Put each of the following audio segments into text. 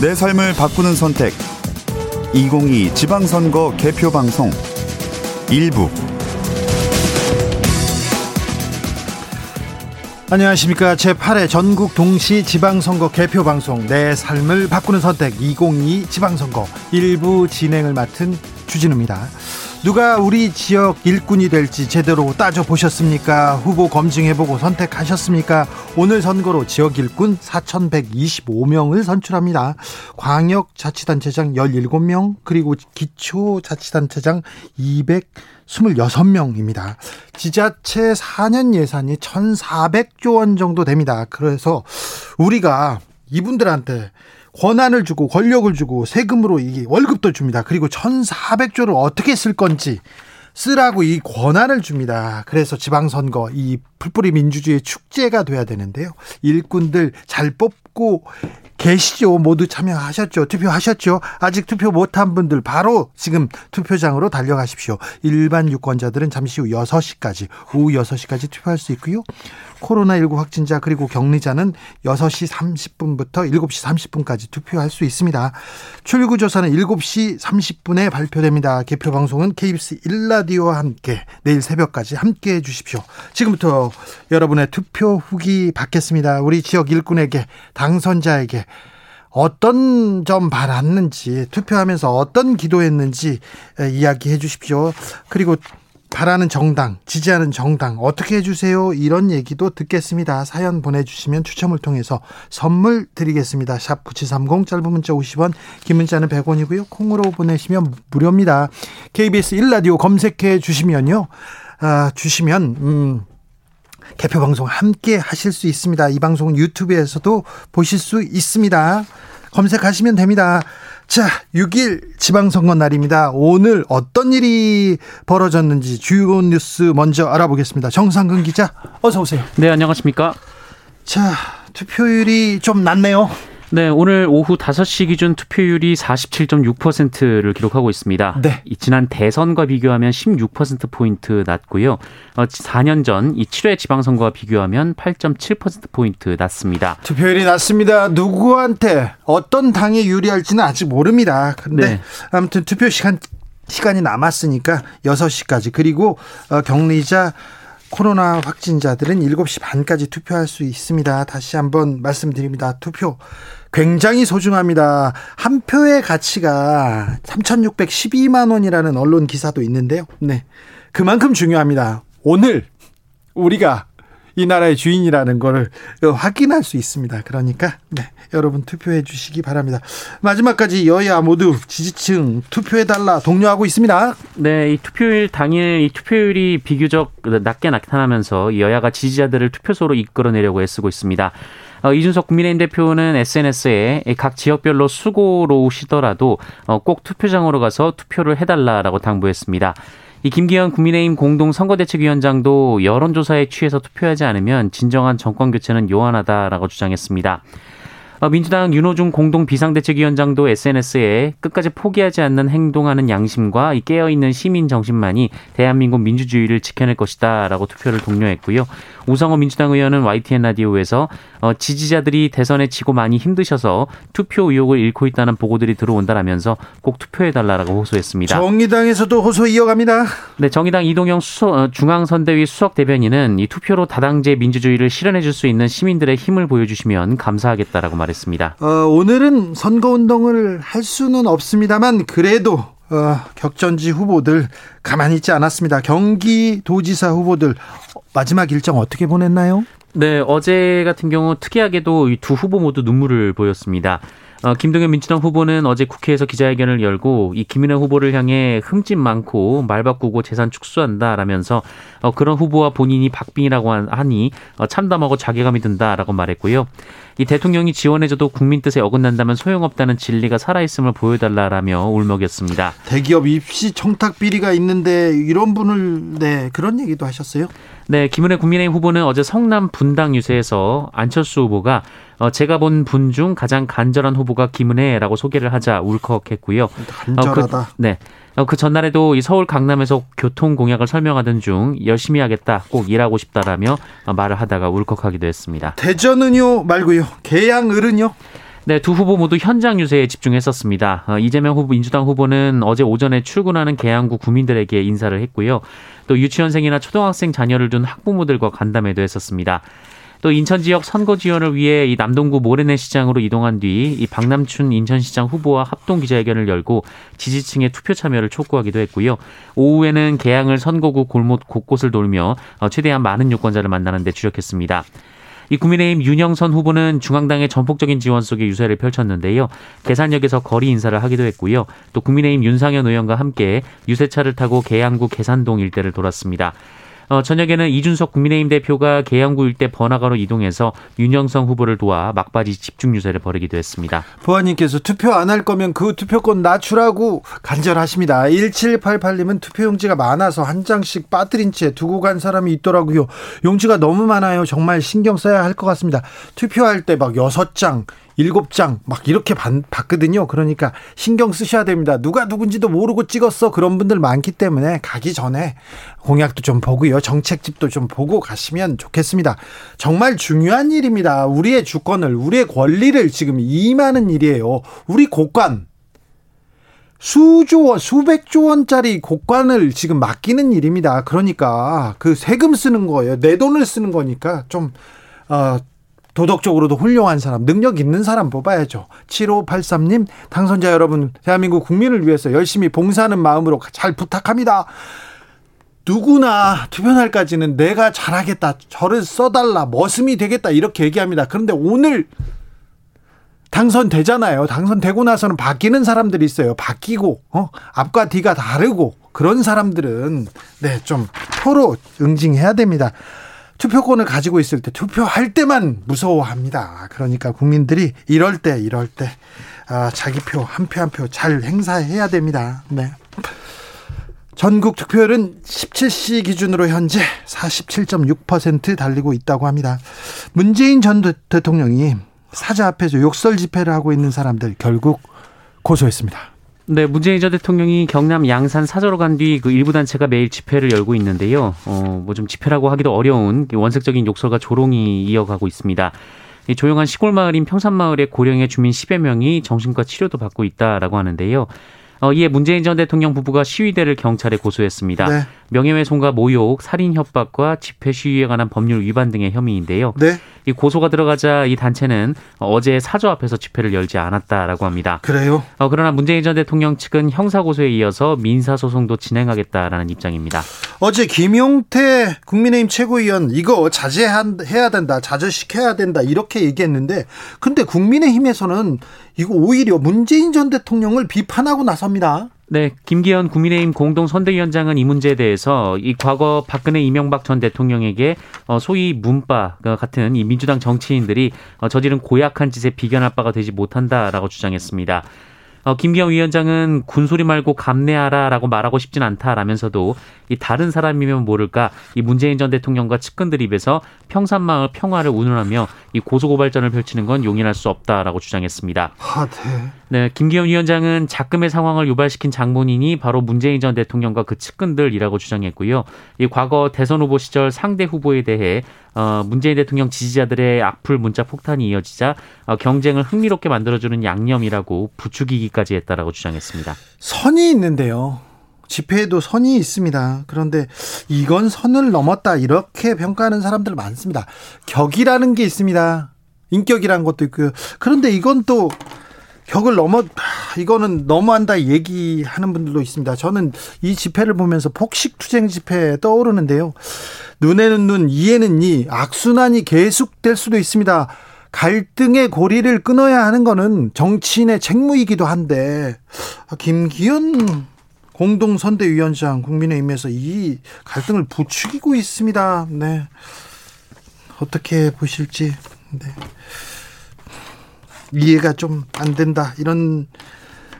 내 삶을 바꾸는 선택. 2022 지방선거 개표 방송 일부 안녕하십니까. 제8회 전국 동시 지방선거 개표 방송 내 삶을 바꾸는 선택 2022 지방선거 일부 진행을 맡은 주진우입니다. 누가 우리 지역 일꾼이 될지 제대로 따져 보셨습니까? 후보 검증해보고 선택하셨습니까? 오늘 선거로 지역 일꾼 4,125명을 선출합니다. 광역자치단체장 17명, 그리고 기초자치단체장 226명입니다. 지자체 4년 예산이 1,400조 원 정도 됩니다. 그래서 우리가 이분들한테 권한을 주고 권력을 주고 세금으로 이게 월급도 줍니다. 그리고 1,400조를 어떻게 쓸 건지 쓰라고 이 권한을 줍니다. 그래서 지방선거 이 풀뿌리 민주주의 축제가 돼야 되는데요. 일꾼들 잘 뽑고 계시죠. 모두 참여하셨죠. 투표하셨죠. 아직 투표 못한 분들 바로 지금 투표장으로 달려가십시오. 일반 유권자들은 잠시 후 6시까지, 오후 6시까지 투표할 수 있고요. 코로나19 확진자 그리고 격리자는 6시 30분부터 7시 30분까지 투표할 수 있습니다. 출구 조사는 7시 30분에 발표됩니다. 개표 방송은 KBS 1라디오와 함께 내일 새벽까지 함께 해 주십시오. 지금부터 여러분의 투표 후기 받겠습니다. 우리 지역 일꾼에게 당선자에게 어떤 점 바랐는지 투표하면서 어떤 기도했는지 이야기해 주십시오. 그리고 바라는 정당, 지지하는 정당 어떻게 해주세요? 이런 얘기도 듣겠습니다. 사연 보내주시면 추첨을 통해서 선물 드리겠습니다. 샵 9730 짧은 문자 50원, 긴 문자는 100원이고요. 콩으로 보내시면 무료입니다. KBS 1라디오 검색해 주시면요. 아, 주시면 음, 개표 방송 함께 하실 수 있습니다. 이 방송은 유튜브에서도 보실 수 있습니다. 검색하시면 됩니다. 자, 6일 지방선거 날입니다. 오늘 어떤 일이 벌어졌는지 주요 뉴스 먼저 알아보겠습니다. 정상근 기자, 어서 오세요. 네, 안녕하십니까? 자, 투표율이 좀 낮네요. 네, 오늘 오후 5시 기준 투표율이 47.6%를 기록하고 있습니다. 네. 지난 대선과 비교하면 16%포인트 낮고요. 4년 어, 전이 7회 지방선거와 비교하면 8.7%포인트 낮습니다. 투표율이 낮습니다. 누구한테 어떤 당이 유리할지는 아직 모릅니다. 근데 네. 아무튼 투표 시간 시간이 남았으니까 6시까지 그리고 어, 격리자 코로나 확진자들은 7시 반까지 투표할 수 있습니다. 다시 한번 말씀드립니다. 투표 굉장히 소중합니다. 한 표의 가치가 3,612만 원이라는 언론 기사도 있는데요. 네. 그만큼 중요합니다. 오늘 우리가 이 나라의 주인이라는 것을 확인할 수 있습니다. 그러니까 네, 여러분 투표해 주시기 바랍니다. 마지막까지 여야 모두 지지층 투표해 달라 독려하고 있습니다. 네, 이 투표일 당일 이 투표율이 비교적 낮게 나타나면서 여야가 지지자들을 투표소로 이끌어내려고 애쓰고 있습니다. 어, 이준석 국민의힘 대표는 SNS에 각 지역별로 수고로 오시더라도 어, 꼭 투표장으로 가서 투표를 해달라라고 당부했습니다. 이 김기현 국민의힘 공동 선거대책위원장도 여론조사에 취해서 투표하지 않으면 진정한 정권 교체는 요한하다라고 주장했습니다. 어, 민주당 윤호중 공동 비상대책위원장도 SNS에 끝까지 포기하지 않는 행동하는 양심과 깨어있는 시민 정신만이 대한민국 민주주의를 지켜낼 것이다라고 투표를 독려했고요. 우상호 민주당 의원은 YTN 라디오에서 어, 지지자들이 대선에 지고 많이 힘드셔서 투표 의욕을 잃고 있다는 보고들이 들어온다라면서 꼭 투표해달라고 호소했습니다. 정의당에서도 호소 이어갑니다. 네, 정의당 이동영 수석, 어, 중앙선대위 수석 대변인은 이 투표로 다당제 민주주의를 실현해줄 수 있는 시민들의 힘을 보여주시면 감사하겠다라고 말했습니다. 어, 오늘은 선거운동을 할 수는 없습니다만 그래도 어, 격전지 후보들 가만히 있지 않았습니다. 경기도지사 후보들 마지막 일정 어떻게 보냈나요? 네, 어제 같은 경우 특이하게도 이 두 후보 모두 눈물을 보였습니다. 어, 김동연 민주당 후보는 어제 국회에서 기자회견을 열고 이 김인혜 후보를 향해 흠집 많고 말 바꾸고 재산 축소한다라면서 어, 그런 후보와 본인이 박빙이라고 하니 어, 참담하고 자괴감이 든다라고 말했고요. 이 대통령이 지원해줘도 국민 뜻에 어긋난다면 소용없다는 진리가 살아있음을 보여달라라며 울먹였습니다. 대기업 입시 청탁 비리가 있는데 이런 분을 네 그런 얘기도 하셨어요? 네, 김은혜 국민의힘 후보는 어제 성남 분당 유세에서 안철수 후보가 어, 제가 본 분 중 가장 간절한 후보가 김은혜라고 소개를 하자 울컥했고요. 간절하다. 어, 그, 네. 어, 그 전날에도 이 서울 강남에서 교통 공약을 설명하던 중 열심히 하겠다, 꼭 일하고 싶다라며 말을 하다가 울컥하기도 했습니다. 대전은요 말고요. 계양을은요? 네, 두 후보 모두 현장 유세에 집중했었습니다. 어, 이재명 후보, 민주당 후보는 어제 오전에 출근하는 계양구 구민들에게 인사를 했고요. 또 유치원생이나 초등학생 자녀를 둔 학부모들과 간담회도 했었습니다. 또 인천 지역 선거 지원을 위해 이 남동구 모래내 시장으로 이동한 뒤 이 박남춘 인천시장 후보와 합동 기자회견을 열고 지지층의 투표 참여를 촉구하기도 했고요. 오후에는 개항을 선거구 골목 곳곳을 돌며 어, 최대한 많은 유권자를 만나는 데 주력했습니다. 이 국민의힘 윤영선 후보는 중앙당의 전폭적인 지원 속에 유세를 펼쳤는데요. 계산역에서 거리 인사를 하기도 했고요. 또 국민의힘 윤상현 의원과 함께 유세차를 타고 계양구 계산동 일대를 돌았습니다. 어, 저녁에는 이준석 국민의힘 대표가 계양구 일대 번화가로 이동해서 윤영성 후보를 도와 막바지 집중 유세를 벌이기도 했습니다. 보아님께서 투표 안 할 거면 그 투표권 낮추라고 간절하십니다. 1788님은 투표용지가 많아서 한 장씩 빠뜨린 채 두고 간 사람이 있더라고요. 용지가 너무 많아요. 정말 신경 써야 할 것 같습니다. 투표할 때 막 6장, 일곱 장 막 이렇게 봤거든요. 그러니까 신경 쓰셔야 됩니다. 누가 누군지도 모르고 찍었어. 그런 분들 많기 때문에 가기 전에 공약도 좀 보고요. 정책집도 좀 보고 가시면 좋겠습니다. 정말 중요한 일입니다. 우리의 주권을, 우리의 권리를 지금 이임하는 일이에요. 우리 국관 수조 원, 수백조 원짜리 곡관을 지금 맡기는 일입니다. 그러니까 그 세금 쓰는 거예요. 내 돈을 쓰는 거니까 좀, 어, 도덕적으로도 훌륭한 사람, 능력 있는 사람 뽑아야죠. 7583님, 당선자 여러분, 대한민국 국민을 위해서 열심히 봉사하는 마음으로 잘 부탁합니다. 누구나 투표날까지는 내가 잘하겠다, 저를 써달라, 머슴이 되겠다, 이렇게 얘기합니다. 그런데 오늘 당선되잖아요. 당선되고 나서는 바뀌는 사람들이 있어요. 바뀌고, 어? 앞과 뒤가 다르고, 그런 사람들은, 네, 좀 표로 응징해야 됩니다. 투표권을 가지고 있을 때 투표할 때만 무서워합니다. 그러니까 국민들이 이럴 때 이럴 때 아, 자기 표 한 표 한 표 잘 행사해야 됩니다. 네. 전국 득표율은 17시 기준으로 현재 47.6% 달리고 있다고 합니다. 문재인 전 대통령이 사자 앞에서 욕설 집회를 하고 있는 사람들 결국 고소했습니다. 네, 문재인 전 대통령이 경남 양산 사저로 간 뒤 그 일부 단체가 매일 집회를 열고 있는데요. 어, 뭐 좀 집회라고 하기도 어려운 원색적인 욕설과 조롱이 이어가고 있습니다. 이 조용한 시골 마을인 평산마을의 고령의 주민 10여 명이 정신과 치료도 받고 있다라고 하는데요. 어, 이에 문재인 전 대통령 부부가 시위대를 경찰에 고소했습니다. 네. 명예훼손과 모욕, 살인 협박과 집회 시위에 관한 법률 위반 등의 혐의인데요. 네. 이 고소가 들어가자 이 단체는 어제 사저 앞에서 집회를 열지 않았다라고 합니다. 그래요? 어, 그러나 문재인 전 대통령 측은 형사 고소에 이어서 민사 소송도 진행하겠다라는 입장입니다. 어제 김용태 국민의힘 최고위원 이거 자제해야 된다, 자제시켜야 된다 이렇게 얘기했는데 근데 국민의힘에서는 이거 오히려 문재인 전 대통령을 비판하고 나섭니다. 네, 김기현 국민의힘 공동 선대위원장은 이 문제에 대해서 이 과거 박근혜 이명박 전 대통령에게 어, 소위 문바 같은 이 민주당 정치인들이 어, 저지른 고약한 짓에 비견할 바가 되지 못한다라고 주장했습니다. 어, 김기현 위원장은 군소리 말고 감내하라라고 말하고 싶진 않다라면서도 이 다른 사람이면 모를까 이 문재인 전 대통령과 측근들 입에서 평산마을 평화를 운운하며 이 고소고발전을 펼치는 건 용인할 수 없다라고 주장했습니다. 아, 네. 네, 김기현 위원장은 작금의 상황을 유발시킨 장본인이 바로 문재인 전 대통령과 그 측근들이라고 주장했고요. 이 과거 대선 후보 시절 상대 후보에 대해 어, 문재인 대통령 지지자들의 악플 문자 폭탄이 이어지자 어, 경쟁을 흥미롭게 만들어주는 양념이라고 부추기기까지 했다라고 주장했습니다. 선이 있는데요. 집회에도 선이 있습니다. 그런데 이건 선을 넘었다 이렇게 평가하는 사람들 많습니다. 격이라는 게 있습니다. 인격이라는 것도 있고요. 그런데 이건 또 격을 넘어 이거는 너무한다 얘기하는 분들도 있습니다. 저는 이 집회를 보면서 폭식 투쟁 집회 떠오르는데요. 눈에는 눈, 이에는 이 악순환이 계속될 수도 있습니다. 갈등의 고리를 끊어야 하는 거는 정치인의 책무이기도 한데 김기현 공동선대위원장 국민의힘에서 이 갈등을 부추기고 있습니다. 네. 어떻게 보실지. 네. 이해가 좀 안 된다. 이런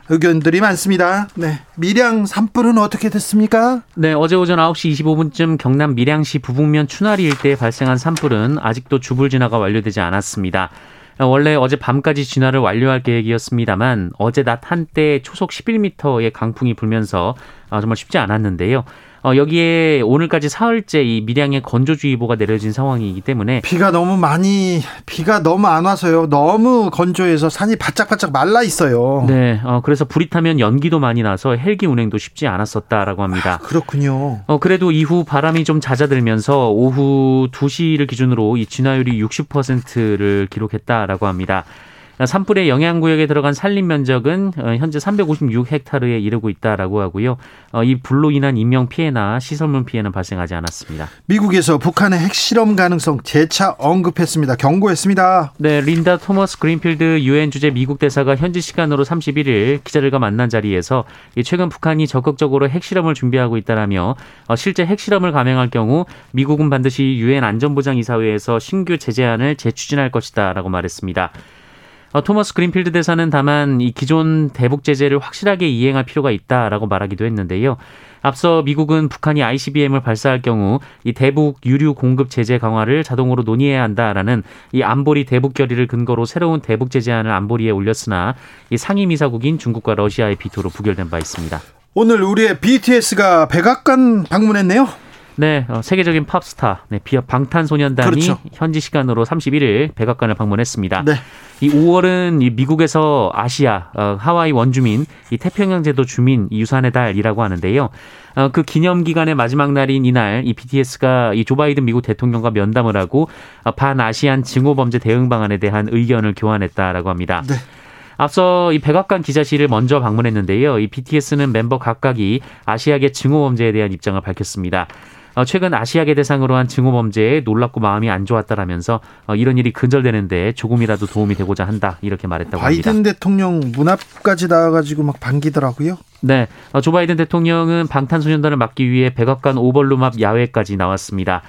의견들이 많습니다. 네. 밀양 산불은 어떻게 됐습니까? 네, 어제 오전 9시 25분쯤 경남 밀양시 부북면 추나리 일대에 발생한 산불은 아직도 주불 진화가 완료되지 않았습니다. 원래 어제 밤까지 진화를 완료할 계획이었습니다만 어제 낮 한때 초속 11m의 강풍이 불면서 아, 정말 쉽지 않았는데요. 어, 여기에 오늘까지 사흘째 이 밀양에 건조주의보가 내려진 상황이기 때문에 비가 너무 많이 비가 너무 안 와서요. 너무 건조해서 산이 바짝바짝 말라 있어요. 네, 어, 그래서 불이 타면 연기도 많이 나서 헬기 운행도 쉽지 않았었다라고 합니다. 아, 그렇군요. 어, 그래도 이후 바람이 좀 잦아들면서 오후 2시를 기준으로 이 진화율이 60%를 기록했다라고 합니다. 산불의 영향구역에 들어간 산림 면적은 어, 현재 356헥타르에 이르고 있다라고 하고요. 어, 이 불로 인한 인명 피해나 시설물 피해는 발생하지 않았습니다. 미국에서 북한의 핵실험 가능성 재차 언급했습니다. 경고했습니다. 네, 린다 토머스 그린필드 유엔 주재 미국 대사가 현지 시간으로 31일 기자들과 만난 자리에서 최근 북한이 적극적으로 핵실험을 준비하고 있다라며 어, 실제 핵실험을 감행할 경우 미국은 반드시 유엔 안전보장이사회에서 신규 제재안을 재추진할 것이다라고 말했습니다. 어, 토머스 그린필드 대사는 다만 이 기존 대북 제재를 확실하게 이행할 필요가 있다라고 말하기도 했는데요. 앞서 미국은 북한이 ICBM을 발사할 경우 이 대북 유류 공급 제재 강화를 자동으로 논의해야 한다라는 이 안보리 대북 결의를 근거로 새로운 대북 제재안을 안보리에 올렸으나 이 상임 이사국인 중국과 러시아의 비토로 부결된 바 있습니다. 오늘 우리의 BTS가 백악관 방문했네요. 네, 어, 세계적인 팝스타, 네, 방탄소년단이 그렇죠. 현지 시간으로 31일 백악관을 방문했습니다. 네. 이 5월은 이 미국에서 아시아, 어, 하와이 원주민, 이 태평양 제도 주민 유산의 달이라고 하는데요. 어, 그 기념 기간의 마지막 날인 이날 이 BTS가 이 조 바이든 미국 대통령과 면담을 하고 어, 반아시안 증오 범죄 대응 방안에 대한 의견을 교환했다라고 합니다. 네. 앞서 이 백악관 기자실을 먼저 방문했는데요. 이 BTS는 멤버 각각이 아시아계 증오 범죄에 대한 입장을 밝혔습니다. 어, 최근 아시아계 대상으로 한 증오 범죄에 놀랍고 마음이 안 좋았다라면서 어, 이런 일이 근절되는데 조금이라도 도움이 되고자 한다 이렇게 말했다고 바이든 합니다. 바이든 대통령 문 앞까지 나와가지고 막 반기더라고요. 네, 어, 조 바이든 대통령은 방탄소년단을 막기 위해 백악관 오벌룸 앞 야외까지 나왔습니다.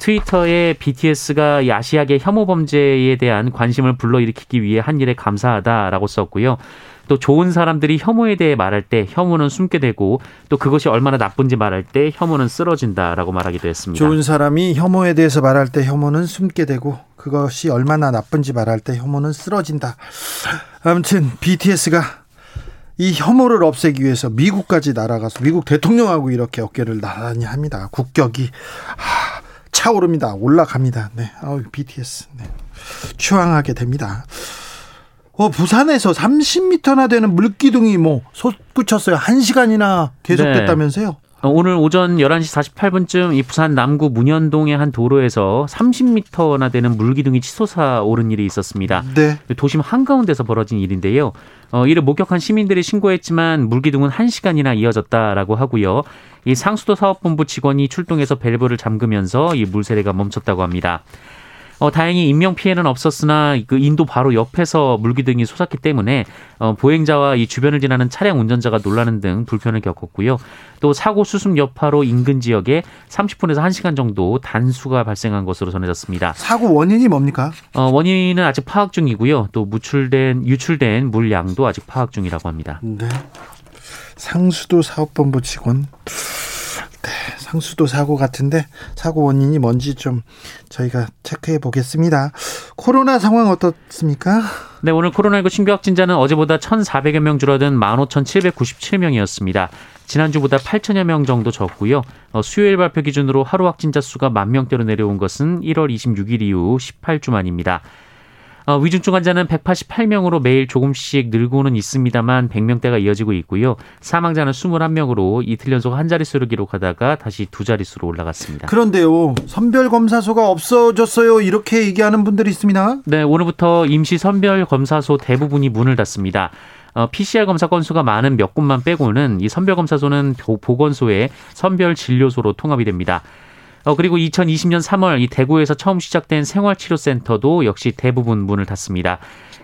트위터에 BTS가 아시아계 혐오 범죄에 대한 관심을 불러일으키기 위해 한 일에 감사하다라고 썼고요. 또 좋은 사람들이 혐오에 대해 말할 때 혐오는 숨게 되고 또 그것이 얼마나 나쁜지 말할 때 혐오는 쓰러진다라고 말하기도 했습니다. 좋은 사람이 혐오에 대해서 말할 때 혐오는 숨게 되고 그것이 얼마나 나쁜지 말할 때 혐오는 쓰러진다. 아무튼 BTS가 이 혐오를 없애기 위해서 미국까지 날아가서 미국 대통령하고 이렇게 어깨를 나란히 합니다. 국격이 하, 차오릅니다. 올라갑니다. 네, 아 BTS 네. 추앙하게 됩니다. 어, 부산에서 30m나 되는 물기둥이 뭐 솟구쳤어요. 1시간이나 계속됐다면서요? 네. 오늘 오전 11시 48분쯤 이 부산 남구 문현동의 한 도로에서 30m나 되는 물기둥이 치솟아 오른 일이 있었습니다. 네. 도심 한가운데서 벌어진 일인데요. 어, 이를 목격한 시민들이 신고했지만 물기둥은 1시간이나 이어졌다라고 하고요. 이 상수도 사업본부 직원이 출동해서 밸브를 잠그면서 이 물세례가 멈췄다고 합니다. 어, 다행히 인명 피해는 없었으나 그 인도 바로 옆에서 물기둥이 솟았기 때문에 어, 보행자와 이 주변을 지나는 차량 운전자가 놀라는 등 불편을 겪었고요. 또 사고 수습 여파로 인근 지역에 30분에서 1시간 정도 단수가 발생한 것으로 전해졌습니다. 사고 원인이 뭡니까? 어, 원인은 아직 파악 중이고요. 또 무출된 유출된 물량도 아직 파악 중이라고 합니다. 네. 상수도 사업본부 직원 네, 상수도 사고 같은데 사고 원인이 뭔지 좀 저희가 체크해 보겠습니다. 코로나 상황 어떻습니까? 네, 오늘 코로나19 신규 확진자는 어제보다 1,400여 명 줄어든 15,797명이었습니다. 지난주보다 8천여 명 정도 적고요. 어, 수요일 발표 기준으로 하루 확진자 수가 만 명대로 내려온 것은 1월 26일 이후 18주 만입니다. 어, 위중증 환자는 188명으로 매일 조금씩 늘고는 있습니다만 100명대가 이어지고 있고요. 사망자는 21명으로 이틀 연속 한 자릿수를 기록하다가 다시 두 자릿수로 올라갔습니다. 그런데요. 선별 검사소가 없어졌어요. 이렇게 얘기하는 분들이 있습니다. 네, 오늘부터 임시 선별 검사소 대부분이 문을 닫습니다. 어, PCR 검사 건수가 많은 몇 곳만 빼고는 이 선별 검사소는 보건소에 선별 진료소로 통합이 됩니다. 어, 그리고 2020년 3월 이 대구에서 처음 시작된 생활치료센터도 역시 대부분 문을 닫습니다.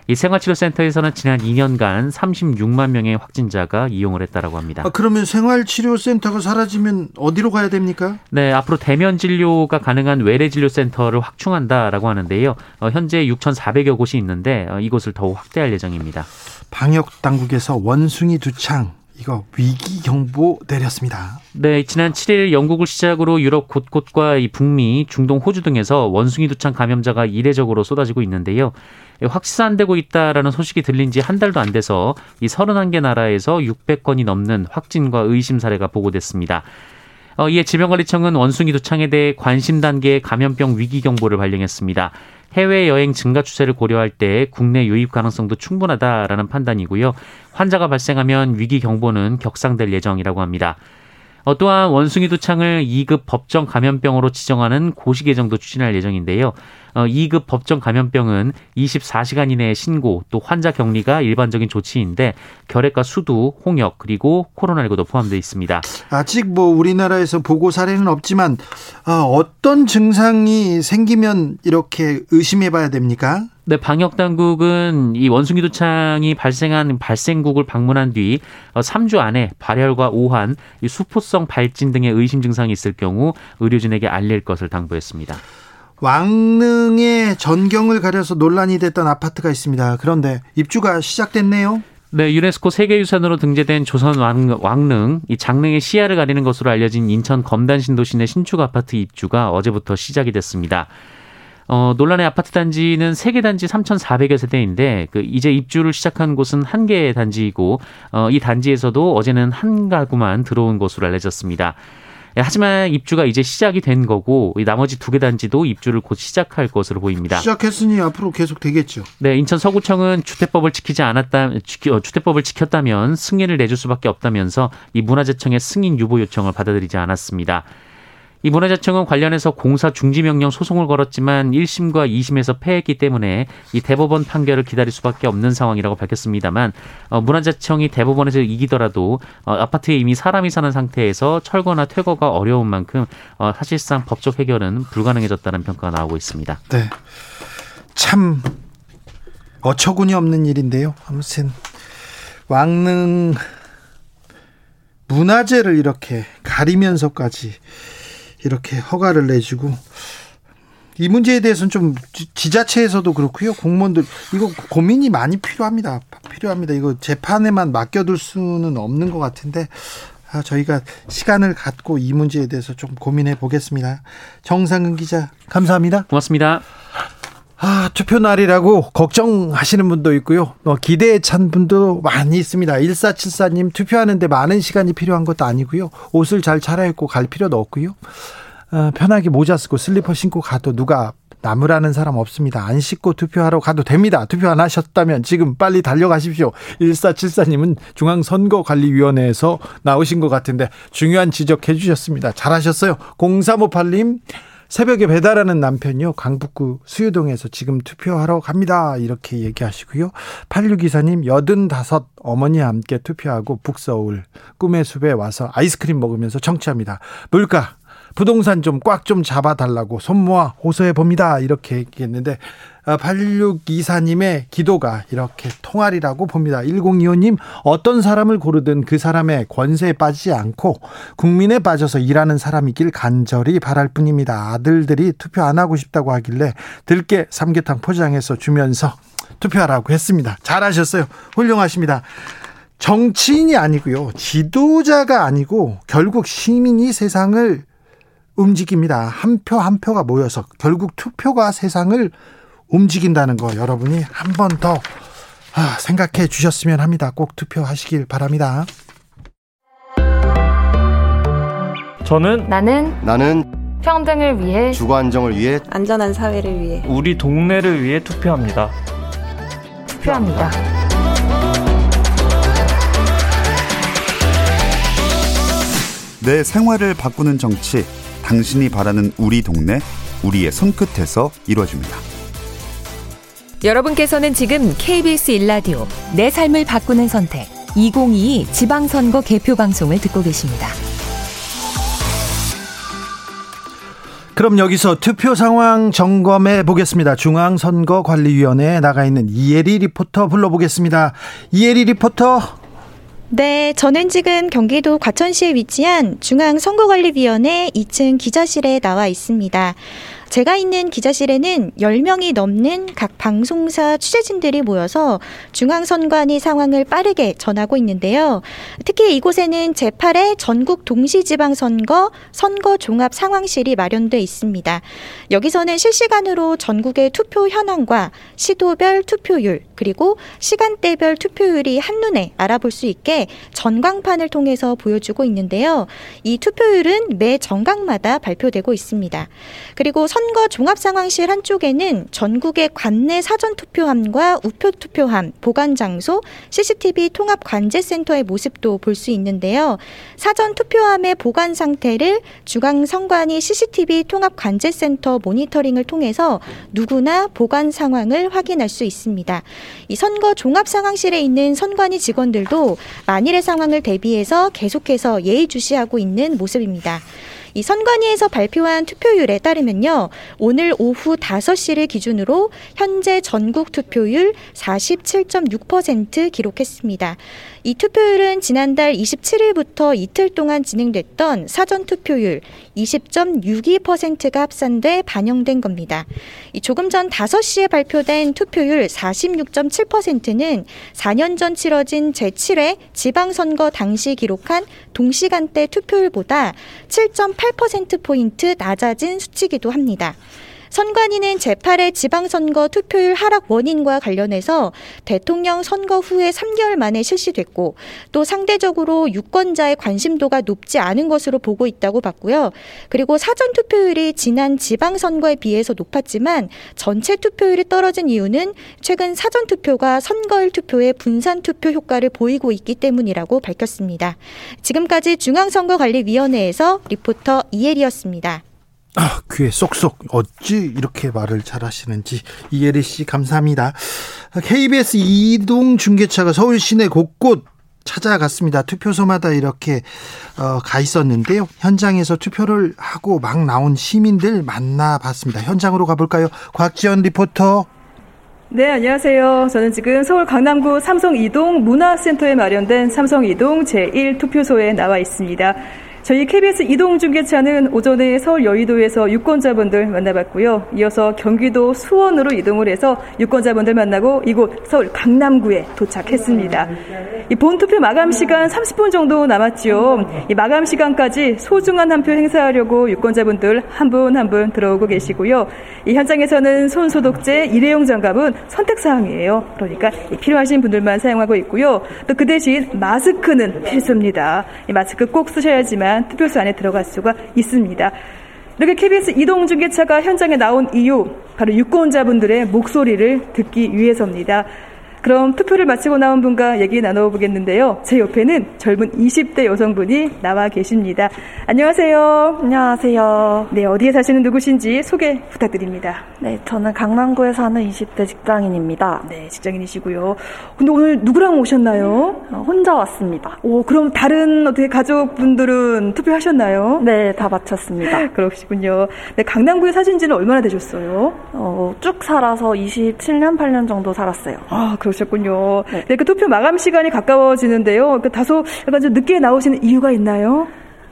이 생활치료센터에서는 지난 2년간 36만 명의 확진자가 이용을 했다라고 합니다. 아, 그러면 생활치료센터가 사라지면 어디로 가야 됩니까? 네, 앞으로 대면 진료가 가능한 외래 진료센터를 확충한다라고 하는데요. 어, 현재 6,400여 곳이 있는데 어, 이곳을 더욱 확대할 예정입니다. 방역 당국에서 원숭이 두창 이거 위기 경보 내렸습니다. 네, 지난 7일 영국을 시작으로 유럽 곳곳과 이 북미, 중동, 호주 등에서 원숭이 두창 감염자가 이례적으로 쏟아지고 있는데요. 확산되고 있다라는 소식이 들린 지 한 달도 안 돼서 이 31개 나라에서 600건이 넘는 확진과 의심 사례가 보고됐습니다. 어, 이에 질병관리청은 원숭이 두창에 대해 관심 단계의 감염병 위기 경보를 발령했습니다. 해외 여행 증가 추세를 고려할 때 국내 유입 가능성도 충분하다라는 판단이고요. 환자가 발생하면 위기 경보는 격상될 예정이라고 합니다. 어, 또한 원숭이 두창을 2급 법정 감염병으로 지정하는 고시 개정도 추진할 예정인데요. 어, 2급 법정 감염병은 24시간 이내에 신고 또 환자 격리가 일반적인 조치인데 결핵과 수두, 홍역 그리고 코로나19도 포함되어 있습니다. 아직 뭐 우리나라에서 보고 사례는 없지만 어, 어떤 증상이 생기면 이렇게 의심해봐야 됩니까? 네, 방역 당국은 이 원숭이 두창이 발생한 발생국을 방문한 뒤 3주 어, 안에 발열과 오한, 수포성 발진 등의 의심 증상이 있을 경우 의료진에게 알릴 것을 당부했습니다. 왕릉의 전경을 가려서 논란이 됐던 아파트가 있습니다. 그런데 입주가 시작됐네요. 네, 유네스코 세계유산으로 등재된 조선 왕, 왕릉, 이 장릉의 시야를 가리는 것으로 알려진 인천 검단 신도시내 신축 아파트 입주가 어제부터 시작이 됐습니다. 어, 논란의 아파트 단지는 세개 단지 3,400여 세대인데 그 이제 입주를 시작한 곳은 한 개의 단지이고 어, 이 단지에서도 어제는 한 가구만 들어온 것으로 알려졌습니다. 예, 하지만 입주가 이제 시작이 된 거고 나머지 두 개 단지도 입주를 곧 시작할 것으로 보입니다. 시작했으니 앞으로 계속 되겠죠. 네, 인천 서구청은 주택법을 지키지 않았다 어, 주택법을 지켰다면 승인을 내줄 수밖에 없다면서 이 문화재청의 승인 유보 요청을 받아들이지 않았습니다. 이 문화재청은 관련해서 공사 중지 명령 소송을 걸었지만 1심과 2심에서 패했기 때문에 이 대법원 판결을 기다릴 수밖에 없는 상황이라고 밝혔습니다만 어, 문화재청이 대법원에서 이기더라도 어, 아파트에 이미 사람이 사는 상태에서 철거나 퇴거가 어려운 만큼 어, 사실상 법적 해결은 불가능해졌다는 평가가 나오고 있습니다. 네. 참 어처구니 없는 일인데요. 아무튼 왕릉 문화재를 이렇게 가리면서까지 이렇게 허가를 내주고 이 문제에 대해서는 좀 지자체에서도 그렇고요. 공무원들 이거 고민이 많이 필요합니다. 필요합니다. 이거 재판에만 맡겨둘 수는 없는 것 같은데 아, 저희가 시간을 갖고 이 문제에 대해서 좀 고민해 보겠습니다. 정상근 기자 감사합니다. 고맙습니다. 아, 투표 날이라고 걱정하시는 분도 있고요. 어, 기대에 찬 분도 많이 있습니다. 1474님 투표하는데 많은 시간이 필요한 것도 아니고요. 옷을 잘 차려입고 갈 필요도 없고요. 어, 편하게 모자 쓰고 슬리퍼 신고 가도 누가 나무라는 사람 없습니다. 안 씻고 투표하러 가도 됩니다. 투표 안 하셨다면 지금 빨리 달려가십시오. 1474님은 중앙선거관리위원회에서 나오신 것 같은데 중요한 지적해 주셨습니다. 잘하셨어요. 0358님 새벽에 배달하는 남편이요. 강북구 수유동에서 지금 투표하러 갑니다. 이렇게 얘기하시고요. 8624님, 85 어머니와 함께 투표하고 북서울 꿈의 숲에 와서 아이스크림 먹으면서 청취합니다. 물가 부동산 좀 꽉 좀 잡아달라고 손 모아 호소해 봅니다. 이렇게 얘기했는데 8624님의 아, 기도가 이렇게 통할이라고 봅니다. 1025님 어떤 사람을 고르든 그 사람의 권세에 빠지지 않고 국민에 빠져서 일하는 사람이길 간절히 바랄 뿐입니다. 아들들이 투표 안 하고 싶다고 하길래 들깨 삼계탕 포장해서 주면서 투표하라고 했습니다. 잘하셨어요. 훌륭하십니다. 정치인이 아니고요. 지도자가 아니고 결국 시민이 세상을 움직입니다. 한 표 한 표가 모여서 결국 투표가 세상을 움직인다는 거 여러분이 한 번더 아, 생각해 주셨으면 합니다. 꼭 투표하시길 바랍니다. 저는 나는 나는 평등을 위해 주거 안정을 위해 안전한 사회를 위해 우리 동네를 위해 투표합니다. 투표합니다. 내 생활을 바꾸는 정치 당신이 바라는 우리 동네, 우리의 손끝에서 이루어집니다. 여러분께서는 지금 KBS 일라디오 내 삶을 바꾸는 선택 2022 지방선거 개표 방송을 듣고 계십니다. 그럼 여기서 투표 상황 점검해 보겠습니다. 중앙선거관리위원회에 나가 있는 이혜리 리포터 불러보겠습니다. 이혜리 리포터. 네, 저는 지금 경기도 과천시에 위치한 중앙선거관리위원회 2층 기자실에 나와 있습니다. 제가 있는 기자실에는 10명이 넘는 각 방송사 취재진들이 모여서 중앙선관위 상황을 빠르게 전하고 있는데요. 특히 이곳에는 제8회 전국 동시지방선거 선거 종합 상황실이 마련돼 있습니다. 여기서는 실시간으로 전국의 투표 현황과 시도별 투표율 그리고 시간대별 투표율이 한눈에 알아볼 수 있게 전광판을 통해서 보여주고 있는데요. 이 투표율은 매 정각마다 발표되고 있습니다. 그리고 선거 종합 상황실 한쪽에는 전국의 관내 사전 투표함과 우표 투표함, 보관 장소, CCTV 통합 관제센터의 모습도 볼 수 있는데요. 사전 투표함의 보관 상태를 중앙 선관위 CCTV 통합 관제센터 모니터링을 통해서 누구나 보관 상황을 확인할 수 있습니다. 이 선거 종합 상황실에 있는 선관위 직원들도 만일의 상황을 대비해서 계속해서 예의주시하고 있는 모습입니다. 이 선관위에서 발표한 투표율에 따르면요. 오늘 오후 5시를 기준으로 현재 전국 투표율 47.6% 기록했습니다. 이 투표율은 지난달 27일부터 이틀 동안 진행됐던 사전 투표율 20.62%가 합산돼 반영된 겁니다. 이 조금 전 5시에 발표된 투표율 46.7%는 4년 전 치러진 제7회 지방선거 당시 기록한 동시간대 투표율보다 7.8%포인트 낮아진 수치기도 합니다. 선관위는 제8회 지방선거 투표율 하락 원인과 관련해서 대통령 선거 후에 3개월 만에 실시됐고 또 상대적으로 유권자의 관심도가 높지 않은 것으로 보고 있다고 봤고요. 그리고 사전 투표율이 지난 지방선거에 비해서 높았지만 전체 투표율이 떨어진 이유는 최근 사전 투표가 선거일 투표의 분산 투표 효과를 보이고 있기 때문이라고 밝혔습니다. 지금까지 중앙선거관리위원회에서 리포터 이혜리였습니다. 아, 귀에 쏙쏙 어찌 이렇게 말을 잘하시는지 이예리 씨 감사합니다. KBS 이동 중계차가 서울 시내 곳곳 찾아갔습니다. 투표소마다 이렇게 어, 가 있었는데요. 현장에서 투표를 하고 막 나온 시민들 만나봤습니다. 현장으로 가볼까요? 곽지연 리포터. 네, 안녕하세요. 저는 지금 서울 강남구 삼성 이동 문화센터에 마련된 삼성 이동 제1 투표소에 나와 있습니다. 저희 KBS 이동중계차는 오전에 서울 여의도에서 유권자분들 만나봤고요. 이어서 경기도 수원으로 이동을 해서 유권자분들 만나고 이곳 서울 강남구에 도착했습니다. 이 본투표 마감 시간 30분 정도 남았지요. 이 마감 시간까지 소중한 한 표 행사하려고 유권자분들 한 분 한 분 들어오고 계시고요. 이 현장에서는 손 소독제, 일회용 장갑은 선택 사항이에요. 그러니까 필요하신 분들만 사용하고 있고요. 또 그 대신 마스크는 필수입니다. 이 마스크 꼭 쓰셔야지만 동안 투표소 안에 들어갈 수가 있습니다. 이렇게 KBS 이동 중계차가 현장에 나온 이유, 바로 유권자분들의 목소리를 듣기 위해서입니다. 그럼 투표를 마치고 나온 분과 얘기 나눠보겠는데요. 제 옆에는 젊은 20대 여성분이 나와 계십니다. 안녕하세요. 안녕하세요. 네, 어디에 사시는 누구신지 소개 부탁드립니다. 네, 저는 강남구에 사는 20대 직장인입니다. 네, 직장인이시고요. 근데 오늘 누구랑 오셨나요? 어, 혼자 왔습니다. 오, 그럼 다른 어떻게 가족분들은 투표하셨나요? 네, 다 마쳤습니다. 그러시군요. 네, 강남구에 사신 지는 얼마나 되셨어요? 어, 쭉 살아서 27년, 8년 정도 살았어요. 아, 그러 그러셨군요. 네. 네, 그 투표 마감 시간이 가까워지는데요. 그 다소 약간 좀 늦게 나오시는 이유가 있나요?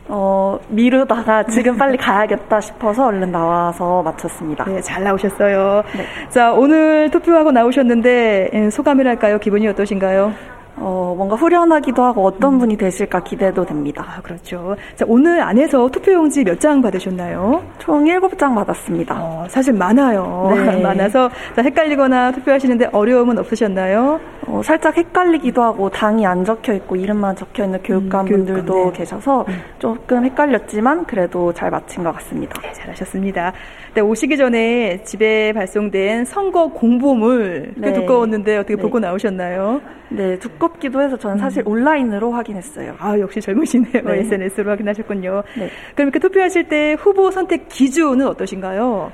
어, 미루다가 지금 빨리 가야겠다 싶어서 얼른 나와서 마쳤습니다. 네, 잘 나오셨어요. 네. 자, 오늘 투표하고 나오셨는데 예, 소감이랄까요? 기분이 어떠신가요? 어, 뭔가 후련하기도 하고 어떤 음. 분이 되실까 기대도 됩니다. 아, 그렇죠. 자, 오늘 안에서 투표용지 몇 장 받으셨나요? 총 7장 받았습니다. 어, 사실 많아요. 네. 많아서 자, 헷갈리거나 투표하시는데 어려움은 없으셨나요? 어, 살짝 헷갈리기도 하고 당이 안 적혀 있고 이름만 적혀 있는 교육관 음, 분들도 네. 계셔서 음. 조금 헷갈렸지만 그래도 잘 마친 것 같습니다. 네, 잘하셨습니다. 네, 오시기 전에 집에 발송된 선거 공보물 꽤 네. 두꺼웠는데 어떻게 네. 보고 나오셨나요? 네, 두껍기도 해서 저는 사실 음. 온라인으로 확인했어요. 아, 역시 젊으시네요. 네. SNS로 확인하셨군요. 네. 그럼 이렇게 투표하실 때 후보 선택 기준은 어떠신가요?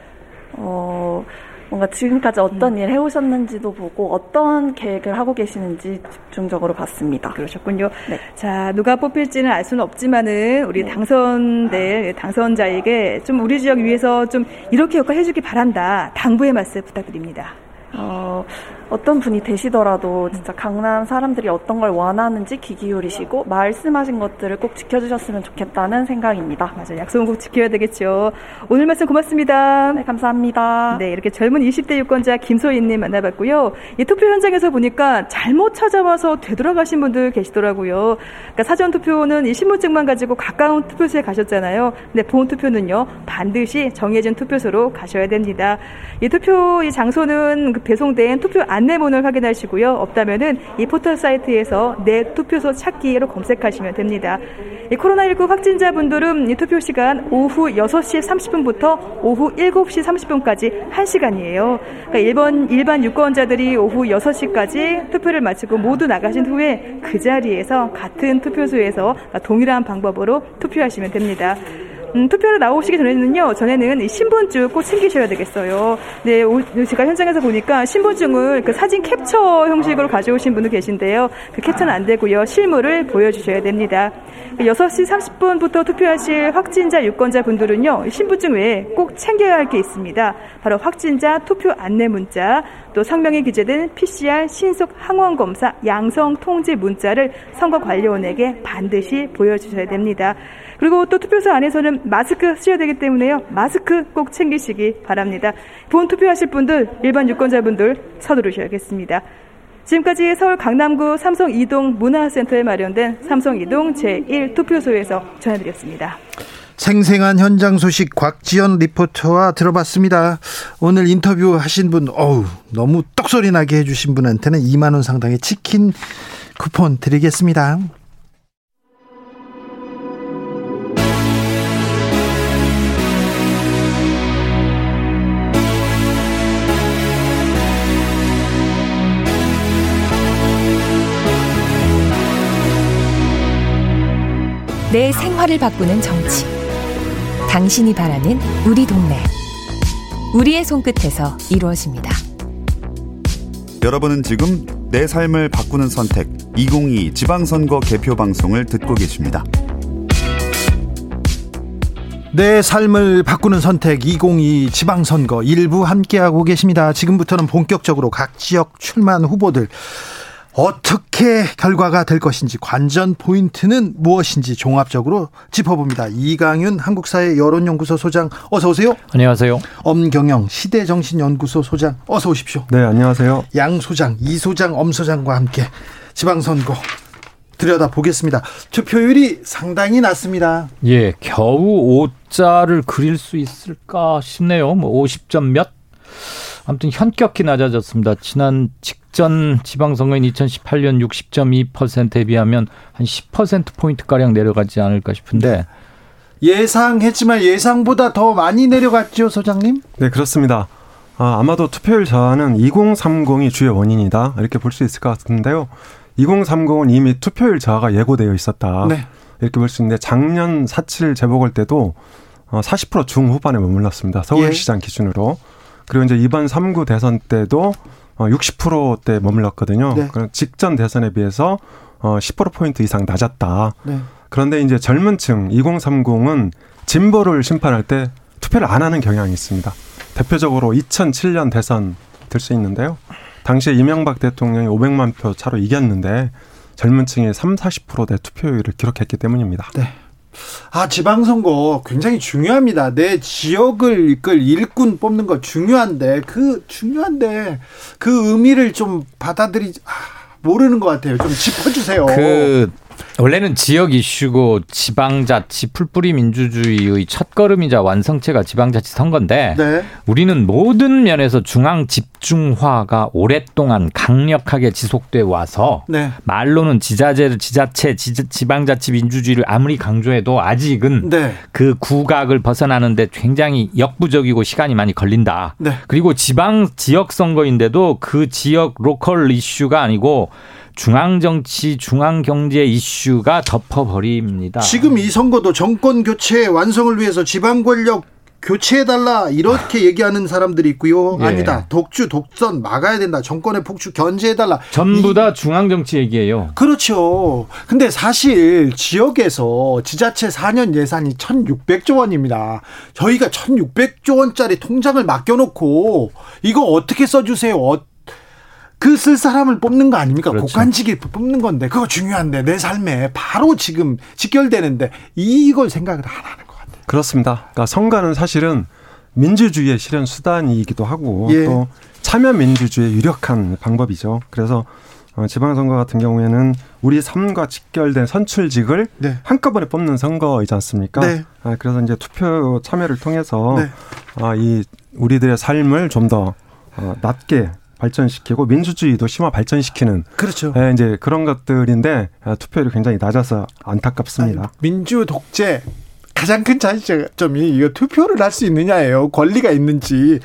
어, 뭔가 지금까지 어떤 음. 일 해오셨는지도 보고 어떤 계획을 하고 계시는지 집중적으로 봤습니다. 그러셨군요. 네. 자, 누가 뽑힐지는 알 수는 없지만은 우리 네. 당선될 당선자에게 좀 우리 지역 위해서 좀 이렇게 역할 해주기 바란다. 당부의 말씀 부탁드립니다. 어, 어떤 분이 되시더라도 진짜 강남 사람들이 어떤 걸 원하는지 귀 기울이시고 말씀하신 것들을 꼭 지켜주셨으면 좋겠다는 생각입니다. 맞아요. 약속은 꼭 지켜야 되겠죠. 오늘 말씀 고맙습니다. 네, 감사합니다. 네, 이렇게 젊은 20대 유권자 김소희님 만나봤고요. 이 투표 현장에서 보니까 잘못 찾아와서 되돌아가신 분들 계시더라고요. 그러니까 사전 투표는 이 신분증만 가지고 가까운 투표소에 가셨잖아요. 근데 본 투표는요 반드시 정해진 투표소로 가셔야 됩니다. 이 투표 이 장소는 그 배송된 투표 안 내문을 확인하시고요. 없다면은 이 포털 사이트에서 내 투표소 찾기로 검색하시면 됩니다. 이 코로나19 확진자분들은 이 투표 시간 오후 6시 30분부터 오후 7시 30분까지 1시간이에요. 그러니까 일반, 일반 유권자들이 오후 6시까지 투표를 마치고 모두 나가신 후에 그 자리에서 같은 투표소에서 동일한 방법으로 투표하시면 됩니다. 음, 투표로 나오시기 전에는요, 전에는 신분증 꼭 챙기셔야 되겠어요. 네, 제가 현장에서 보니까 신분증을 그 사진 캡처 형식으로 가져오신 분도 계신데요. 그 캡처는 안 되고요. 실물을 보여주셔야 됩니다. 6시 30분부터 투표하실 확진자 유권자 분들은요, 신분증 외에 꼭 챙겨야 할 게 있습니다. 바로 확진자 투표 안내 문자, 또 성명에 기재된 PCR 신속 항원 검사 양성 통지 문자를 선거관리원에게 반드시 보여주셔야 됩니다. 그리고 또 투표소 안에서는 마스크 쓰셔야 되기 때문에요. 마스크 꼭 챙기시기 바랍니다. 본 투표하실 분들, 일반 유권자분들 서두르셔야겠습니다. 지금까지 서울 강남구 삼성 이동 문화센터에 마련된 삼성 이동 제1 투표소에서 전해드렸습니다. 생생한 현장 소식 곽지연 리포터와 들어봤습니다. 오늘 인터뷰 하신 분, 어우, 너무 떡소리 나게 해주신 분한테는 2만원 상당의 치킨 쿠폰 드리겠습니다. 내 생활을 바꾸는 정치. 당신이 바라는 우리 동네. 우리의 손끝에서 이루어집니다. 여러분은 지금 내 삶을 바꾸는 선택 2022 지방선거 개표 방송을 듣고 계십니다. 내 삶을 바꾸는 선택 2022 지방선거 일부 함께하고 계십니다. 지금부터는 본격적으로 각 지역 출마한 후보들 어떻게 결과가 될 것인지 관전 포인트는 무엇인지 종합적으로 짚어봅니다. 이강윤 한국사회 여론연구소 소장 어서 오세요. 안녕하세요. 엄경영 시대정신연구소 소장 어서 오십시오. 네 안녕하세요. 양 소장 이 소장 엄 소장과 함께 지방선거 들여다 보겠습니다. 투표율이 상당히 낮습니다. 예, 겨우 5자를 그릴 수 있을까 싶네요. 뭐 50점 몇? 아무튼 현격히 낮아졌습니다. 지난 직 전 지방선거인 2018년 60.2%에 비하면 한 10%포인트가량 내려가지 않을까 싶은데. 예상했지만 예상보다 더 많이 내려갔죠, 소장님? 네, 그렇습니다. 아, 아마도 투표율 저하는 2030이 주요 원인이다. 이렇게 볼 수 있을 것 같은데요. 2030은 이미 투표율 저하가 예고되어 있었다. 네. 이렇게 볼 수 있는데 작년 4.7 재보궐 때도 40% 어, 중후반에 머물렀습니다. 서울시장 예. 기준으로. 그리고 이제 이번 3구 대선 때도 60%대 어, 머물렀거든요. 네. 그럼 직전 대선에 비해서 10%포인트 어, 이상 낮았다. 네. 그런데 이제 젊은 층 2030은 진보를 심판할 때 투표를 안 하는 경향이 있습니다. 대표적으로 2007년 대선 들 수 있는데요. 당시에 이명박 대통령이 500만 표 차로 이겼는데 젊은 층이 3, 40%대 투표율을 기록했기 때문입니다. 네. 아, 지방선거 굉장히 중요합니다. 내 지역을 이끌 일꾼 뽑는 거 중요한데, 그, 중요한데, 그 의미를 좀 받아들이, 아, 모르는 것 같아요. 좀 짚어주세요. 그, 원래는 지역 이슈고 지방자치 풀뿌리 민주주의의 첫걸음이자 완성체가 지방자치 선거인데 네. 우리는 모든 면에서 중앙 집중화가 오랫동안 강력하게 지속돼 와서 네. 말로는 지자체 지자체 지 방자치 민주주의를 아무리 강조해도 아직은 네. 그 구각을 벗어나는데 굉장히 역부족이고 시간이 많이 걸린다. 네. 그리고 지방 지역 선거인데도 그 지역 로컬 이슈가 아니고 중앙 정치, 중앙 경제 이슈가 덮어버립니다. 지금 이 선거도 정권 교체 완성을 위해서 지방 권력 교체해달라 이렇게 얘기하는 사람들이 있고요. 예. 아니다. 독주, 독선 막아야 된다. 정권의 폭주 견제해달라. 전부 다 중앙 정치 얘기예요. 그렇죠. 근데 사실 지역에서 지자체 4년 예산이 1,600조 원입니다. 저희가 1,600조 원짜리 통장을 맡겨놓고 이거 어떻게 써주세요. 어, 그쓸 사람을 뽑는 거 아닙니까? 그렇죠. 국간직이 뽑는 건데 그거 중요한데 내 삶에 바로 지금 직결되는데 이걸 생각을 안 하는 것 같아요. 그렇습니다. 그러니까 선거는 사실은 민주주의의 실현 수단이기도 하고 예. 또 참여 민주주의의 유력한 방법이죠. 그래서 어, 지방선거 같은 경우에는 우리 삶과 직결된 선출직을 네. 한꺼번에 뽑는 선거이지 않습니까? 네. 아, 그래서 이제 투표 참여를 통해서 네. 아, 이 우리들의 삶을 좀더 어, 낮게 발전시키고 민주주의도 심화 발전시키는 그렇죠. 예, 이제 그런 것들인데 아, 투표율이 굉장히 낮아서 안타깝습니다. 아니, 민주 독재 가장 큰 차이점이 이거 투표를 할 수 있느냐예요. 권리가 있는지.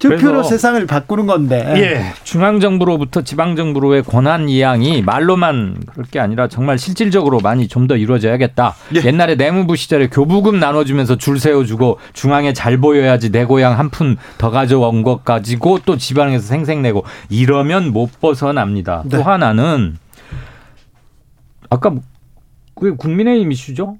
투표로 세상을 바꾸는 건데. 예. 중앙 정부로부터 지방 정부로의 권한 이양이 말로만 그럴 게 아니라 정말 실질적으로 많이 좀 더 이루어져야겠다. 예. 옛날에 내무부 시절에 교부금 나눠주면서 줄 세워주고 중앙에 잘 보여야지 내 고향 한 푼 더 가져온 것 가지고 또 지방에서 생색내고 이러면 못 벗어납니다. 네. 또 하나는 아까 그게 국민의힘 이슈죠?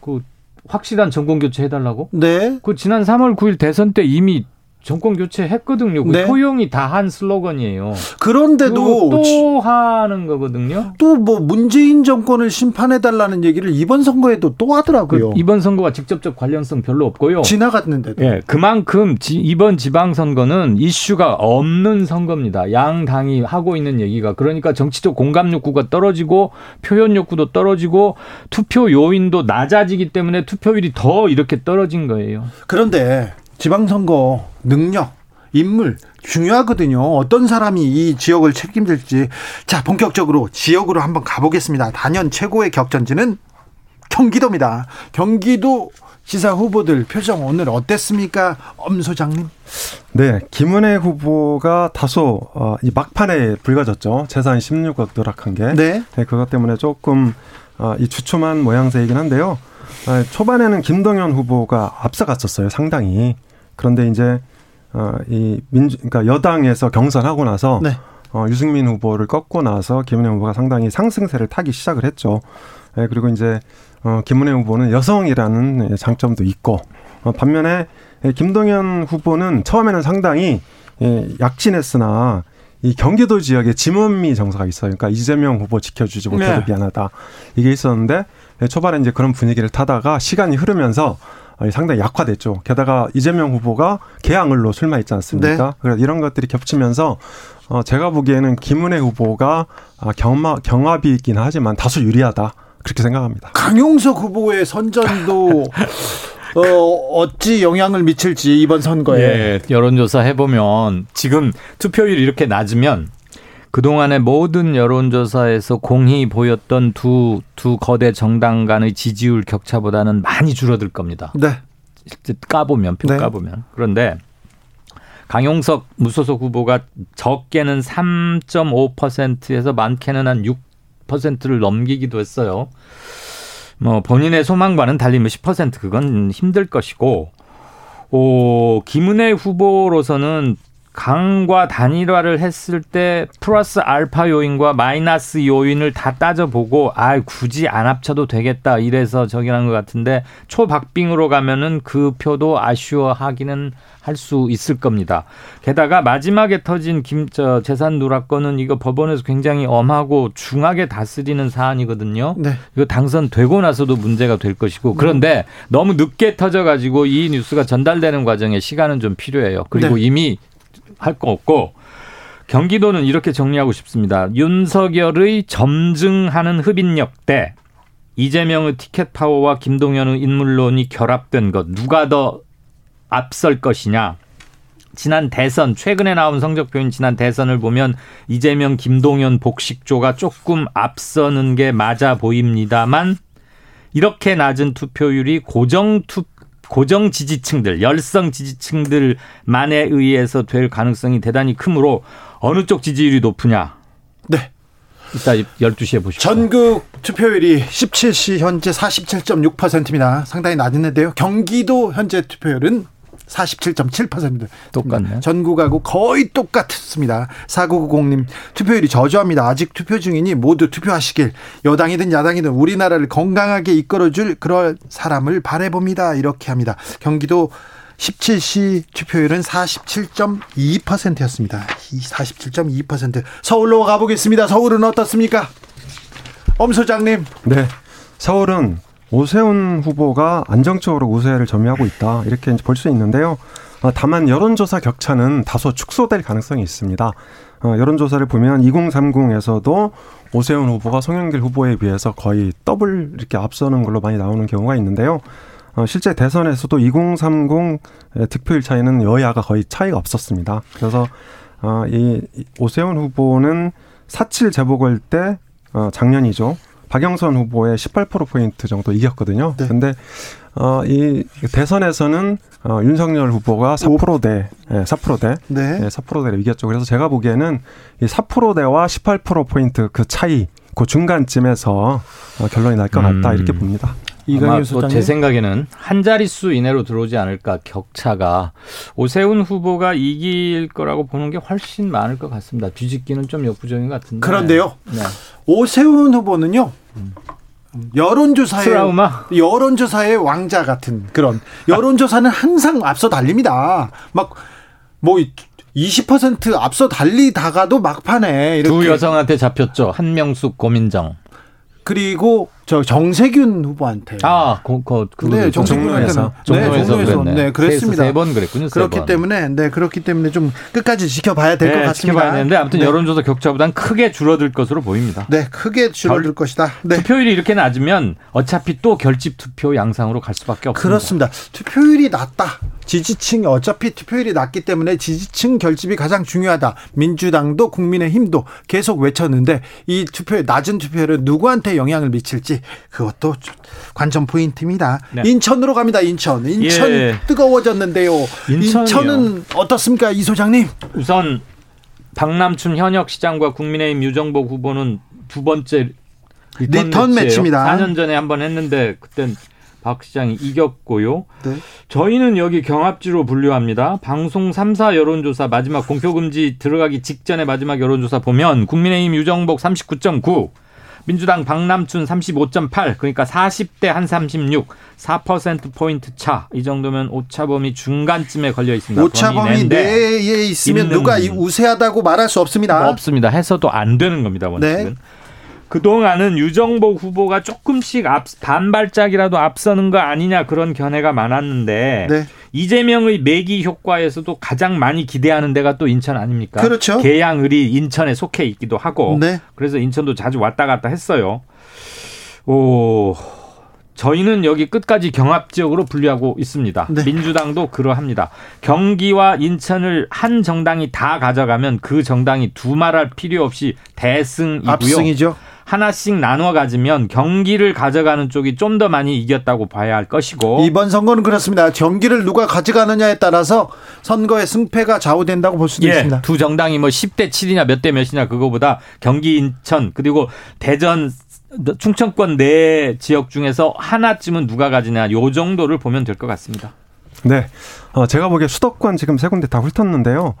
그 확실한 정권 교체 해달라고? 네. 그 지난 3월 9일 대선 때 이미 정권 교체했거든요. 그 네. 효용이 다 한 슬로건이에요. 그런데도 또 하는 거거든요. 또 뭐 문재인 정권을 심판해 달라는 얘기를 이번 선거에도 또 하더라고요. 그 이번 선거와 직접적 관련성 별로 없고요. 지나갔는데도. 예, 그만큼 지, 이번 지방 선거는 이슈가 없는 선거입니다. 양 당이 하고 있는 얘기가 그러니까 정치적 공감 욕구가 떨어지고 표현 욕구도 떨어지고 투표 요인도 낮아지기 때문에 투표율이 더 이렇게 떨어진 거예요. 그런데 지방선거 능력, 인물 중요하거든요. 어떤 사람이 이 지역을 책임질지. 자, 본격적으로 지역으로 한번 가보겠습니다. 단연 최고의 격전지는 경기도입니다. 경기도 지사 후보들 표정 오늘 어땠습니까? 엄 소장님. 네, 김은혜 후보가 다소 어, 이 막판에 불거졌죠. 재산 16억 누락한 게. 네. 네 그것 때문에 조금 어, 이 주춤한 모양새이긴 한데요. 어, 초반에는 김동연 후보가 앞서갔었어요, 상당히. 그런데 이제 어이 민주 그러니까 여당에서 경선하고 나서 네. 어 유승민 후보를 꺾고 나서 김은혜 후보가 상당히 상승세를 타기 시작을 했죠. 예, 그리고 이제 어 김은혜 후보는 여성이라는 장점도 있고 어 반면에 예, 김동연 후보는 처음에는 상당히 예, 약진했으나 이 경기도 지역에 지문미 정서가 있어요. 그러니까 이재명 후보 지켜주지 못해서 네. 미안하다. 이게 있었는데 예, 초반에 이제 그런 분위기를 타다가 시간이 흐르면서 상당히 약화됐죠. 게다가 이재명 후보가 개항을로 출마 있지 않습니까? 네. 그래서 이런 것들이 겹치면서 어 제가 보기에는 김은혜 후보가 아, 경마, 경합이긴 하지만 다소 유리하다. 그렇게 생각합니다. 강용석 후보의 선전도 어, 어찌 영향을 미칠지 이번 선거에 예, 여론조사 해보면 지금 투표율이 이렇게 낮으면 그동안의 모든 여론조사에서 공히 보였던 두, 두 거대 정당 간의 지지율 격차보다는 많이 줄어들 겁니다. 네. 실제 까보면, 표 네. 까보면. 그런데 강용석 무소속 후보가 적게는 3.5%에서 많게는 한 6%를 넘기기도 했어요. 뭐 본인의 소망과는 달리 10%뭐 그건 힘들 것이고 오, 김은혜 후보로서는 강과 단일화를 했을 때 플러스 알파 요인과 마이너스 요인을 다 따져보고 아 굳이 안 합쳐도 되겠다 이래서 저기 한 것 같은데 초박빙으로 가면은 그 표도 아쉬워하기는 할 수 있을 겁니다. 게다가 마지막에 터진 김저 재산 누락건은 이거 법원에서 굉장히 엄하고 중하게 다스리는 사안이거든요. 네. 이거 당선되고 나서도 문제가 될 것이고 그런데 너무 늦게 터져가지고 이 뉴스가 전달되는 과정에 시간은 좀 필요해요. 그리고 네. 이미 할 거 없고 경기도는 이렇게 정리하고 싶습니다. 윤석열의 점증하는 흡인력 대 이재명의 티켓 파워와 김동연의 인물론이 결합된 것 누가 더 앞설 것이냐. 지난 대선 최근에 나온 성적표인 지난 대선을 보면 이재명 김동연 복식조가 조금 앞서는 게 맞아 보입니다만 이렇게 낮은 투표율이 고정 투 고정 지지층들, 열성 지지층들만에 의해서 될 가능성이 대단히 크므로 어느 쪽 지지율이 높으냐? 네. 이따 12시에 보시죠. 전국 투표율이 17시 현재 47.6%입니다. 상당히 낮은데요. 경기도 현재 투표율은 47.7%입니다. 똑같네. 전국하고 거의 똑같습니다. 4990님 투표율이 저조합니다. 아직 투표 중이니 모두 투표하시길 여당이든 야당이든 우리나라를 건강하게 이끌어줄 그런 사람을 바래봅니다. 이렇게 합니다. 경기도 17시 투표율은 47.2%였습니다. 47.2%. 서울로 가보겠습니다. 서울은 어떻습니까? 엄 소장님. 네. 서울은 오세훈 후보가 안정적으로 우세를 점유하고 있다. 이렇게 볼 수 있는데요. 어, 다만 여론조사 격차는 다소 축소될 가능성이 있습니다. 어, 여론조사를 보면 2030에서도 오세훈 후보가 송영길 후보에 비해서 거의 더블 이렇게 앞서는 걸로 많이 나오는 경우가 있는데요. 어, 실제 대선에서도 2030 득표율 차이는 여야가 거의 차이가 없었습니다. 그래서 어, 이 오세훈 후보는 4.7 재보궐 때 어, 작년이죠. 박영선 후보의 18%포인트 정도 이겼거든요. 네. 근데 어, 이 대선에서는 어, 윤석열 후보가 4%대, 예, 4%대, 네. 예, 4%대를 이겼죠. 그래서 제가 보기에는 이 4%대와 18%포인트 그 차이, 그 중간쯤에서 어, 결론이 날 것 같다, 음. 이렇게 봅니다. 이강일 소장제 생각에는 한 자릿수 이내로 들어오지 않을까 격차가 오세훈 후보가 이길 거라고 보는 게 훨씬 많을 것 같습니다. 뒤집기는 좀 역부족인 것 같은데. 그런데요. 네. 오세훈 후보는요. 여론조사의 트라우마? 여론조사의 왕자 같은 그런 여론조사는 항상 앞서 달립니다. 막 뭐 20% 앞서 달리다가도 막판에 이렇게 두 여성한테 잡혔죠. 한명숙 고민정. 그리고 저 정세균 후보한테 아, 그, 그, 그 네, 정세균에서 네, 네, 네, 그랬습니다. 세 번 그랬군요. 그렇기 번. 때문에 네, 그렇기 때문에 좀 끝까지 지켜봐야 될것 네, 같습니다. 지켜봐야 되는데 아무튼 네. 여론조사 격차보다는 크게 줄어들 것으로 보입니다. 네, 크게 줄어들 결, 것이다. 네. 투표율이 이렇게 낮으면 어차피 또 결집 투표 양상으로 갈 수밖에 없습니다. 그렇습니다. 투표율이 낮다. 지지층 어차피 투표율이 낮기 때문에 지지층 결집이 가장 중요하다. 민주당도 국민의힘도 계속 외쳤는데 이 투표 낮은 투표율은 누구한테 영향을 미칠지 그것도 관전 포인트입니다. 네. 인천으로 갑니다. 인천. 인천 예. 뜨거워졌는데요. 인천이요. 인천은 어떻습니까, 이 소장님? 우선 박남춘 현역 시장과 국민의힘 유정복 후보는 두 번째 리턴, 리턴 매치입니다. 4년 전에 한번 했는데 그땐 박 시장이 이겼고요. 네. 저희는 여기 경합지로 분류합니다. 방송 3사 여론조사 마지막 공표금지 들어가기 직전에 마지막 여론조사 보면 국민의힘 유정복 39.9, 민주당 박남춘 35.8 그러니까 40대 한 36, 4% 포인트 차. 이 정도면 오차범위 중간쯤에 걸려 있습니다. 오차범위 내에 있으면 누가 우세하다고 말할 수 없습니다. 뭐 없습니다. 해서도 안 되는 겁니다. 원칙은. 네. 그동안은 유정복 후보가 조금씩 앞, 반발짝이라도 앞서는 거 아니냐 그런 견해가 많았는데 네. 이재명의 매기 효과에서도 가장 많이 기대하는 데가 또 인천 아닙니까? 그렇죠. 계양을이 인천에 속해 있기도 하고 네. 그래서 인천도 자주 왔다 갔다 했어요. 오 저희는 여기 끝까지 경합 지역으로 분류하고 있습니다. 네. 민주당도 그러합니다. 경기와 인천을 한 정당이 다 가져가면 그 정당이 두말할 필요 없이 대승이고요. 압승이죠. 하나씩 나눠 가지면 경기를 가져가는 쪽이 좀 더 많이 이겼다고 봐야 할 것이고 이번 선거는 그렇습니다. 경기를 누가 가져가느냐에 따라서 선거의 승패가 좌우된다고 볼 수도 예, 있습니다. 두 정당이 뭐 10대 7이냐 몇대 몇이냐 그거보다 경기 인천 그리고 대전 충청권 내 지역 중에서 하나쯤은 누가 가지냐 요 정도를 보면 될 것 같습니다. 네. 어, 제가 보기에 수도권 지금 세 군데 다 훑었는데요.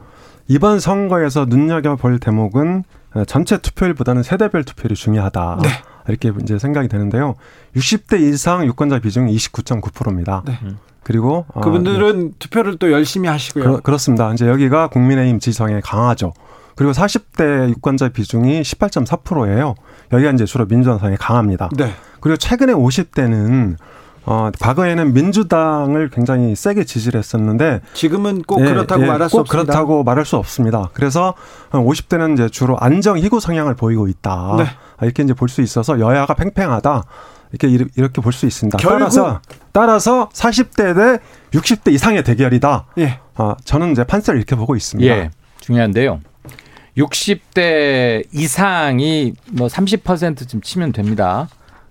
이번 선거에서 눈여겨볼 대목은 어, 전체 투표율보다는 세대별 투표율이 중요하다. 네. 이렇게 이제 생각이 되는데요. 60대 이상 유권자 비중이 29.9%입니다. 네. 그리고 어, 그분들은 네. 투표를 또 열심히 하시고요. 그렇, 습니다 이제 여기가 국민의힘 지성에 강하죠. 그리고 40대 유권자 비중이 18.4%예요. 여기가 이제 주로 민주당상에 강합니다. 네. 그리고 최근에 50대는 어, 과거에는 민주당을 굉장히 세게 지지를 했었는데 지금은 꼭 예, 그렇다고 예, 말할 수 없습니다. 그렇다고 말할 수 없습니다. 그래서 50대는 이제 주로 안정 희구 성향을 보이고 있다. 네. 이렇게 이제 볼 수 있어서 여야가 팽팽하다. 이렇게 이렇게 볼 수 있습니다. 따라서 따라서 40대 대 60대 이상의 대결이다. 예. 어, 저는 이제 판세를 이렇게 보고 있습니다. 예. 중요한데요. 60대 이상이 뭐 30%쯤 치면 됩니다.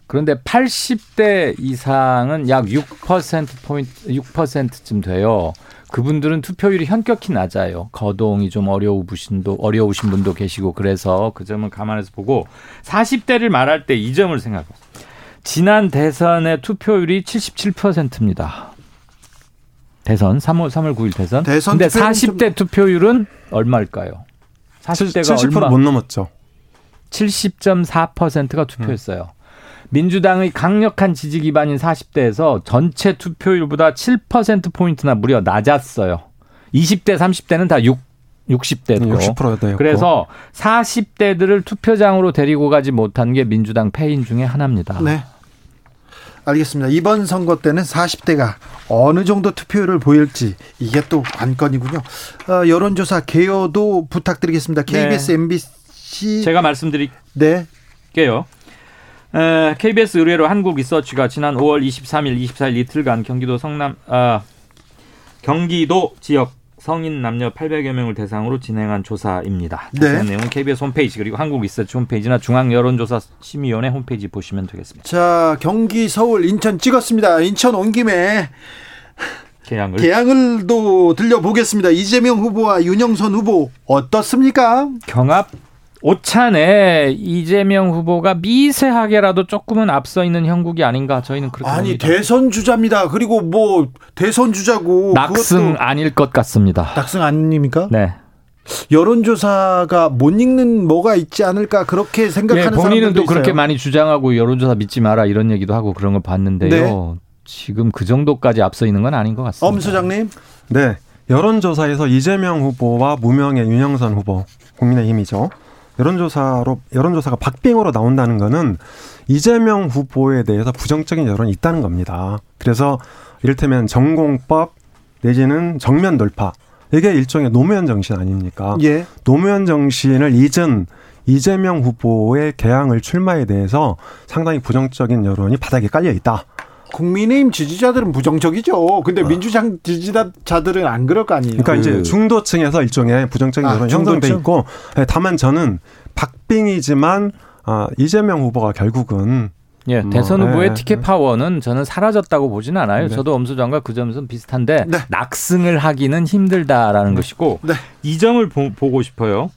그런데 80대 이상은 약 6% 포인트 6%쯤 돼요. 그분들은 투표율이 현격히 낮아요. 거동이 좀 어려우신 도 어려우신 분도 계시고 그래서 그 점을 감안해서 보고 40대를 말할 때 이 점을 생각해요. 지난 대선의 투표율이 77%입니다. 대선 3월 3월 9일 대선. 대선 근데 40대 투표율은 얼마일까요? 40대가 70%못 넘었죠. 70.4%가 투표했어요. 음. 민주당의 강력한 지지 기반인 40대에서 전체 투표율보다 7%포인트나 무려 낮았어요. 20대, 30대는 다 6, 60대고. 60%였고. 그래서 40대들을 투표장으로 데리고 가지 못한 게 민주당 패인 중에 하나입니다. 네. 알겠습니다. 이번 선거 때는 40대가 어느 정도 투표율을 보일지 이게 또 관건이군요. 어, 여론조사 개요도 부탁드리겠습니다. KBS, 네. MBC 제가 말씀드릴게요. 네. 에, KBS 의뢰로 한국 리서치가 지난 5월 23일, 24일 이틀간 경기도 성남 아, 경기도 지역 성인 남녀 800여 명을 대상으로 진행한 조사입니다. 네. 자세한 내용은 KBS 홈페이지 그리고 한국 리서치 홈페이지나 중앙 여론조사 심의위원회 홈페이지 보시면 되겠습니다. 자, 경기, 서울, 인천 찍었습니다. 인천 온 김에 개항을 개항을도 들려보겠습니다. 이재명 후보와 윤영선 후보 어떻습니까? 경합 오찬에 이재명 후보가 미세하게라도 조금은 앞서 있는 형국이 아닌가 저희는 그렇게 아니 봅니다. 대선 주자입니다. 그리고 뭐 대선 주자고 낙승 아닐 것 같습니다. 낙승 아닙니까? 네. 여론조사가 못 읽는 뭐가 있지 않을까 그렇게 생각하는 예, 본인은 또 그렇게 많이 주장하고 여론조사 믿지 마라 이런 얘기도 하고 그런 걸 봤는데요. 네. 지금 그 정도까지 앞서 있는 건 아닌 것 같습니다. 엄 소장님. 네. 여론조사에서 이재명 후보와 무명의 윤영선 후보 국민의힘이죠. 여론조사로 여론조사가 박빙으로 나온다는 거는 이재명 후보에 대해서 부정적인 여론이 있다는 겁니다. 그래서 이를테면 전공법 내지는 정면 돌파 이게 일종의 노무현 정신 아닙니까? 예. 노무현 정신을 잊은 이재명 후보의 개항을 출마에 대해서 상당히 부정적인 여론이 바닥에 깔려 있다. 국민의힘 지지자들은 부정적이죠. 근데 어. 민주당 지지자들은 안 그럴 거 아니에요. 그러니까 이제 그 중도층에서 일종의 부정적인 여론 아, 형성돼 있고 네, 다만 저는 박빙이지만 아, 이재명 후보가 결국은 예, 뭐, 대선 후보의 네. 티켓 파워는 저는 사라졌다고 보지는 않아요. 네. 저도 엄수장과 그 점은 비슷한데 네. 낙승을 하기는 힘들다라는 네. 것이고 네. 이 점을 보, 보고 싶어요.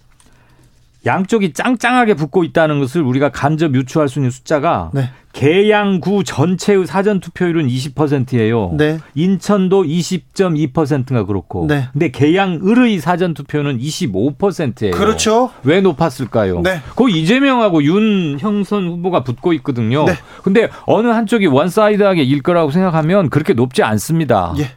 양쪽이 짱짱하게 붙고 있다는 것을 우리가 간접 유추할 수 있는 숫자가 네. 계양구 전체의 사전 투표율은 20%예요. 네. 인천도 20.2%가 그렇고. 네. 근데 계양을의 사전 투표는 25%예요. 그렇죠. 왜 높았을까요? 네. 그 이재명하고 윤 형선 후보가 붙고 있거든요. 네. 근데 어느 한쪽이 one-side하게 이길 거라고 생각하면 그렇게 높지 않습니다. 예.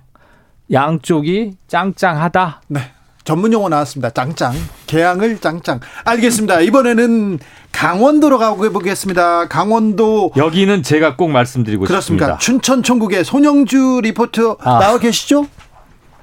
양쪽이 짱짱하다. 네. 전문 용어 나왔습니다. 짱짱. 개항을 짱짱. 알겠습니다. 이번에는 강원도로 가보겠습니다. 강원도 여기는 제가 꼭 말씀드리고 그렇습니까? 싶습니다. 춘천 총국의 손영주 리포터 아. 나와 계시죠?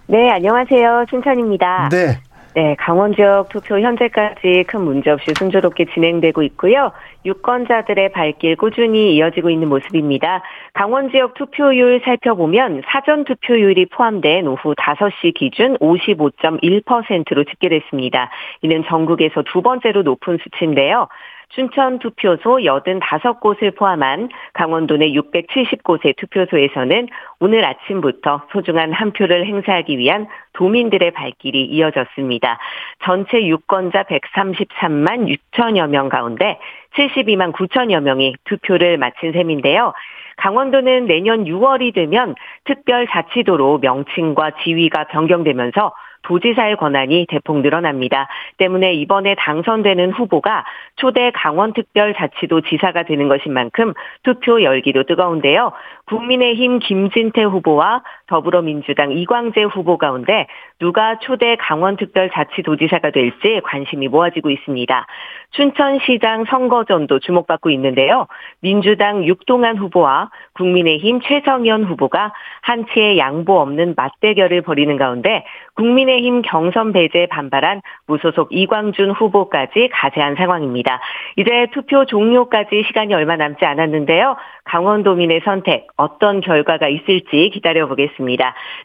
네, 안녕하세요. 춘천입니다. 네. 네, 강원 지역 투표 현재까지 큰 문제 없이 순조롭게 진행되고 있고요. 유권자들의 발길 꾸준히 이어지고 있는 모습입니다. 강원 지역 투표율 살펴보면 사전 투표율이 포함된 오후 5시 기준 55.1%로 집계됐습니다. 이는 전국에서 두 번째로 높은 수치인데요. 춘천 투표소 85곳을 포함한 강원도 내 670곳의 투표소에서는 오늘 아침부터 소중한 한 표를 행사하기 위한 도민들의 발길이 이어졌습니다. 전체 유권자 133만 6천여 명 가운데 72만 9천여 명이 투표를 마친 셈인데요. 강원도는 내년 6월이 되면 특별자치도로 명칭과 지위가 변경되면서 도지사의 권한이 대폭 늘어납니다. 때문에 이번에 당선되는 후보가 초대 강원특별자치도 지사가 되는 것인 만큼 투표 열기도 뜨거운데요. 국민의힘 김진태 후보와 더불어민주당 이광재 후보 가운데 누가 초대 강원특별자치도지사가 될지 관심이 모아지고 있습니다. 춘천시장 선거전도 주목받고 있는데요. 민주당 육동한 후보와 국민의힘 최성현 후보가 한치의 양보 없는 맞대결을 벌이는 가운데 국민의힘 경선 배제에 반발한 무소속 이광준 후보까지 가세한 상황입니다. 이제 투표 종료까지 시간이 얼마 남지 않았는데요. 강원도민의 선택 어떤 결과가 있을지 기다려보겠습니다.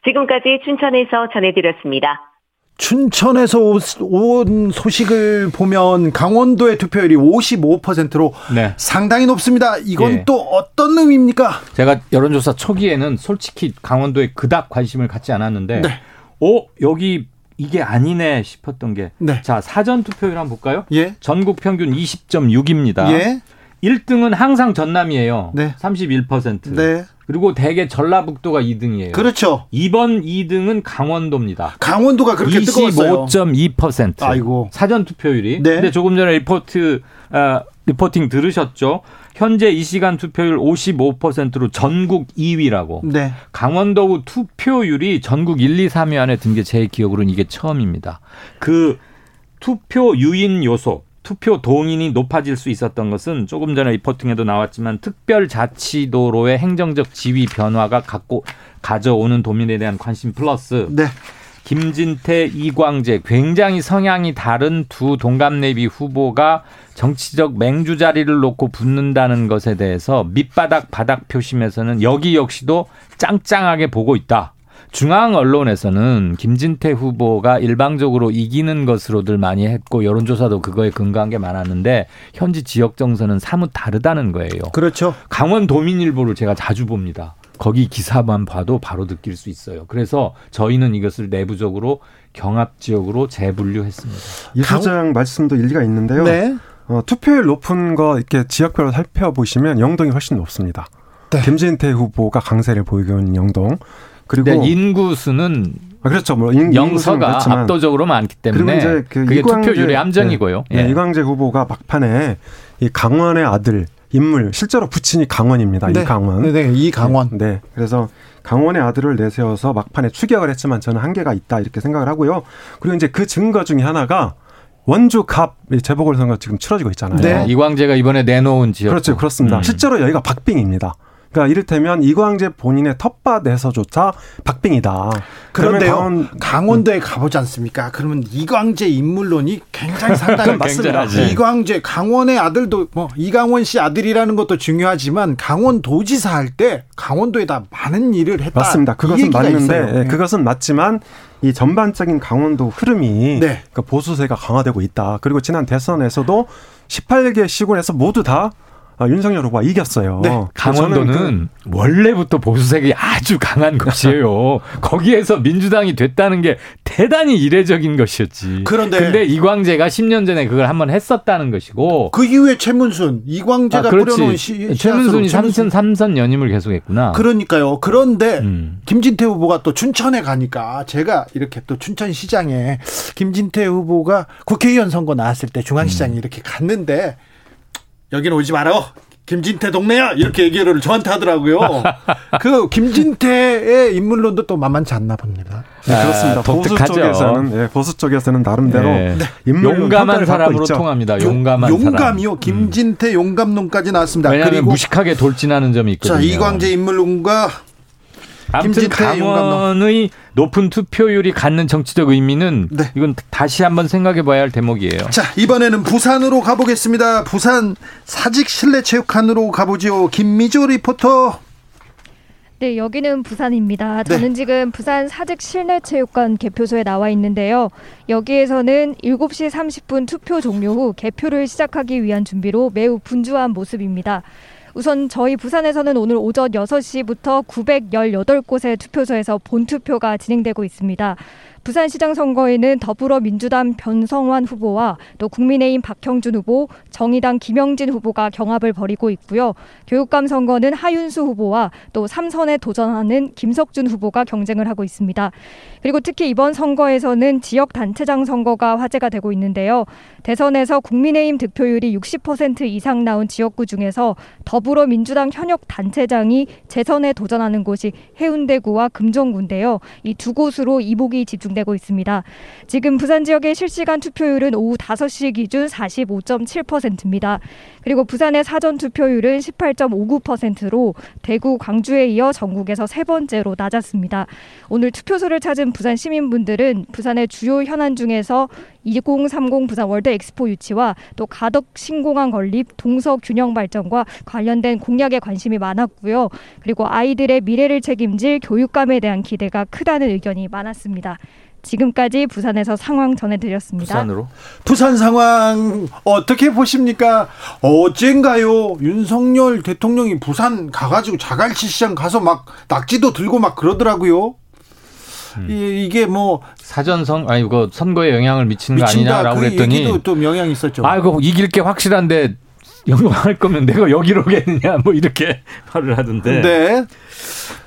지금까지 춘천에서 전해드렸습니다. 춘천에서 온 소식을 보면 강원도의 투표율이 55%로 네. 상당히 높습니다. 이건 예. 또 어떤 의미입니까? 제가 여론조사 초기에는 솔직히 강원도에 그닥 관심을 갖지 않았는데, 네. 어 여기 이게 아니네 싶었던 게, 네. 자 사전 투표율 한번 볼까요? 예. 전국 평균 20.6입니다. 예. 1등은 항상 전남이에요. 네. 31%. 네. 그리고 대개 전라북도가 2등이에요. 그렇죠. 이번 2등은 강원도입니다. 강원도가 그렇게 25.2%. 아이고. 사전 투표율이. 네. 근데 조금 전에 리포트 어, 리포팅 들으셨죠? 현재 이 시간 투표율 55%로 전국 2위라고. 네. 강원도 투표율이 전국 1, 2, 3위 안에 든 게 제 기억으로는 이게 처음입니다. 그 투표 유인 요소, 투표 동인이 높아질 수 있었던 것은 조금 전에 리포팅에도 나왔지만 특별자치도로의 행정적 지위 변화가 갖고 가져오는 도민에 대한 관심 플러스 네. 김진태, 이광재 굉장히 성향이 다른 두 동갑내비 후보가 정치적 맹주 자리를 놓고 붙는다는 것에 대해서 밑바닥 바닥 표심에서는 여기 역시도 짱짱하게 보고 있다. 중앙 언론에서는 김진태 후보가 일방적으로 이기는 것으로들 많이 했고 여론조사도 그거에 근거한 게 많았는데 현지 지역 정서는 사뭇 다르다는 거예요. 그렇죠. 강원 도민일보를 제가 자주 봅니다. 거기 기사만 봐도 바로 느낄 수 있어요. 그래서 저희는 이것을 내부적으로 경합 지역으로 재분류했습니다. 이 소장 말씀도 일리가 있는데요. 네. 어, 투표율 높은 거 이렇게 지역별로 살펴보시면 영동이 훨씬 높습니다. 네. 김진태 후보가 강세를 보이고 있는 영동. 그리고 네, 인구 수는 아, 그렇죠. 뭐 인, 영서가 압도적으로 많기 때문에 이제 그 그게 이광재, 투표율의 함정이고요. 네, 네, 이광재 후보가 막판에 이 강원의 아들 인물 실제로 부친이 강원입니다. 네. 이 강원. 네, 네, 이 강원. 네, 네. 그래서 강원의 아들을 내세워서 막판에 추격을 했지만 저는 한계가 있다 이렇게 생각을 하고요. 그리고 이제 그 증거 중에 하나가 원주 갑 재보궐 선거 지금 치러지고 있잖아요. 네. 이광재가 이번에 내놓은 지역. 그렇죠, 그렇습니다. 음. 실제로 여기가 박빙입니다. 그러니까 이를테면 이광재 본인의 텃밭에서조차 박빙이다. 그런데요, 강원, 강원도에 가보지 않습니까? 그러면 이광재 인물론이 굉장히 상당히 맞습니다. 이광재 강원의 아들도 뭐 이강원 씨 아들이라는 것도 중요하지만 강원 도지사 할 때 강원도에다 많은 일을 했다. 맞습니다. 그것은 맞는데 네. 그것은 맞지만 이 전반적인 강원도 흐름이 네. 그러니까 보수세가 강화되고 있다. 그리고 지난 대선에서도 18개 시군에서 모두 다 아, 윤석열 후보가 이겼어요. 네. 강원도는 그... 원래부터 보수색이 아주 강한 것이에요. 거기에서 민주당이 됐다는 게 대단히 이례적인 것이었지. 그런데 근데 이광재가 10년 전에 그걸 한번 했었다는 것이고 그 이후에 최문순, 이광재가 아, 뿌려놓은 시, 최문순이 삼선 삼선 연임을 계속했구나. 그러니까요. 그런데 음. 김진태 후보가 또 춘천에 가니까 제가 이렇게 또 춘천시장에 김진태 후보가 국회의원 선거 나왔을 때 중앙시장에 음. 이렇게 갔는데 여기는 오지 마라. 김진태 동네야 이렇게 얘기를 저한테 하더라고요. 그 김진태의 인물론도 또 만만치 않나 봅니다. 네, 그렇습니다. 아, 보수 쪽에서는 네, 보수 쪽에서는 나름대로 네. 용감한 사람으로 통합니다. 용감한 용감이요. 사람. 김진태 용감론까지 나왔습니다. 그리고 무식하게 돌진하는 점이 있거든요. 자 이광재 인물론과 아무튼 강원의 높은 투표율이 갖는 정치적 의미는 네. 이건 다시 한번 생각해 봐야 할 대목이에요. 자, 이번에는 부산으로 가보겠습니다. 부산 사직 실내 체육관으로 가보죠. 김미조 리포터. 네, 여기는 부산입니다. 네. 저는 네. 지금 부산 사직 실내체육관 개표소에 나와 있는데요. 여기에서는 7시 30분 투표 종료 후 개표를 시작하기 위한 준비로 매우 분주한 모습입니다. 우선 저희 부산에서는 오늘 오전 6시부터 918곳의 투표소에서 본투표가 진행되고 있습니다. 부산시장 선거에는 더불어민주당 변성환 후보와 또 국민의힘 박형준 후보, 정의당 김영진 후보가 경합을 벌이고 있고요. 교육감 선거는 하윤수 후보와 또 삼선에 도전하는 김석준 후보가 경쟁을 하고 있습니다. 그리고 특히 이번 선거에서는 지역 단체장 선거가 화제가 되고 있는데요. 대선에서 국민의힘 득표율이 60% 이상 나온 지역구 중에서 더불어민주당 현역 단체장이 재선에 도전하는 곳이 해운대구와 금정구인데요. 이 두 곳으로 이복이 집중 진행되고 있습니다. 지금 부산 지역의 실시간 투표율은 오후 5시 기준 45.7%입니다. 그리고 부산의 사전 투표율은 18.59%로 대구, 광주에 이어 전국에서 세 번째로 낮았습니다. 오늘 투표소를 찾은 부산 시민분들은 부산의 주요 현안 중에서 2030 부산 월드 엑스포 유치와 또 가덕 신공항 건립, 동서 균형 발전과 관련된 공약에 관심이 많았고요. 그리고 아이들의 미래를 책임질 교육감에 대한 기대가 크다는 의견이 많았습니다. 지금까지 부산에서 상황 전해드렸습니다. 부산으로? 부산 상황 어떻게 보십니까? 어젠가요 윤석열 대통령이 부산 가가지고 자갈치 시장 가서 막 낙지도 들고 막 그러더라고요. 음. 이, 게뭐 사전선 아니 그 선거에 영향을 미치는 거 아니냐라고 그 그랬더니 얘기도 좀 영향이 있었죠. 아이고 이길 게 확실한데 영광할 거면 내가 여기로 오겠느냐 뭐 이렇게 말을 하던데. 네.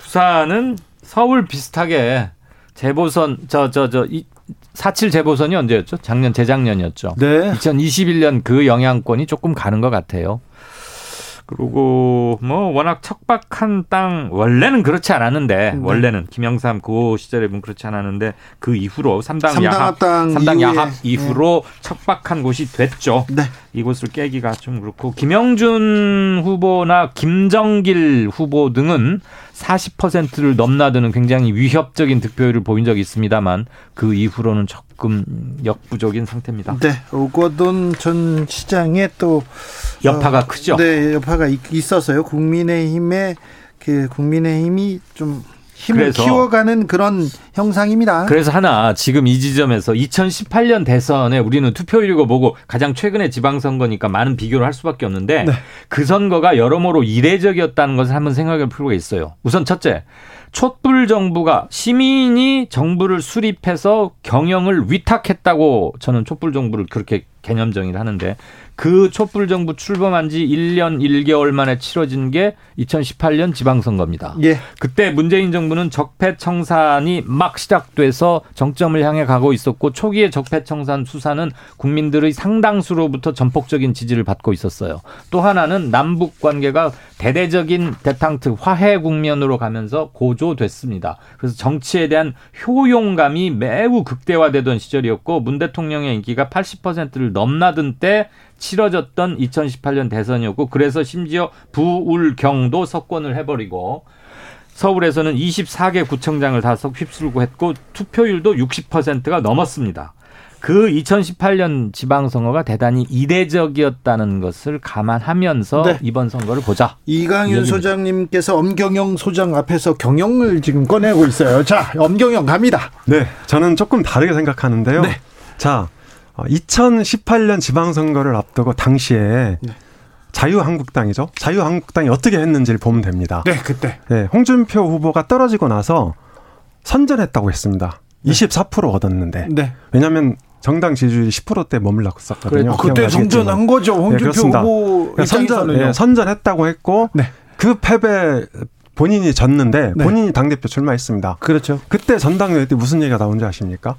부산은 서울 비슷하게 재보선 저 저 저4.7 재보선이 언제였죠? 작년 재작년이었죠. 네. 2021년 그 영향권이 조금 가는 것 같아요. 그리고 뭐 워낙 척박한 땅 원래는 그렇지 않았는데 네. 원래는 김영삼 그 시절에 보면 그렇지 않았는데 그 이후로 삼당 야합 삼당 야합 이후로 네. 척박한 곳이 됐죠. 네. 이곳을 깨기가 좀 그렇고 김영준 후보나 김정길 후보 등은 40%를 넘나드는 굉장히 위협적인 득표율을 보인 적이 있습니다만 그 이후로는 조금 역부족인 상태입니다. 네, 오거돈 전 시장의 또 여파가 어, 크죠. 네, 여파가 있었어요. 국민의힘의 그 국민의힘이 좀 힘을 키워가는 그런 형상입니다. 그래서 하나 지금 이 지점에서 2018년 대선에 우리는 투표율이고 뭐고 가장 최근에 지방선거니까 많은 비교를 할 수밖에 없는데 네. 그 선거가 여러모로 이례적이었다는 것을 한번 생각해 볼 필요가 있어요. 우선 첫째, 촛불 정부가 시민이 정부를 수립해서 경영을 위탁했다고 저는 촛불 정부를 그렇게 개념 정의를 하는데 그 촛불 정부 출범한 지 1년 1개월 만에 치러진 게 2018년 지방선거입니다. 예. 그때 문재인 정부는 적폐청산이 막 시작돼서 정점을 향해 가고 있었고 초기에 적폐청산 수사는 국민들의 상당수로부터 전폭적인 지지를 받고 있었어요. 또 하나는 남북 관계가 대대적인 대탕트 화해 국면으로 가면서 고조됐습니다. 그래서 정치에 대한 효용감이 매우 극대화되던 시절이었고 문 대통령의 인기가 80%를 넘나든 때 치러졌던 2018년 대선이었고 그래서 심지어 부울경도 석권을 해버리고 서울에서는 24개 구청장을 다 휩쓸고 했고 투표율도 60%가 넘었습니다. 그 2018년 지방선거가 대단히 이례적이었다는 것을 감안하면서 네. 이번 선거를 보자. 이강윤 소장님께서 엄경영 소장 앞에서 경영을 지금 꺼내고 있어요. 자, 엄경영 갑니다. 네, 저는 조금 다르게 생각하는데요. 네. 자, 2018년 어, 지방선거를 앞두고 당시에 네. 자유한국당이죠. 자유한국당이 어떻게 했는지를 보면 됩니다. 네, 그때. 네, 홍준표 후보가 떨어지고 나서 선전했다고 했습니다. 네. 24% 얻었는데. 네. 왜냐하면 정당 지지율이 10%대 머물렀었거든요. 그래, 그때 선전한 거죠. 네, 홍준표 네, 후보 선전, 네, 선전했다고 했고 네. 그 패배 본인이 졌는데 네. 본인이 당대표 출마했습니다. 그렇죠. 그때 전당대회 때 무슨 얘기가 나온지 아십니까?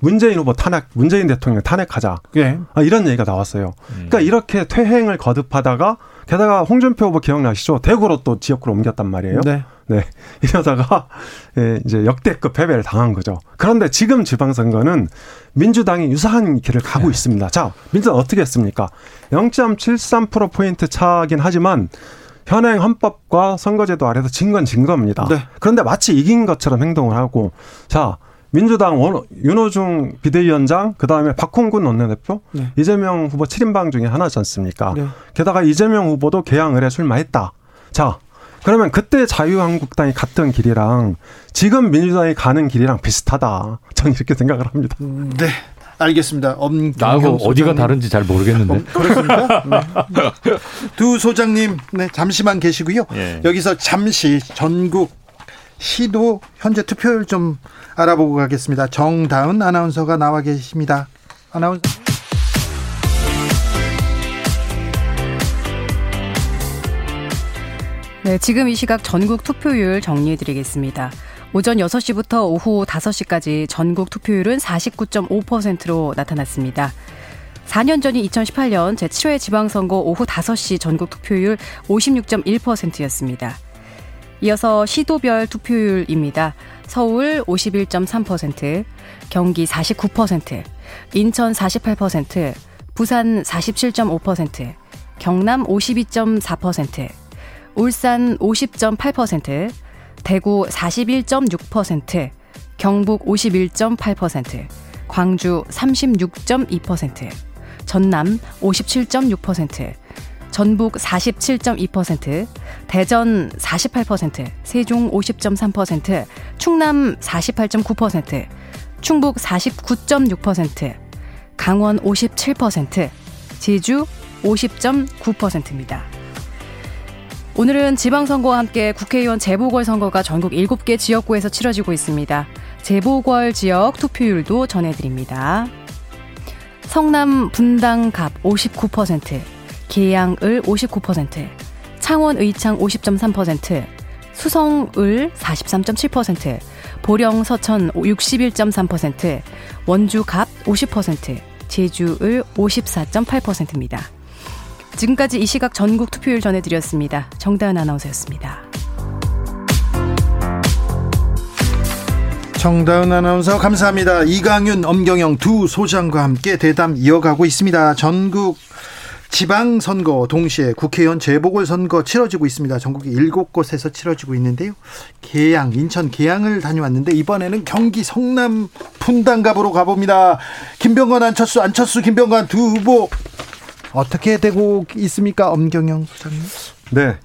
문재인 후보 탄핵, 문재인 대통령 탄핵하자. 예. 아, 이런 얘기가 나왔어요. 음. 그러니까 이렇게 퇴행을 거듭하다가 게다가 홍준표 후보 기억나시죠? 대구로 또 지역구로 옮겼단 말이에요. 네. 네. 이러다가 예, 이제 역대급 패배를 당한 거죠. 그런데 지금 지방선거는 민주당이 유사한 길을 가고 네. 있습니다. 자, 민주당 어떻게 했습니까? 0.73%포인트 차긴 하지만 현행 헌법과 선거제도 아래서 진 건진 겁니다. 네. 그런데 마치 이긴 것처럼 행동을 하고 자, 민주당 원, 윤호중 비대위원장 그다음에 박홍근 원내대표 네. 이재명 후보 7인방 중에 하나지 않습니까? 네. 게다가 이재명 후보도 개항 을해 출마했다. 자, 그러면 그때 자유한국당이 갔던 길이랑 지금 민주당이 가는 길이랑 비슷하다. 저는 이렇게 생각을 합니다. 네. 알겠습니다. 나하고 어디가 다른지 잘 모르겠는데. 어, 그렇습니까? 네. 두 소장님, 네, 잠시만 계시고요. 예. 여기서 잠시 전국 시도 현재 투표율 좀 알아보고 가겠습니다. 정다은 아나운서가 나와 계십니다. 아나운서. 네, 지금 이 시각 전국 투표율 정리해 드리겠습니다. 오전 6시부터 오후 5시까지 전국 투표율은 49.5%로 나타났습니다. 4년 전인 2018년 제7회 지방선거 오후 5시 전국 투표율 56.1%였습니다. 이어서 시도별 투표율입니다. 서울 51.3%, 경기 49%, 인천 48%, 부산 47.5%, 경남 52.4%, 울산 50.8%, 대구 41.6%, 경북 51.8%, 광주 36.2%, 전남 57.6%, 전북 47.2%, 대전 48%, 세종 50.3%, 충남 48.9%, 충북 49.6%, 강원 57%, 제주 50.9%입니다. 오늘은 지방선거와 함께 국회의원 재보궐선거가 전국 7개 지역구에서 치러지고 있습니다. 재보궐 지역 투표율도 전해드립니다. 성남 분당갑 59%, 계양을 59%, 창원 의창 50.3%, 수성을 43.7%, 보령 서천 61.3%, 원주 갑 50%, 제주을 54.8%입니다. 지금까지 이 시각 전국 투표율 전해드렸습니다. 정다은 아나운서였습니다. 정다은 아나운서 감사합니다. 이강윤, 엄경영 두 소장과 함께 대담 이어가고 있습니다. 전국 지방선거 동시에 국회의원 재보궐선거 치러지고 있습니다. 전국에 일곱 곳에서 치러지고 있는데요. 계양, 인천 계양을 다녀왔는데 이번에는 경기 성남 분당갑으로 가봅니다. 김병관, 안철수, 안철수, 김병관 두 후보 어떻게 되고 있습니까? 엄경영 소장님. 네.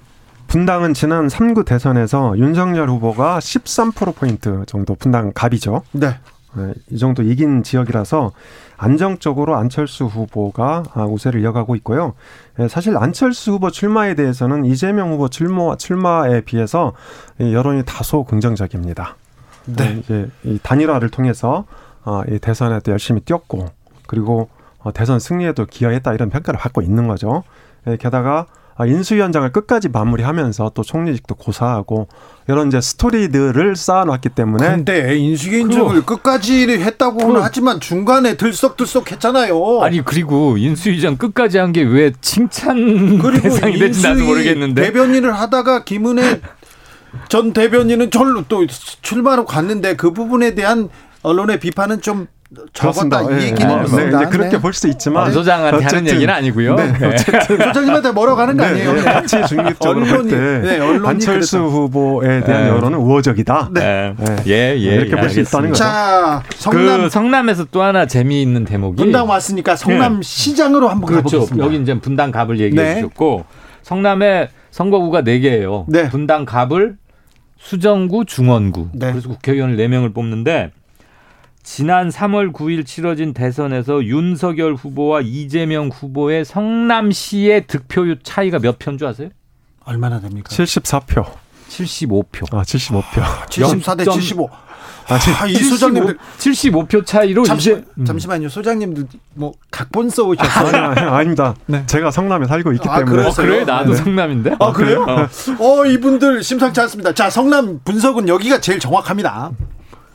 분당은 지난 3구 대선에서 윤석열 후보가 13%포인트 정도 분당 갑이죠. 네. 네. 이 정도 이긴 지역이라서 안정적으로 안철수 후보가 아, 우세를 이어가고 있고요. 예, 사실 안철수 후보 출마에 대해서는 이재명 후보 출마, 출마에 비해서 여론이 다소 긍정적입니다. 네. 예, 이제 이 단일화를 통해서 아, 이 대선에 도 열심히 뛰었고 그리고 어, 대선 승리에도 기여했다 이런 평가를 받고 있는 거죠. 예, 게다가 아, 인수위원장을 끝까지 마무리하면서 또 총리직도 고사하고 이런 이제 스토리들을 쌓아놨기 때문에. 근데 인수위원장을 끝까지 했다고는 하지만 중간에 들썩들썩 했잖아요. 아니 그리고 인수위장 끝까지 한 게 왜 칭찬 대상이 될지 나도 모르겠는데. 대변인을 하다가 김은혜 전 대변인은 절로 또 출마로 갔는데 그 부분에 대한 언론의 비판은 좀 적었다 이 네. 얘기는 네. 있습니다. 네. 그렇게 볼 수 있지만 소장한테 하는 얘기는 아니고요. 네. 어쨌든 소장님한테 뭐라고 하는 거 아니에요. 네. 같이 중립적으로 언론이, 볼때 네, 언론이 안철수 그래서. 후보에 대한 여론은 우호적이다. 네. 예, 예. 이렇게 볼수 예, 있다는 거죠. 자, 성남 그 성남에서 또 하나 재미있는 대목이 분당 왔으니까 성남 시장으로 한번 그렇죠. 가보겠습니다. 여기 이제 분당 갑을 얘기해 네. 주셨고 성남에 선거구가 4 개예요. 분당 갑을 수정구, 중원구. 그래서 국회의원을 4 명을 뽑는데 지난 3월 9일 치러진 대선에서 윤석열 후보와 이재명 후보의 성남시의 득표율 차이가 몇 표인 줄 아세요? 얼마나 됩니까? 74표. 75표. 아, 75표. 74대 75. 아, 아, 이 소장님들 75표 차이로 잠시, 이제 잠시만요. 소장님들 뭐 각본 써 오셨어요? 아니, 아니, 아닙니다. 제가 성남에 살고 있기 아, 때문에. 그래서요? 그래 나도 네. 성남인데. 아, 그래요? 어. 어, 이분들 심상치 않습니다. 자, 성남 분석은 여기가 제일 정확합니다.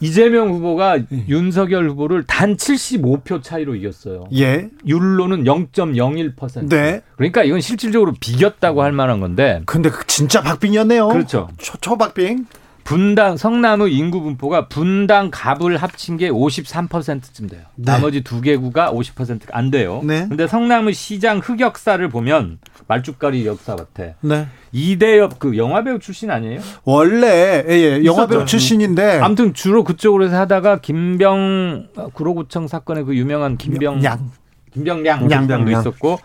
이재명 후보가 윤석열 후보를 단 75표 차이로 이겼어요. 예. 율로는 0.01%. 네. 그러니까 이건 실질적으로 비겼다고 할 만한 건데. 근데 그 진짜 박빙이었네요. 그렇죠. 초, 초박빙. 분당 성남의 인구 분포가 분당 갑을 합친 게 53%쯤 돼요. 네. 나머지 두 개구가 50%가 안 돼요. 네. 근데 성남의 시장 흑역사를 보면 말죽거리 역사 같아. 네. 이대엽 그 영화 배우 출신 아니에요? 원래 예, 예, 영화 배우 있었죠. 출신인데 아무튼 주로 그쪽으로 해서 하다가 김병 어, 구로구청 사건의 그 유명한 김병 양. 김병량 양. 장도 양. 있었고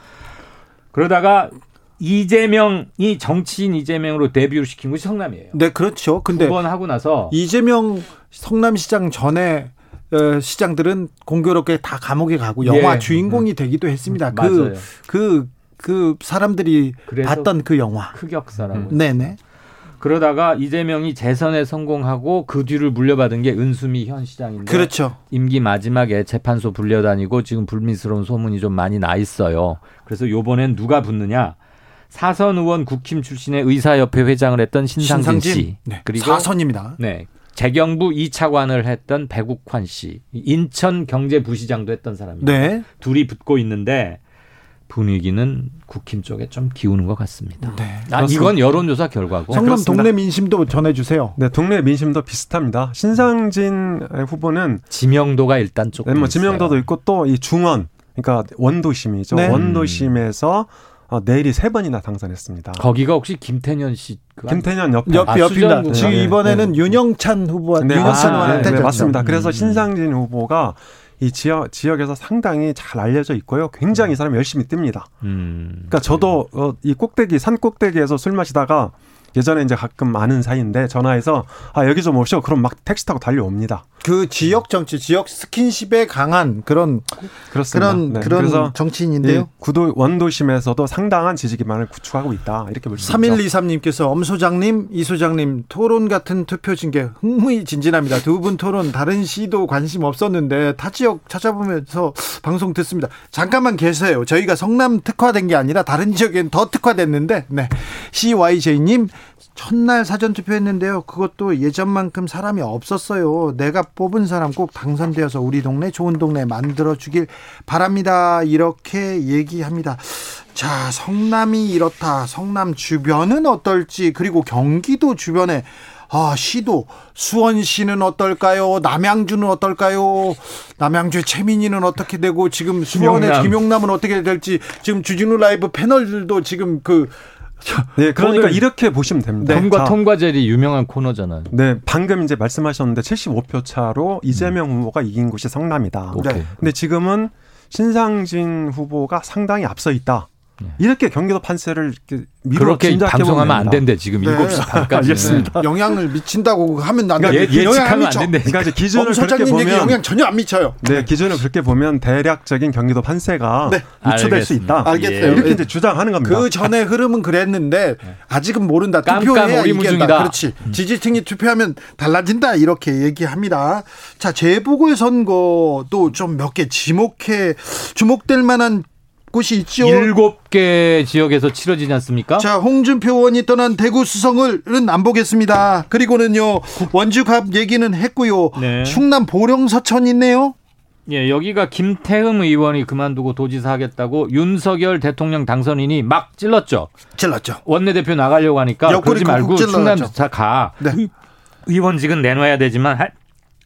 그러다가 이재명이 정치인 이재명으로 데뷔를 시킨 곳이 성남이에요. 네, 그렇죠. 근데 두번 하고 나서 이재명 성남시장 전에 어, 시장들은 공교롭게 다 감옥에 가고 영화 예. 주인공이 되기도 했습니다. 맞아요. 그 그그 사람들이 봤던 그 영화. 흑역사라고. 네네. 그러다가 이재명이 재선에 성공하고 그 뒤를 물려받은 게 은수미 현 시장인데 그렇죠. 임기 마지막에 재판소 불려다니고 지금 불미스러운 소문이 좀 많이 나 있어요. 그래서 요번엔 누가 붙느냐? 사선 의원 국힘 출신의 의사협회 회장을 했던 신상진, 씨. 네. 그리고 사선입니다. 네. 재경부 2차관을 했던 백욱환 씨. 인천 경제부시장도 했던 사람입니다. 네. 둘이 붙고 있는데 분위기는 국힘 쪽에 좀 기우는 것 같습니다. 네. 아, 이건 여론조사 결과고. 성남. 동네 민심도 전해주세요. 네, 동네 민심도 비슷합니다. 신상진 후보는 지명도가 일단 조금 네, 뭐. 지명도도 있고 또 이 중원, 그러니까 원도심이죠. 네. 원도심에서 어, 내일이 세 번이나 당선했습니다. 거기가 혹시 김태년 씨 그 김태년 옆 옆, 아, 옆입니다. 지금 네, 이번에는 네. 윤영찬 후보와 네, 윤영찬 맞습니다. 후보한테 네, 졌죠. 맞습니다. 그래서 음. 신상진 후보가 이 지역 지역에서 상당히 잘 알려져 있고요. 굉장히 이 사람이 열심히 뜹니다. 음. 그러니까 저도 어, 이 꼭대기 산 꼭대기에서 술 마시다가 예전에 이제 가끔 아는 사이인데 전화해서 아 여기 좀 오시오. 그럼 막 택시 타고 달려옵니다. 그 지역 정치, 지역 스킨십에 강한 그런 그렇습니다. 그런 네, 그런 그래서 정치인인데요. 이 구도 원도심에서도 상당한 지지 기반을 구축하고 있다. 이렇게 볼수 있죠. 3123님께서 엄 소장님, 이 소장님 토론 같은 투표 징계 흥미진진합니다. 두 분 토론 다른 시도 관심 없었는데 타 지역 찾아보면서 방송 듣습니다. 잠깐만 계세요. 저희가 성남 특화된 게 아니라 다른 지역엔 더 특화됐는데 네. CYJ님 첫날 사전 투표했는데요. 그것도 예전만큼 사람이 없었어요. 내가 뽑은 사람 꼭 당선되어서 우리 동네 좋은 동네 만들어 주길 바랍니다. 이렇게 얘기합니다. 자, 성남이 이렇다. 성남 주변은 어떨지 그리고 경기도 주변에 아, 시도 수원시는 어떨까요? 남양주는 어떨까요? 남양주의 최민희는 어떻게 되고 지금 수원의 김용남. 김용남은 어떻게 될지 지금 주진우 라이브 패널들도 지금 그 네, 그러니까 이렇게 보시면 됩니다. 통과 통과제리 유명한 코너잖아요. 네, 방금 이제 말씀하셨는데 75표 차로 이재명 음. 후보가 이긴 곳이 성남이다. 네. 근데 지금은 신상진 후보가 상당히 앞서 있다. 네. 이렇게 경기도 판세를 이렇게 그렇게 방송하면 안 된대 지금 네. 7시 반까지. 알겠습니다. 영향을 미친다고 하면 안 그러니까 돼. 예측하면 안 된대. 그러니까 이제 기준을 그렇게 보면 영향 전혀 안 미쳐요. 네, 기준을 그렇게 보면 대략적인 경기도 판세가 네. 유추될 수 있다. 알겠어요. 이렇게 이제 주장하는 겁니다. 그 전에 흐름은 그랬는데 아직은 모른다. 투표해야 이긴다. 그렇지. 음. 지지층이 투표하면 달라진다. 이렇게 얘기합니다. 자, 재보궐 선거도 좀 몇 개 지목해 주목될 만한 곳이 있죠. 일곱 개 지역에서 치러지지 않습니까? 자, 홍준표 의원이 떠난 대구 수성을은 안 보겠습니다. 그리고는요, 원주갑 얘기는 했고요. 네. 충남 보령 서천 있네요. 예, 여기가 김태흠 의원이 그만두고 도지사 하겠다고 윤석열 대통령 당선인이 막 찔렀죠. 찔렀죠. 원내대표 나가려고 하니까 그러지 말고 충남 자 가. 네. 의원직은 내놔야 되지만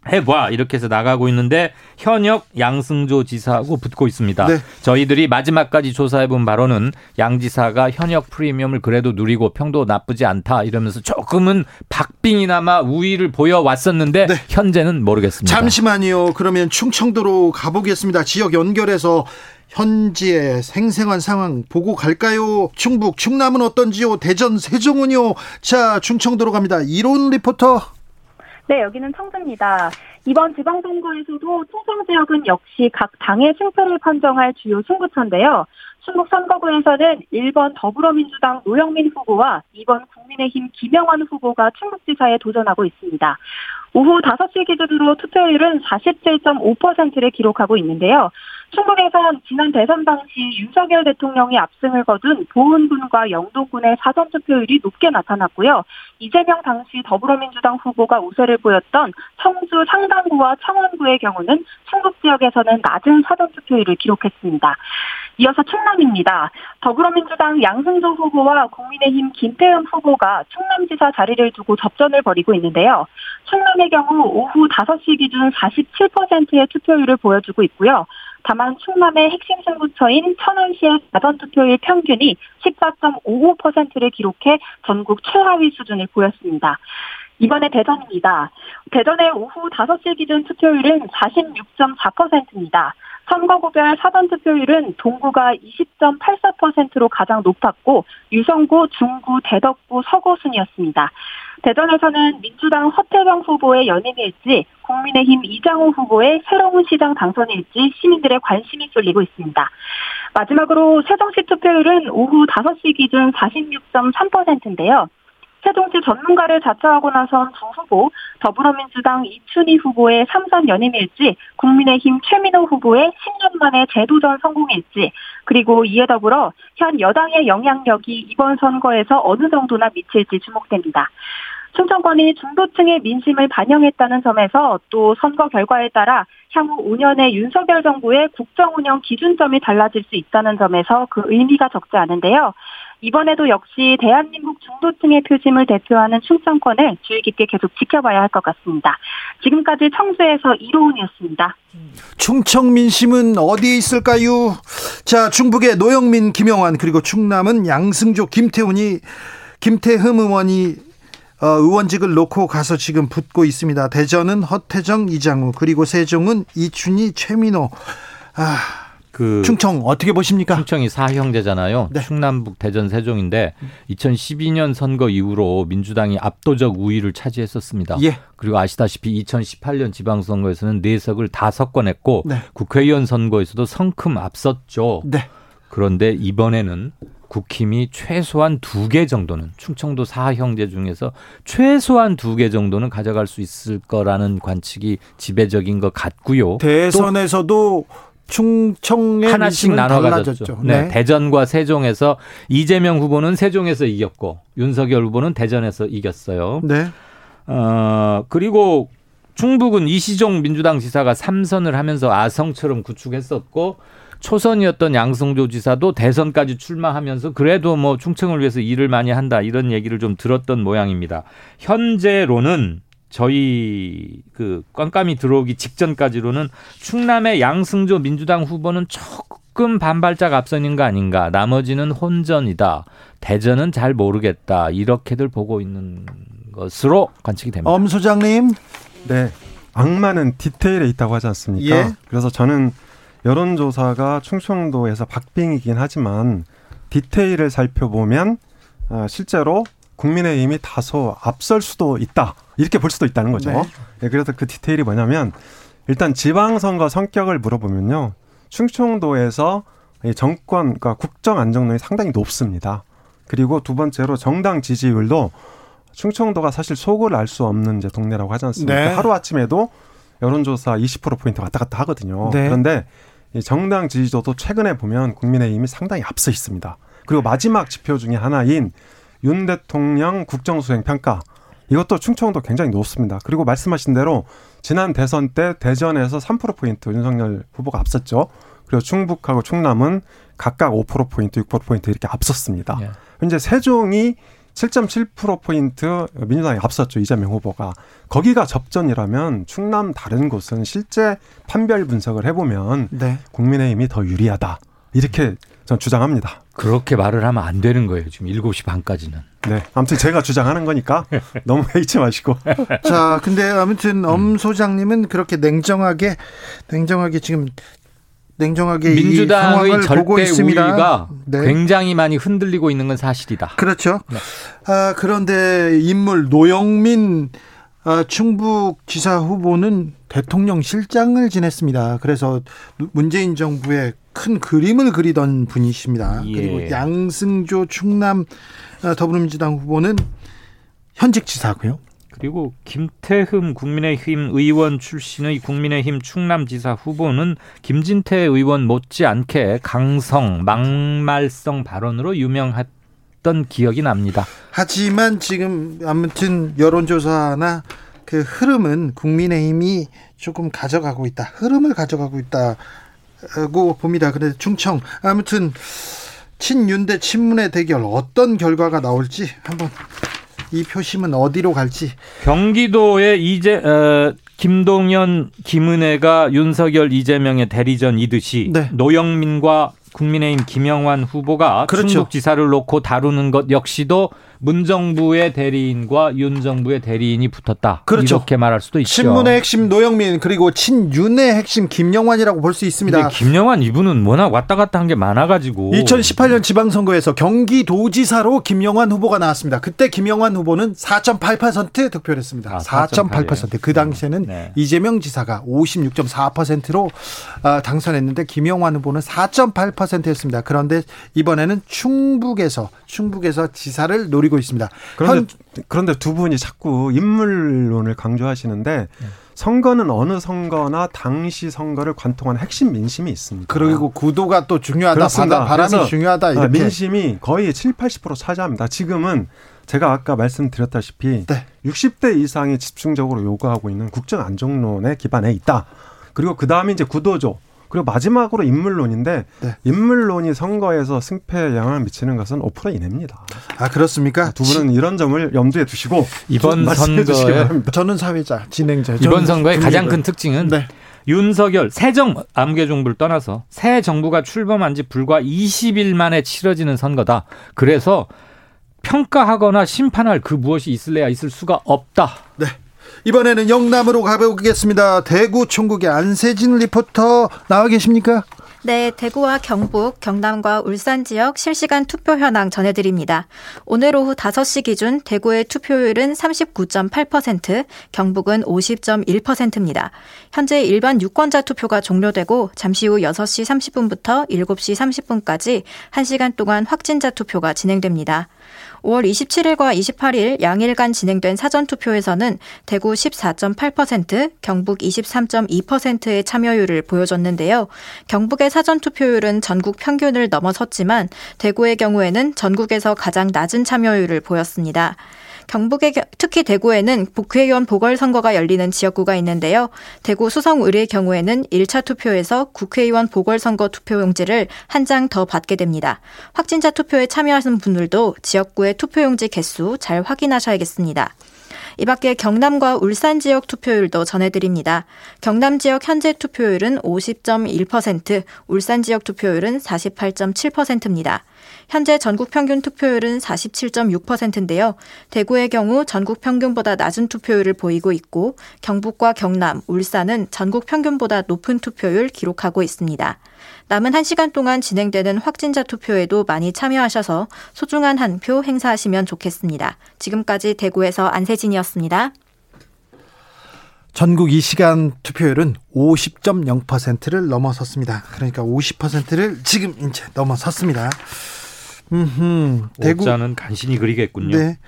해봐 이렇게 해서 나가고 있는데 현역 양승조 지사하고 붙고 있습니다. 네. 저희들이 마지막까지 조사해본 바로는 양 지사가 현역 프리미엄을 그래도 누리고 평도 나쁘지 않다 이러면서 조금은 박빙이나마 우위를 보여왔었는데 네. 현재는 모르겠습니다. 잠시만요. 그러면 충청도로 가보겠습니다. 지역 연결해서 현지의 생생한 상황 보고 갈까요? 충북, 충남은 어떤지요? 대전, 세종은요? 자, 충청도로 갑니다. 이론 리포터. 네, 여기는 청주입니다. 이번 지방선거에서도 충청 지역은 역시 각 당의 승패를 판정할 주요 승부처인데요. 충북 선거구에서는 1번 더불어민주당 노영민 후보와 2번 국민의힘 김영환 후보가 충북지사에 도전하고 있습니다. 오후 5시 기준으로 투표율은 47.5%를 기록하고 있는데요. 충북에선 지난 대선 당시 윤석열 대통령이 압승을 거둔 보은군과 영동군의 사전 투표율이 높게 나타났고요. 이재명 당시 더불어민주당 후보가 우세를 보였던 청주 상당구와 청원구의 경우는 충북 지역에서는 낮은 사전 투표율을 기록했습니다. 이어서 충남입니다. 더불어민주당 양승조 후보와 국민의힘 김태흠 후보가 충남지사 자리를 두고 접전을 벌이고 있는데요. 충남의 경우 오후 5시 기준 47%의 투표율을 보여주고 있고요. 다만 충남의 핵심 승부처인 천안시의 사전 투표율 평균이 14.55%를 기록해 전국 최하위 수준을 보였습니다. 이번에 대전입니다. 대전의 오후 5시 기준 투표율은 46.4%입니다. 선거구별 사전 투표율은 동구가 20.84%로 가장 높았고 유성구, 중구, 대덕구, 서구 순이었습니다. 대전에서는 민주당 허태경 후보의 연임일지, 국민의힘 이장호 후보의 새로운 시장 당선일지 시민들의 관심이 쏠리고 있습니다. 마지막으로 세종시 투표율은 오후 5시 기준 46.3%인데요. 세종시 전문가를 자처하고 나선 두 후보, 더불어민주당 이춘희 후보의 삼선 연임일지, 국민의힘 최민호 후보의 10년 만에 재도전 성공일지, 그리고 이에 더불어 현 여당의 영향력이 이번 선거에서 어느 정도나 미칠지 주목됩니다. 충청권이 중도층의 민심을 반영했다는 점에서 또 선거 결과에 따라 향후 5년의 윤석열 정부의 국정 운영 기준점이 달라질 수 있다는 점에서 그 의미가 적지 않은데요. 이번에도 역시 대한민국 중도층의 표심을 대표하는 충청권을 주의 깊게 계속 지켜봐야 할 것 같습니다. 지금까지 청주에서 이로운이었습니다. 충청 민심은 어디에 있을까요? 자, 충북의 노영민, 김영환 그리고 충남은 양승조, 김태훈이 김태흠 의원이 어, 의원직을 놓고 가서 지금 붙고 있습니다. 대전은 허태정, 이장우 그리고 세종은 이춘희, 최민호. 아, 그 충청 어떻게 보십니까? 충청이 사형제잖아요. 네. 충남북 대전 세종인데 2012년 선거 이후로 민주당이 압도적 우위를 차지했었습니다. 예. 그리고 아시다시피 2018년 지방선거에서는 내석을 다 석권했고 네. 국회의원 선거에서도 성큼 앞섰죠. 네. 그런데 이번에는 국힘이 최소한 두 개 정도는 충청도 사형제 중에서 최소한 두 개 정도는 가져갈 수 있을 거라는 관측이 지배적인 것 같고요. 대선에서도 충청의 하나씩 나눠 가졌죠. 네. 네. 대전과 세종에서 이재명 후보는 세종에서 이겼고 윤석열 후보는 대전에서 이겼어요. 네. 어, 그리고 충북은 이시종 민주당 지사가 삼선을 하면서 아성처럼 구축했었고 초선이었던 양승조 지사도 대선까지 출마하면서 그래도 뭐 충청을 위해서 일을 많이 한다 이런 얘기를 좀 들었던 모양입니다. 현재로는 저희 그 깜깜이 들어오기 직전까지로는 충남의 양승조 민주당 후보는 조금 반발짝 앞서는 거 아닌가. 나머지는 혼전이다. 대전은 잘 모르겠다. 이렇게들 보고 있는 것으로 관측이 됩니다. 엄 소장님. 네. 악마는 디테일에 있다고 하지 않습니까? 예. 그래서 저는 여론조사가 충청도에서 박빙이긴 하지만 디테일을 살펴보면 아, 실제로 국민의힘이 다소 앞설 수도 있다. 이렇게 볼 수도 있다는 거죠. 네. 네, 그래서 그 디테일이 뭐냐면 일단 지방선거 성격을 물어보면요. 충청도에서 정권, 그러니까 국정 안정론이 상당히 높습니다. 그리고 두 번째로 정당 지지율도 충청도가 사실 속을 알 수 없는 이제 동네라고 하지 않습니까? 네. 하루 아침에도 여론조사 20%포인트 왔다 갔다 하거든요. 네. 그런데 이 정당 지지도도 최근에 보면 국민의힘이 상당히 앞서 있습니다. 그리고 마지막 지표 중에 하나인 윤 대통령 국정수행 평가 이것도 충청도 굉장히 높습니다. 그리고 말씀하신 대로 지난 대선 때 대전에서 3%포인트 윤석열 후보가 앞섰죠. 그리고 충북하고 충남은 각각 5%포인트, 6%포인트 이렇게 앞섰습니다. 예. 현재 세종이 7.7%포인트 민주당이 앞섰죠. 이재명 후보가. 거기가 접전이라면 충남 다른 곳은 실제 판별 분석을 해보면 네. 국민의힘이 더 유리하다. 이렇게 전 주장합니다. 그렇게 말을 하면 안 되는 거예요. 지금 7시 반까지는. 네. 아무튼 제가 주장하는 거니까 너무 헤이치 마시고. 자, 근데 아무튼 엄 소장님은 그렇게 냉정하게 냉정하게 지금 냉정하게 민주당의 절대 우위가 네. 굉장히 많이 흔들리고 있는 건 사실이다. 그렇죠. 네. 아, 그런데 인물 노영민 아, 충북지사 후보는 대통령 실장을 지냈습니다. 그래서 문재인 정부의 큰 그림을 그리던 분이십니다. 예. 그리고 양승조 충남 아, 더불어민주당 후보는 현직 지사고요. 그리고 김태흠 국민의힘 의원 출신의 국민의힘 충남지사 후보는 김진태 의원 못지않게 강성, 막말성 발언으로 유명했던 기억이 납니다. 하지만 지금 아무튼 여론조사나 그 흐름은 국민의힘이 조금 가져가고 있다. 흐름을 가져가고 있다고 봅니다. 그런데 충청 아무튼 친윤대 친문의 대결 어떤 결과가 나올지 한번 이 표심은 어디로 갈지. 경기도의 이제 어, 김동연, 김은혜가 윤석열, 이재명의 대리전이듯이 네. 노영민과 국민의힘 김영환 후보가 그렇죠. 충북지사를 놓고 다루는 것 역시도 문정부의 대리인과 윤 정부의 대리인이 붙었다. 그렇죠. 이렇게 말할 수도 있죠. 신문의 핵심 노영민 그리고 친윤의 핵심 김영환이라고 볼 수 있습니다. 김영환 이분은 워낙 왔다 갔다 한 게 많아가지고 2018년 지방선거에서 경기도지사로 김영환 후보가 나왔습니다. 그때 김영환 후보는 4.8% 득표를 했습니다. 아, 4.8%그 당시에는 네. 이재명 지사가 56.4%로 아, 당선했는데 김영환 후보는 4.8%였습니다. 그런데 이번에는 충북에서 충북에서 지사를 노리고 있습니다. 그런데, 현, 그런데 두 분이 자꾸 인물론을 강조하시는데 네. 선거는 어느 선거나 당시 선거를 관통하는 핵심 민심이 있습니다. 그리고 구도가 또 중요하다. 그렇습니다. 바람이 중요하다. 아, 이렇게. 민심이 거의 7, 80% 차지합니다. 지금은 제가 아까 말씀드렸다시피 네. 60대 이상이 집중적으로 요구하고 있는 국정 안정론에 기반해 있다. 그리고 그 다음에 이제 구도죠. 그리고 마지막으로 인물론인데 네. 인물론이 선거에서 승패에 영향을 미치는 것은 5% 이내입니다. 아 그렇습니까? 두 분은 이런 점을 염두에 두시고 이번 선거에 저는 사회자 진행자 이번 선거의 가장 큰 특징은 네. 윤석열 새정 암개 정부를 떠나서 새 정부가 출범한 지 불과 20일 만에 치러지는 선거다. 그래서 평가하거나 심판할 그 무엇이 있을래야 있을 수가 없다. 네. 이번에는 영남으로 가보겠습니다. 대구 총국의 안세진 리포터 나와 계십니까? 네, 대구와 경북, 경남과 울산 지역 실시간 투표 현황 전해드립니다. 오늘 오후 5시 기준 대구의 투표율은 39.8%, 경북은 50.1%입니다. 현재 일반 유권자 투표가 종료되고 잠시 후 6시 30분부터 7시 30분까지 1시간 동안 확진자 투표가 진행됩니다. 5월 27일과 28일 양일간 진행된 사전투표에서는 대구 14.8%, 경북 23.2%의 참여율을 보여줬는데요. 경북의 사전투표율은 전국 평균을 넘어섰지만 대구의 경우에는 전국에서 가장 낮은 참여율을 보였습니다. 경북의 특히 대구에는 국회의원 보궐선거가 열리는 지역구가 있는데요. 대구 수성을의 경우에는 1차 투표에서 국회의원 보궐선거 투표용지를 한 장 더 받게 됩니다. 확진자 투표에 참여하신 분들도 지역구의 투표용지 개수 잘 확인하셔야겠습니다. 이 밖에 경남과 울산 지역 투표율도 전해드립니다. 경남 지역 현재 투표율은 50.1%, 울산 지역 투표율은 48.7%입니다. 현재 전국 평균 투표율은 47.6%인데요. 대구의 경우 전국 평균보다 낮은 투표율을 보이고 있고 경북과 경남, 울산은 전국 평균보다 높은 투표율 기록하고 있습니다. 남은 1시간 동안 진행되는 확진자 투표에도 많이 참여하셔서 소중한 한 표 행사하시면 좋겠습니다. 지금까지 대구에서 안세진이었습니다. 전국 이 시간 투표율은 50.0%를 넘어섰습니다. 그러니까 50%를 지금 이제 넘어섰습니다. 음흠, 대구 자는 간신히 그리겠군요. 네.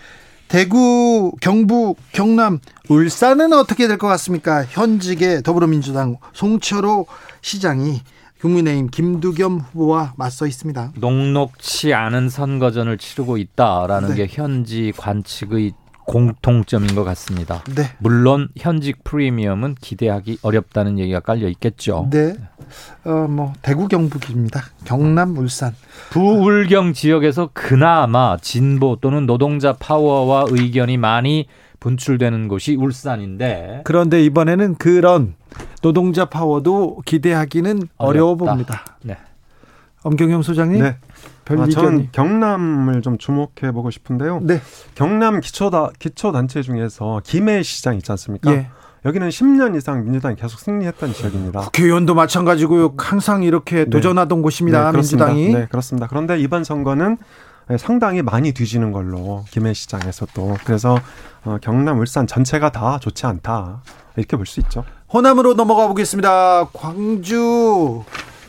대구, 경북, 경남, 울산은 어떻게 될 것 같습니까? 현직의 더불어민주당 송철호 시장이 국민의힘 김두겸 후보와 맞서 있습니다. 녹록치 않은 선거전을 치르고 있다라는 네. 게 현지 관측의 공통점인 것 같습니다. 네. 물론 현직 프리미엄은 기대하기 어렵다는 얘기가 깔려 있겠죠. 네. 어, 뭐 대구 경북입니다. 경남 울산. 부울경 지역에서 그나마 진보 또는 노동자 파워와 의견이 많이 분출되는 곳이 울산인데 그런데 이번에는 그런 노동자 파워도 기대하기는 어렵다. 어려워 봅니다. 네. 엄경영 소장님. 네. 별 아, 저는 경남을 좀 주목해 보고 싶은데요. 네. 경남 기초다 기초 단체 중에서 김해 시장 있지 않습니까? 예. 여기는 10년 이상 민주당이 계속 승리했던 지역입니다. 국회의원도 마찬가지고요. 항상 이렇게 네. 도전하던 네. 곳입니다. 네, 민주당이. 네, 그렇습니다. 그런데 이번 선거는 상당히 많이 뒤지는 걸로 김해시장에서 도 그래서 어, 경남, 울산 전체가 다 좋지 않다 이렇게 볼 수 있죠. 호남으로 넘어가 보겠습니다. 광주,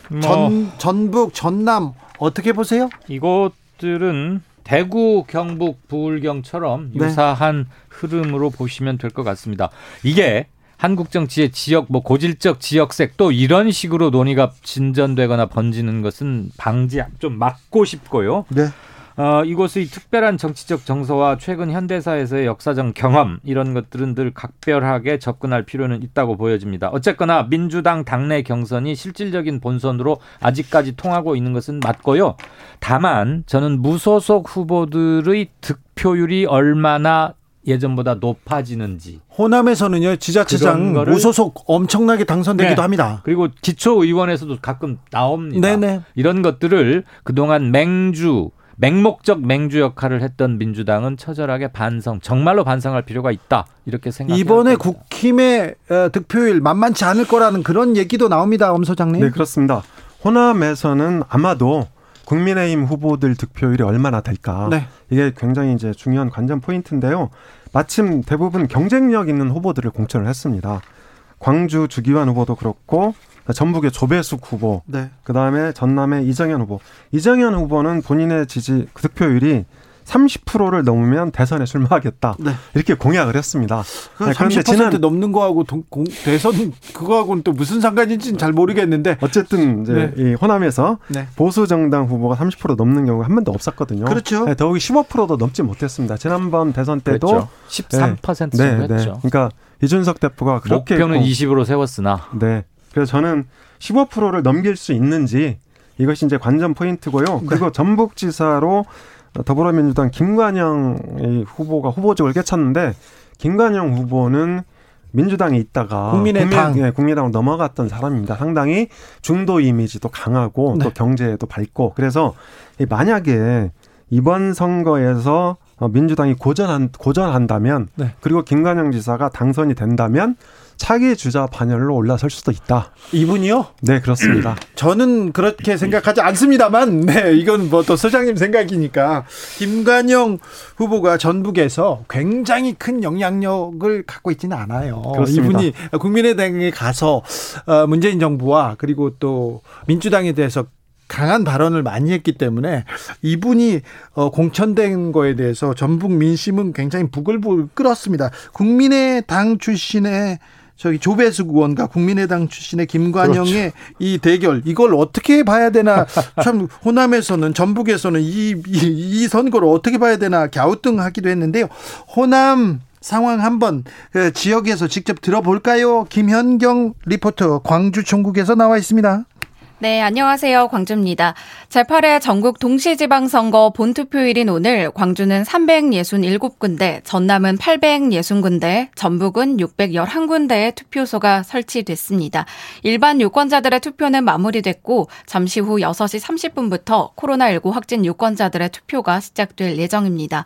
뭐. 전 전북, 전남 어떻게 보세요? 이곳들은 대구, 경북, 부울경처럼 네. 유사한 흐름으로 보시면 될 것 같습니다. 이게 한국 정치의 지역 뭐 고질적 지역색 또 이런 식으로 논의가 진전되거나 번지는 것은 방지 좀 막고 싶고요. 네. 어, 이곳의 특별한 정치적 정서와 최근 현대사에서의 역사적 경험 이런 것들은 늘 각별하게 접근할 필요는 있다고 보여집니다. 어쨌거나 민주당 당내 경선이 실질적인 본선으로 아직까지 통하고 있는 것은 맞고요. 다만 저는 무소속 후보들의 득표율이 얼마나 예전보다 높아지는지. 호남에서는요 지자체장 무소속 엄청나게 당선되기도 네. 합니다. 그리고 기초 의원에서도 가끔 나옵니다. 네네. 이런 것들을 그동안 맹주 맹목적 맹주 역할을 했던 민주당은 처절하게 반성, 정말로 반성할 필요가 있다 이렇게 생각합니다. 이번에 국힘의 어, 득표율 만만치 않을 거라는 그런 얘기도 나옵니다, 엄 소장님. 네, 그렇습니다. 호남에서는 아마도 국민의힘 후보들 득표율이 얼마나 될까 네. 이게 굉장히 이제 중요한 관전 포인트인데요. 마침 대부분 경쟁력 있는 후보들을 공천을 했습니다. 광주 주기환 후보도 그렇고 전북의 조배숙 후보, 네. 그 다음에 전남의 이정현 후보. 이정현 후보는 본인의 지지 득표율이 30%를 넘으면 대선에 출마하겠다. 네. 이렇게 공약을 했습니다. 그 네, 그런데 지난 넘는 거하고 동, 공, 대선 그거하고는 또 무슨 상관인지는 잘 모르겠는데 어쨌든 이제 네. 이 호남에서 네. 보수 정당 후보가 30% 넘는 경우가 한 번도 없었거든요. 그렇죠. 네, 더욱이 15%도 넘지 못했습니다. 지난번 대선 때도 그렇죠. 13% 네, 정도 했죠. 그러니까 이준석 대표가 그렇게 목표는 했고, 20으로 세웠으나 네. 그래서 저는 15%를 넘길 수 있는지 이것이 이제 관전 포인트고요. 네. 그리고 전북지사로 더불어민주당 김관영 후보가 후보직을 깨쳤는데 김관영 후보는 민주당에 있다가 국민의당 국민, 예, 국민의당으로 넘어갔던 사람입니다. 상당히 중도 이미지도 강하고 네. 또 경제도 밝고 그래서 만약에 이번 선거에서 민주당이 고전한 고전한다면 네. 그리고 김관영 지사가 당선이 된다면 차기 주자 반열로 올라설 수도 있다. 이분이요? 네, 그렇습니다. 저는 그렇게 생각하지 않습니다만, 네, 이건 뭐 또 소장님 생각이니까. 김관영 후보가 전북에서 굉장히 큰 영향력을 갖고 있지는 않아요. 그렇습니다. 이분이 국민의당에 가서 어, 문재인 정부와 그리고 또 민주당에 대해서 강한 발언을 많이 했기 때문에 이분이 어, 공천된 거에 대해서 전북 민심은 굉장히 부글부글 끓었습니다. 국민의당 출신의 저기 조배수 의원과 국민의당 출신의 김관영의 그렇죠. 이 대결 이걸 어떻게 봐야 되나 참 호남에서는 전북에서는 이, 이, 이 선거를 어떻게 봐야 되나 갸우뚱하기도 했는데요. 호남 상황 한번 그 지역에서 직접 들어볼까요? 김현경 리포터 광주 총국에서 나와 있습니다. 네, 안녕하세요. 광주입니다. 제8회 전국 동시지방선거 본투표일인 오늘 광주는 367군데, 전남은 860군데, 전북은 611군데의 투표소가 설치됐습니다. 일반 유권자들의 투표는 마무리됐고 잠시 후 6시 30분부터 코로나19 확진 유권자들의 투표가 시작될 예정입니다.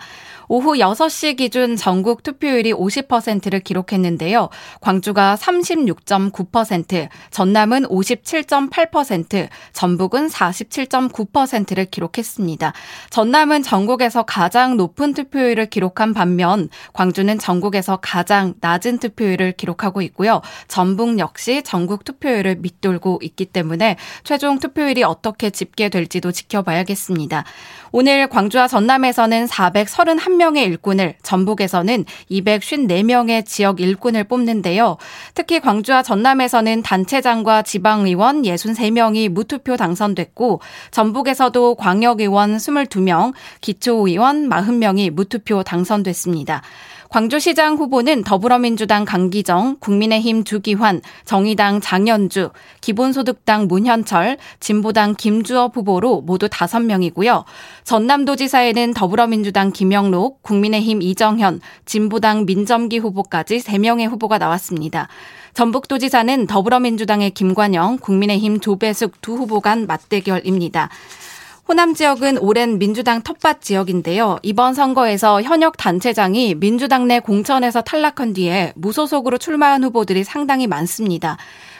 오후 6시 기준 전국 투표율이 50%를 기록했는데요. 광주가 36.9%, 전남은 57.8%, 전북은 47.9%를 기록했습니다. 전남은 전국에서 가장 높은 투표율을 기록한 반면 광주는 전국에서 가장 낮은 투표율을 기록하고 있고요. 전북 역시 전국 투표율을 밑돌고 있기 때문에 최종 투표율이 어떻게 집계될지도 지켜봐야겠습니다. 오늘 광주와 전남에서는 431명의 일꾼을, 전북에서는 254명의 지역 일꾼을 뽑는데요. 특히 광주와 전남에서는 단체장과 지방의원 63명이 무투표 당선됐고, 전북에서도 광역의원 22명, 기초의원 40명이 무투표 당선됐습니다. 광주시장 후보는 더불어민주당 강기정, 국민의힘 주기환, 정의당 장현주, 기본소득당 문현철, 진보당 김주업 후보로 모두 5명이고요. 전남도지사에는 더불어민주당 김영록, 국민의힘 이정현, 진보당 민점기 후보까지 3명의 후보가 나왔습니다. 전북도지사는 더불어민주당의 김관영, 국민의힘 조배숙 두 후보 간 맞대결입니다. 호남 지역은 오랜 민주당 텃밭 지역인데요. 이번 선거에서 현역 단체장이 민주당 내 공천에서 탈락한 뒤에 무소속으로 출마한 후보들이 상당히 많습니다.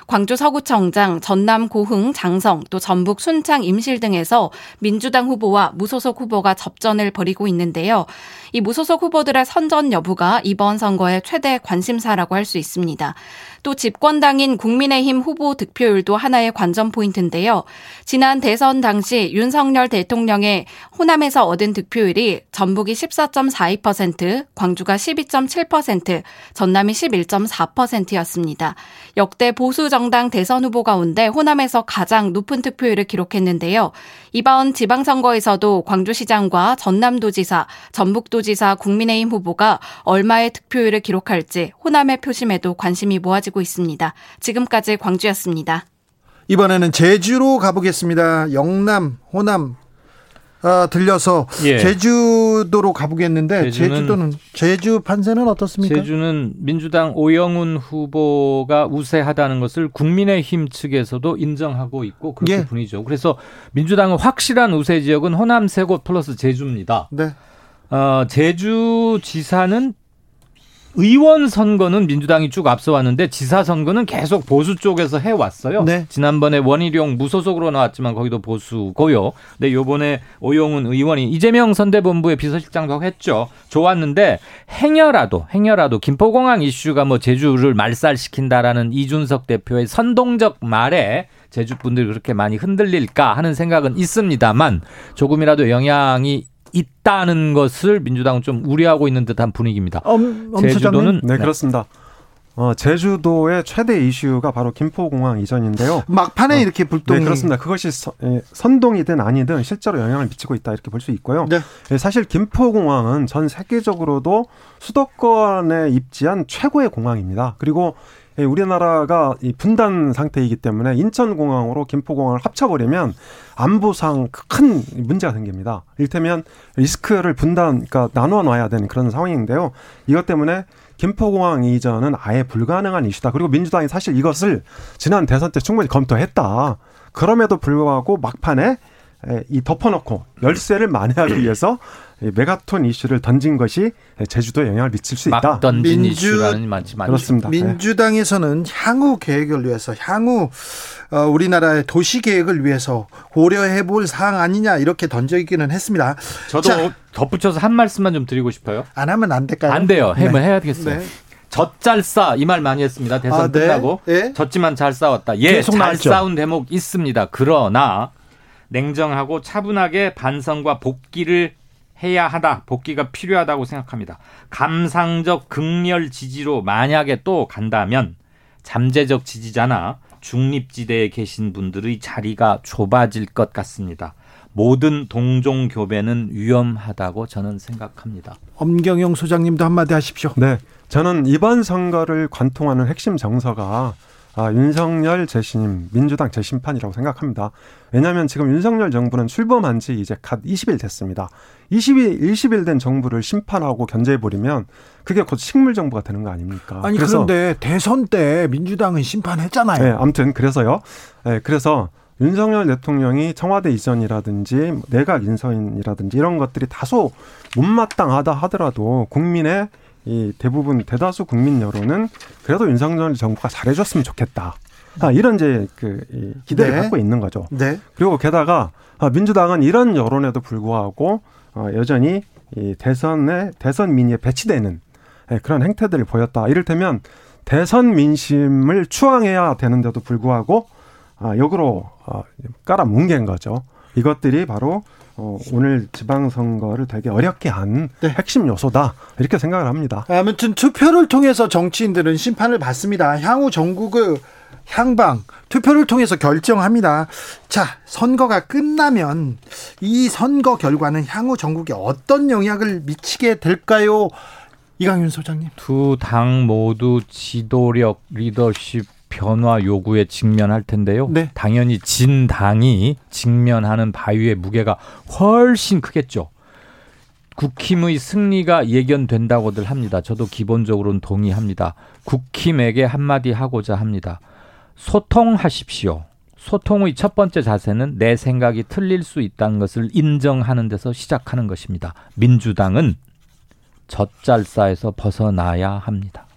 광주 서구청장, 전남 고흥, 장성, 또 전북 순창 임실 등에서 민주당 후보와 무소속 후보가 접전을 벌이고 있는데요. 이 무소속 후보들의 선전 여부가 이번 선거의 최대 관심사라고 할 수 있습니다. 또 집권당인 국민의힘 후보 득표율도 하나의 관전 포인트인데요. 지난 대선 당시 윤석열 대통령의 호남에서 얻은 득표율이 전북이 14.42%, 광주가 12.7%, 전남이 11.4%였습니다. 역대 보수 정당 대선 후보 가운데 호남에서 가장 높은 득표율을 기록했는데요. 이번 지방선거에서도 광주시장과 전남도지사, 전북도 지사 국민의힘 후보가 얼마의 득표율을 기록할지 호남의 표심에도 관심이 모아지고 있습니다. 지금까지 광주였습니다. 이번에는 제주로 가보겠습니다. 영남, 호남, 어, 들려서 예. 제주도로 가보겠는데 제주는, 제주도는 제주 판세는 어떻습니까? 제주는 민주당 오영훈 후보가 우세하다는 것을 국민의힘 측에서도 인정하고 있고 그렇게 예. 분이죠. 그래서 민주당은 확실한 우세 지역은 호남 세곳 플러스 제주입니다. 네. 어, 제주지사는 의원 선거는 민주당이 쭉 앞서왔는데 지사 선거는 계속 보수 쪽에서 해왔어요. 네. 지난번에 원희룡 무소속으로 나왔지만 거기도 보수고요. 근데 요번에 오용훈 의원이 이재명 선대본부의 비서실장도 했죠. 좋았는데 행여라도 행여라도 김포공항 이슈가 뭐 제주를 말살시킨다라는 이준석 대표의 선동적 말에 제주 분들이 그렇게 많이 흔들릴까 하는 생각은 있습니다만 조금이라도 영향이 있다는 것을 민주당은 좀 우려하고 있는 듯한 분위기입니다. 엄, 제주도는 네, 네. 그렇습니다. 어, 제주도의 최대 이슈가 바로 김포공항 이전인데요. 막판에 어, 이렇게 불똥이 네, 그렇습니다. 그것이 서, 예, 선동이든 아니든 실제로 영향을 미치고 있다 이렇게 볼 수 있고요. 네. 예, 사실 김포공항은 전 세계적으로도 수도권에 입지한 최고의 공항입니다. 그리고 예, 우리나라가 이 분단 상태이기 때문에 인천공항으로 김포공항을 합쳐버리면 안보상 큰 문제가 생깁니다. 일테면 리스크를 분단, 그러니까 나눠 놔야 되는 그런 상황인데요. 이것 때문에 김포공항 이전은 아예 불가능한 이슈다. 그리고 민주당이 사실 이것을 지난 대선 때 충분히 검토했다. 그럼에도 불구하고 막판에 이 덮어놓고 열쇠를 만회하기 위해서 메가톤 이슈를 던진 것이 제주도에 영향을 미칠 수 있다. 민주, 이슈라는 많지 그렇습니다. 민주당에서는 향후 계획을 위해서 향후 어, 우리나라의 도시 계획을 위해서 고려해 볼 사항 아니냐 이렇게 던져있기는 했습니다. 저도 자, 덧붙여서 한 말씀만 좀 드리고 싶어요. 안 하면 안 될까요? 안 돼요. 네. 해면 해야 되겠어요. 네. 젖잘싸 이 말 많이 했습니다. 대선 아, 네? 끝나고 네? 졌지만 잘 싸웠다. 예, 잘 나왔죠. 싸운 대목 있습니다. 그러나 냉정하고 차분하게 반성과 복귀를 해야 하다. 복귀가 필요하다고 생각합니다. 감상적 극렬 지지로 만약에 또 간다면 잠재적 지지자나 중립지대에 계신 분들의 자리가 좁아질 것 같습니다. 모든 동종 교배는 위험하다고 저는 생각합니다. 엄경영 소장님도 한마디 하십시오. 네. 저는 이번 선거를 관통하는 핵심 정서가 아, 윤석열 재심, 민주당 재심판이라고 생각합니다. 왜냐하면 지금 윤석열 정부는 출범한 지 이제 갓 20일 됐습니다. 20일, 20일 된 정부를 심판하고 견제해버리면 그게 곧 식물 정부가 되는 거 아닙니까? 아니, 그런데 대선 때 민주당은 심판했잖아요. 네, 아무튼 그래서요. 네, 그래서 윤석열 대통령이 청와대 이전이라든지 내각 인선이라든지 이런 것들이 다소 못마땅하다 하더라도 국민의 이 대부분 대다수 국민 여론은 그래도 윤석열 정부가 잘해줬으면 좋겠다. 아, 이런 이제 그 기대를 네. 갖고 있는 거죠. 네. 그리고 게다가 아, 민주당은 이런 여론에도 불구하고 어, 여전히 이 대선에 대선 민의에 배치되는 예, 그런 행태들을 보였다. 이를테면 대선 민심을 추앙해야 되는데도 불구하고 아, 역으로 어, 깔아뭉갠 거죠. 이것들이 바로 어, 오늘 지방선거를 되게 어렵게 한 네. 핵심 요소다 이렇게 생각을 합니다. 아무튼 투표를 통해서 정치인들은 심판을 받습니다. 향후 전국의 향방 투표를 통해서 결정합니다. 자 선거가 끝나면 이 선거 결과는 향후 전국에 어떤 영향을 미치게 될까요? 이강윤 소장님. 두 당 모두 지도력 리더십 변화 요구에 직면할 텐데요. 네. 당연히 진 당이 직면하는 바위의 무게가 훨씬 크겠죠. 국힘의 승리가 예견된다고들 합니다. 저도 기본적으로는 동의합니다. 국힘에게 한마디 하고자 합니다. 소통하십시오. 소통의 첫 번째 자세는 내 생각이 틀릴 수 있다는 것을 인정하는 데서 시작하는 것입니다. 민주당은 젖잘싸에서 벗어나야 합니다.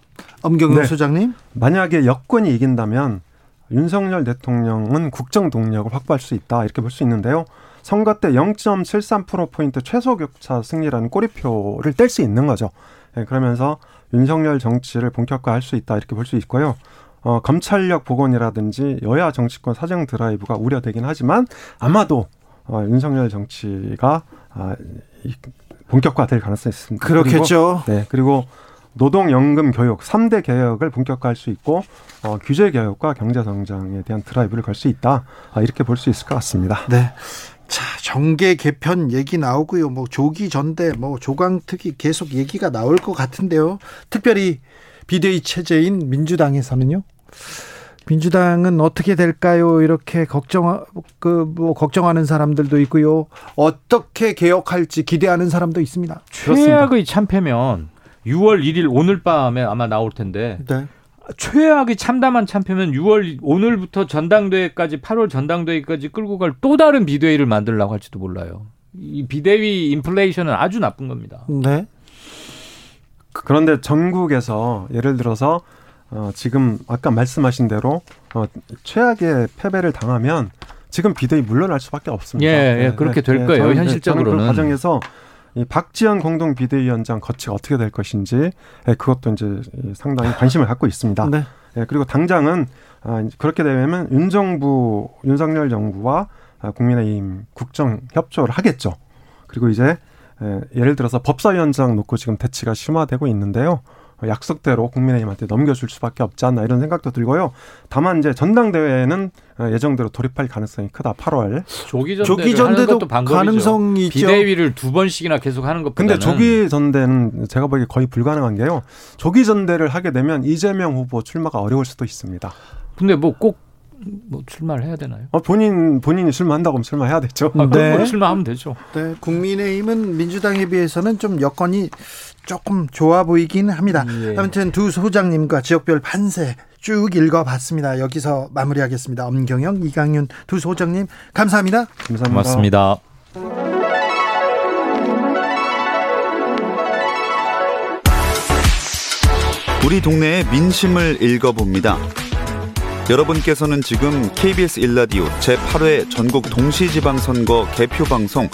엄경영 네. 소장님. 만약에 여권이 이긴다면 윤석열 대통령은 국정 동력을 확보할 수 있다 이렇게 볼 수 있는데요. 선거 때 0.73%포인트 최소 격차 승리라는 꼬리표를 뗄 수 있는 거죠. 네, 그러면서 윤석열 정치를 본격화할 수 있다 이렇게 볼 수 있고요. 어, 검찰력 복원이라든지 여야 정치권 사정 드라이브가 우려되긴 하지만 아마도 어, 윤석열 정치가 아, 본격화될 가능성이 있습니다. 그렇겠죠. 그리고, 네, 그리고 노동연금 교육 3대 개혁을 본격화할 수 있고 어, 규제 개혁과 경제 성장에 대한 드라이브를 걸 수 있다. 아, 이렇게 볼 수 있을 것 같습니다. 네. 자, 정계 개편 얘기 나오고요. 뭐 조기 전대, 뭐 조강특위 계속 얘기가 나올 것 같은데요. 특별히 비대위 체제인 민주당에서는요. 민주당은 어떻게 될까요? 이렇게 걱정 그뭐 걱정하는 사람들도 있고요. 어떻게 개혁할지 기대하는 사람도 있습니다. 최악의 참패면 6월 1일 오늘 밤에 아마 나올 텐데. 네. 최악의 참담한 참패면 6월 오늘부터 전당대회까지 8월 전당대회까지 끌고 갈 또 다른 비대위를 만들려고 할지도 몰라요. 이 비대위 인플레이션은 아주 나쁜 겁니다. 네. 그런데 전국에서 예를 들어서 어, 지금 아까 말씀하신 대로 어, 최악의 패배를 당하면 지금 비대위 물러날 수밖에 없습니다. 예, 예 네, 그렇게 네, 될 네, 거예요. 저는, 현실적으로는 저는 그 과정에서 이 박지원 공동 비대위원장 거치가 어떻게 될 것인지 예, 그것도 이제 상당히 관심을 갖고 있습니다. 네. 예, 그리고 당장은 아, 그렇게 되면 윤 정부 윤석열 정부와 아, 국민의힘 국정 협조를 하겠죠. 그리고 이제 예, 예를 들어서 법사위원장 놓고 지금 대치가 심화되고 있는데요. 약속대로 국민의힘한테 넘겨줄 수밖에 없지 않나 이런 생각도 들고요. 다만 이제 전당대회는 예정대로 돌입할 가능성이 크다. 8월 조기 전대도 가능성이 있죠. 비대위를 두 번씩이나 계속 하는 것보다는 근데 조기 전대는 제가 보기에 거의 불가능한 게요. 조기 전대를 하게 되면 이재명 후보 출마가 어려울 수도 있습니다. 근데 뭐꼭 뭐 출마를 해야 되나요? 어, 본인 본인이 출마한다고 하면 출마해야 되죠. 아, 네. 뭐 출마하면 되죠. 네, 국민의힘은 민주당에 비해서는 좀 여건이 조금 좋아 보이긴 합니다. 예. 아무튼 두 소장님과 지역별 판세 쭉 읽어봤습니다. 여기서 마무리하겠습니다. 엄경영, 이강윤 두 소장님 감사합니다. 감사합니다. 고맙습니다. 우리 동네의 민심을 읽어봅니다. 여러분께서는 지금 KBS 일라디오 제8회 전국 동시지방선거 개표 방송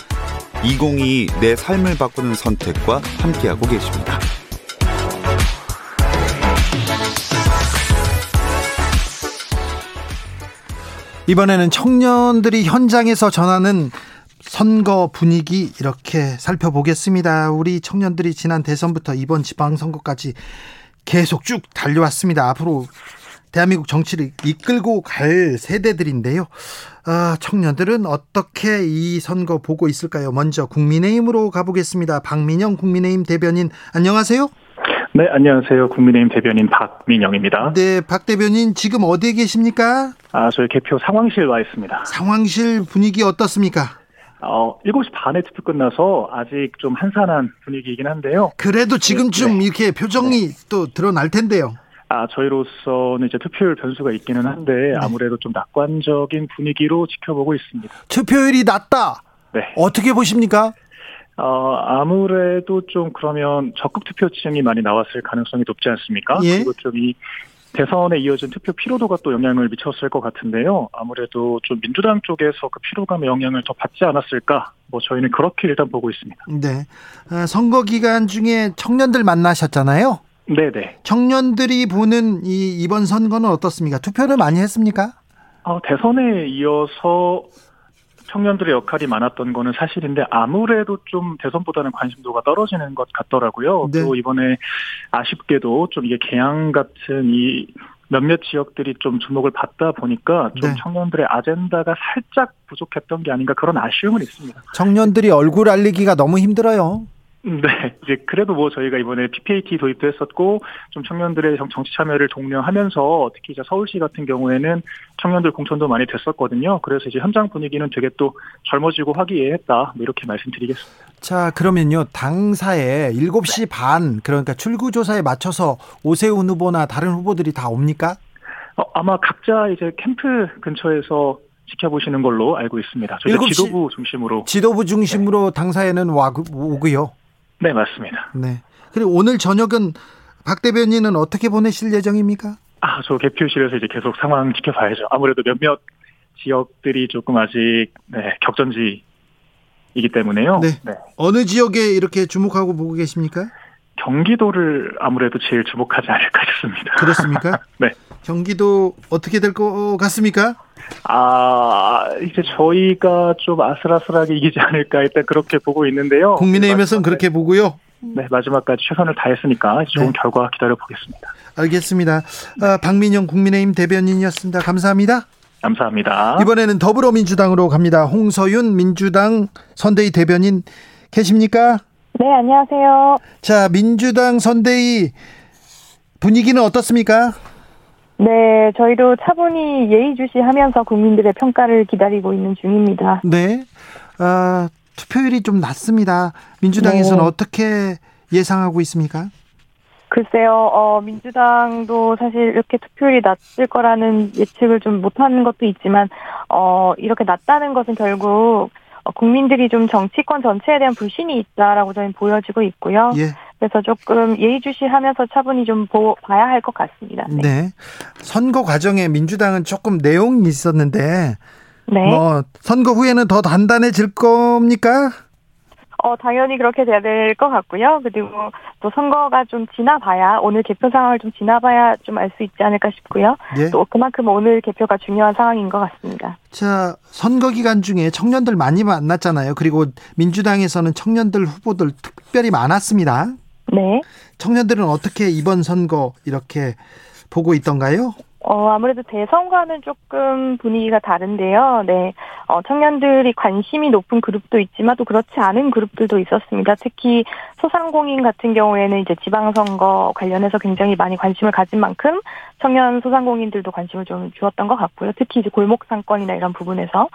2022 내 삶을 바꾸는 선택과 함께하고 계십니다. 이번에는 청년들이 현장에서 전하는 선거 분위기 이렇게 살펴보겠습니다. 우리 청년들이 지난 대선부터 이번 지방선거까지 계속 쭉 달려왔습니다. 앞으로 대한민국 정치를 이끌고 갈 세대들인데요. 아, 청년들은 어떻게 이 선거 보고 있을까요? 먼저 국민의힘으로 가보겠습니다. 박민영 국민의힘 대변인 안녕하세요. 네, 안녕하세요. 국민의힘 대변인 박민영입니다. 네, 박 대변인 지금 어디에 계십니까? 아, 저희 개표 상황실 와 있습니다. 상황실 분위기 어떻습니까? 어, 7시 반에 투표 끝나서 아직 좀 한산한 분위기이긴 한데요. 그래도 지금쯤 네. 이렇게 표정이 네. 또 드러날 텐데요. 아, 저희로서는 이제 투표율 변수가 있기는 한데 네. 아무래도 좀 낙관적인 분위기로 지켜보고 있습니다. 투표율이 낮다. 네. 어떻게 보십니까? 어, 아무래도 좀 그러면 적극 투표층이 많이 나왔을 가능성이 높지 않습니까? 예? 그리고 좀 이 대선에 이어진 투표 피로도가 또 영향을 미쳤을 것 같은데요. 아무래도 좀 민주당 쪽에서 그 피로감의 영향을 더 받지 않았을까? 뭐 저희는 그렇게 일단 보고 있습니다. 네. 아, 선거 기간 중에 청년들 만나셨잖아요. 네네. 청년들이 보는 이 이번 선거는 어떻습니까? 투표를 많이 했습니까? 어, 대선에 이어서 청년들의 역할이 많았던 거는 사실인데 아무래도 좀 대선보다는 관심도가 떨어지는 것 같더라고요. 네. 또 이번에 아쉽게도 좀 이게 개항 같은 이 몇몇 지역들이 좀 주목을 받다 보니까 좀 네. 청년들의 아젠다가 살짝 부족했던 게 아닌가 그런 아쉬움은 있습니다. 청년들이 얼굴 알리기가 너무 힘들어요. 네, 이제 그래도 뭐 저희가 이번에 PPAT 도입도 했었고 좀 청년들의 정치 참여를 독려하면서 특히 이제 서울시 같은 경우에는 청년들 공천도 많이 됐었거든요. 그래서 이제 현장 분위기는 되게 또 젊어지고 화기애애했다 뭐 이렇게 말씀드리겠습니다. 자, 그러면요 당사에 7시 네. 반 그러니까 출구 조사에 맞춰서 오세훈 후보나 다른 후보들이 다 옵니까? 어, 아마 각자 이제 캠프 근처에서 지켜보시는 걸로 알고 있습니다. 저희 지도부 중심으로 지도부 중심으로 네. 당사에는 와 오고요. 네, 맞습니다. 네. 그리고 오늘 저녁은 박 대변인은 어떻게 보내실 예정입니까? 아, 저 개표실에서 이제 계속 상황 지켜봐야죠. 아무래도 몇몇 지역들이 조금 아직 네, 격전지이기 때문에요. 네. 네. 어느 지역에 이렇게 주목하고 보고 계십니까? 경기도를 아무래도 제일 주목하지 않을까 싶습니다. 그렇습니까? 네. 경기도 어떻게 될 것 같습니까? 아, 이제 저희가 좀 아슬아슬하게 이기지 않을까 일단 그렇게 보고 있는데요. 국민의힘에서는 그렇게 보고요. 네, 마지막까지 최선을 다했으니까 좋은 네. 결과 기다려 보겠습니다. 알겠습니다. 아, 박민영 국민의힘 대변인이었습니다. 감사합니다. 감사합니다. 이번에는 더불어민주당으로 갑니다. 홍서윤 민주당 선대위 대변인 계십니까? 네, 안녕하세요. 자, 민주당 선대위 분위기는 어떻습니까? 네, 저희도 차분히 예의주시하면서 국민들의 평가를 기다리고 있는 중입니다. 네, 어, 투표율이 좀 낮습니다. 민주당에서는 네. 어떻게 예상하고 있습니까? 글쎄요, 어, 민주당도 사실 이렇게 투표율이 낮을 거라는 예측을 좀 못하는 것도 있지만, 어, 이렇게 낮다는 것은 결국 어, 국민들이 좀 정치권 전체에 대한 불신이 있다라고 저희는 보여지고 있고요. 예. 그래서 조금 예의주시하면서 차분히 좀 보, 봐야 할 것 같습니다. 네. 네. 선거 과정에 민주당은 조금 내용이 있었는데, 네. 뭐 선거 후에는 더 단단해질 겁니까? 어, 당연히 그렇게 돼야 될 것 같고요. 그리고 또 선거가 좀 지나봐야, 오늘 개표 상황을 좀 지나봐야 좀 알 수 있지 않을까 싶고요. 예? 또 그만큼 오늘 개표가 중요한 상황인 것 같습니다. 자, 선거 기간 중에 청년들 많이 만났잖아요. 그리고 민주당에서는 청년들 후보들 특별히 많았습니다. 네. 청년들은 어떻게 이번 선거 이렇게 보고 있던가요? 어, 아무래도 대선과는 조금 분위기가 다른데요. 네. 어, 청년들이 관심이 높은 그룹도 있지만 또 그렇지 않은 그룹들도 있었습니다. 특히 소상공인 같은 경우에는 이제 지방선거 관련해서 굉장히 많이 관심을 가진 만큼 청년 소상공인들도 관심을 좀 주었던 것 같고요. 특히 이제 골목 상권이나 이런 부분에서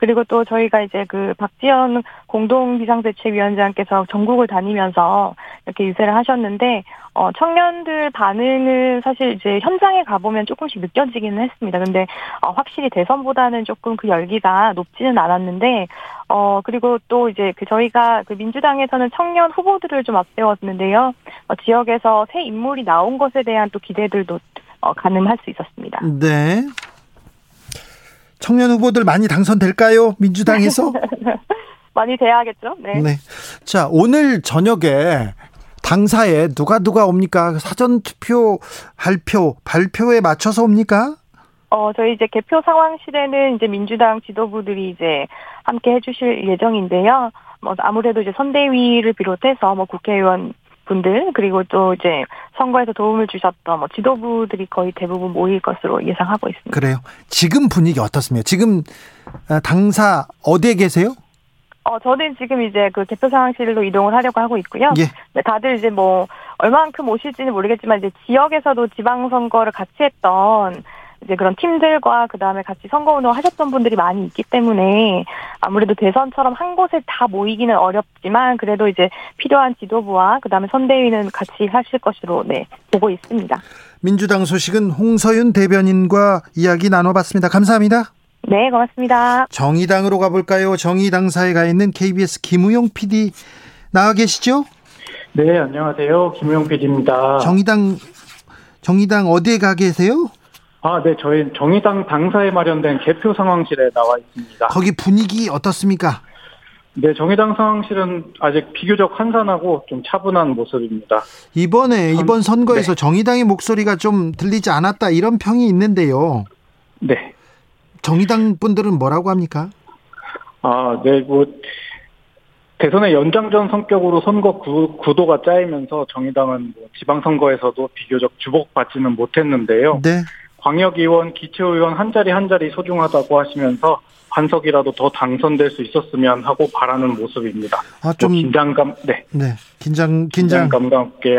그리고 또 저희가 이제 그 박지원 공동 비상대책위원장께서 전국을 다니면서 이렇게 유세를 하셨는데 어 청년들 반응을 사실 이제 현장에 가보면 조금씩 느껴지기는 했습니다. 근데 어 확실히 대선보다는 조금 그 열기가 높지는 않았는데 어 그리고 또 이제 그 저희가 그 민주당에서는 청년 후보들을 좀 앞세웠는데요. 어 지역에서 새 인물이 나온 것에 대한 또 기대들도 어 가능할 수 있었습니다. 네. 청년 후보들 많이 당선될까요? 민주당에서? 많이 돼야겠죠. 네. 네. 자, 오늘 저녁에 당사에 누가 누가 옵니까? 사전 투표 할표 발표에 맞춰서 옵니까? 어, 저희 이제 개표 상황실에는 이제 민주당 지도부들이 이제 함께 해주실 예정인데요. 뭐 아무래도 이제 선대위를 비롯해서 뭐 국회의원 분들 그리고 또 이제 선거에서 도움을 주셨던 뭐 지도부들이 거의 대부분 모일 것으로 예상하고 있습니다. 그래요. 지금 분위기 어떻습니까? 지금 어, 당사 어디에 계세요? 어, 저는 지금 이제 그 개표 상황실로 이동을 하려고 하고 있고요. 예. 네, 다들 이제 뭐 얼만큼 오실지는 모르겠지만 이제 지역에서도 지방 선거를 같이 했던 이제 그런 팀들과 그 다음에 같이 선거운동 하셨던 분들이 많이 있기 때문에 아무래도 대선처럼 한 곳에 다 모이기는 어렵지만 그래도 이제 필요한 지도부와 그 다음에 선대위는 같이 하실 것으로 네 보고 있습니다. 민주당 소식은 홍서윤 대변인과 이야기 나눠봤습니다. 감사합니다. 네, 고맙습니다. 정의당으로 가볼까요? 정의당사에 가 있는 KBS 김우용 PD 나와 계시죠? 네, 안녕하세요. 김우용 PD입니다. 정의당 정의당 어디에 가 계세요? 아, 네, 저희 정의당 당사에 마련된 개표 상황실에 나와 있습니다. 거기 분위기 어떻습니까? 네, 정의당 상황실은 아직 비교적 한산하고 좀 차분한 모습입니다. 이번에 이번 선거에서 네. 정의당의 목소리가 좀 들리지 않았다 이런 평이 있는데요. 네. 정의당 분들은 뭐라고 합니까? 아, 네, 뭐 대선의 연장전 성격으로 선거 구, 구도가 짜이면서 정의당은 뭐 지방선거에서도 비교적 주목받지는 못했는데요. 네. 광역의원, 기초의원 한 자리 한 자리 소중하다고 하시면서 반석이라도 더 당선될 수 있었으면 하고 바라는 모습입니다. 아, 좀뭐 긴장감, 네. 네. 긴장, 긴장. 감과 함께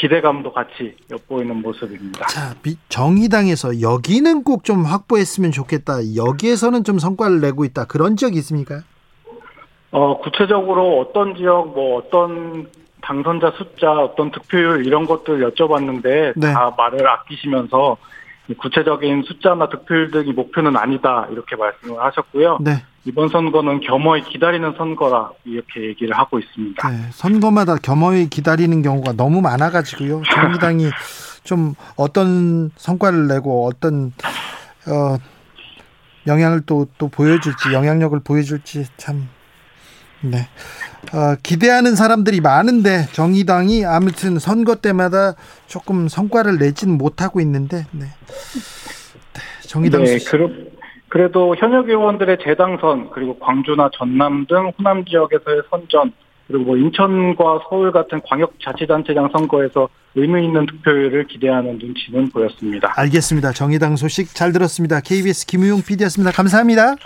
기대감도 같이 엿보이는 모습입니다. 자, 정의당에서 여기는 꼭 좀 확보했으면 좋겠다. 여기에서는 좀 성과를 내고 있다. 그런 지역이 있습니까? 어, 구체적으로 어떤 지역, 뭐 어떤 당선자 숫자, 어떤 득표율 이런 것들 여쭤봤는데 네. 다 말을 아끼시면서 구체적인 숫자나 득표율 등이 목표는 아니다 이렇게 말씀을 하셨고요. 네. 이번 선거는 겸허히 기다리는 선거라 이렇게 얘기를 하고 있습니다. 네, 선거마다 겸허히 기다리는 경우가 너무 많아가지고요. 정의당이 좀 어떤 성과를 내고 어떤 어, 영향을 또 또 보여줄지 영향력을 보여줄지 참 네. 어, 기대하는 사람들이 많은데 정의당이 아무튼 선거 때마다 조금 성과를 내지는 못하고 있는데 네. 네 정의당 네, 그러, 그래도 현역 의원들의 재당선 그리고 광주나 전남 등 호남 지역에서의 선전 그리고 뭐 인천과 서울 같은 광역자치단체장 선거에서 의미 있는 득표율을 기대하는 눈치는 보였습니다. 알겠습니다. 정의당 소식 잘 들었습니다. KBS 김우용 PD였습니다. 감사합니다.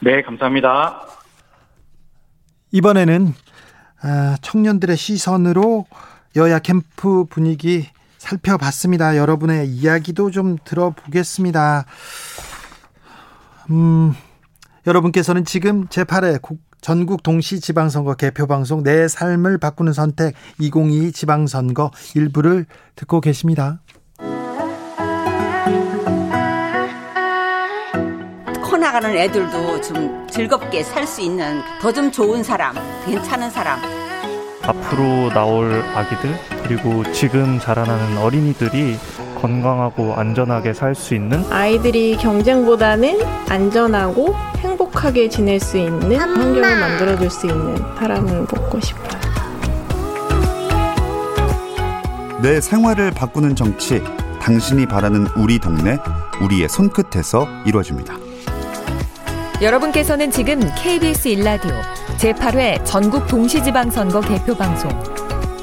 네, 감사합니다. 이번에는 아, 청년들의 시선으로 여야 캠프 분위기 살펴봤습니다. 여러분의 이야기도 좀 들어보겠습니다. 음, 여러분께서는 지금 제8회 전국 동시 지방선거 개표 방송 내 삶을 바꾸는 선택 2022 지방선거 일부를 듣고 계십니다. 커나가는 애들도 좀 즐겁게 살 수 있는 더 좀 좋은 사람, 괜찮은 사람. 앞으로 나올 아기들 그리고 지금 자라나는 어린이들이 건강하고 안전하게 살 수 있는 아이들이 경쟁보다는 안전하고 행복하게 지낼 수 있는 환경을 만들어줄 수 있는 사람을 뽑고 싶어요. 내 생활을 바꾸는 정치, 당신이 바라는 우리 동네, 우리의 손끝에서 이루어집니다. 여러분께서는 지금 KBS 일라디오 제8회 전국 동시지방선거 개표 방송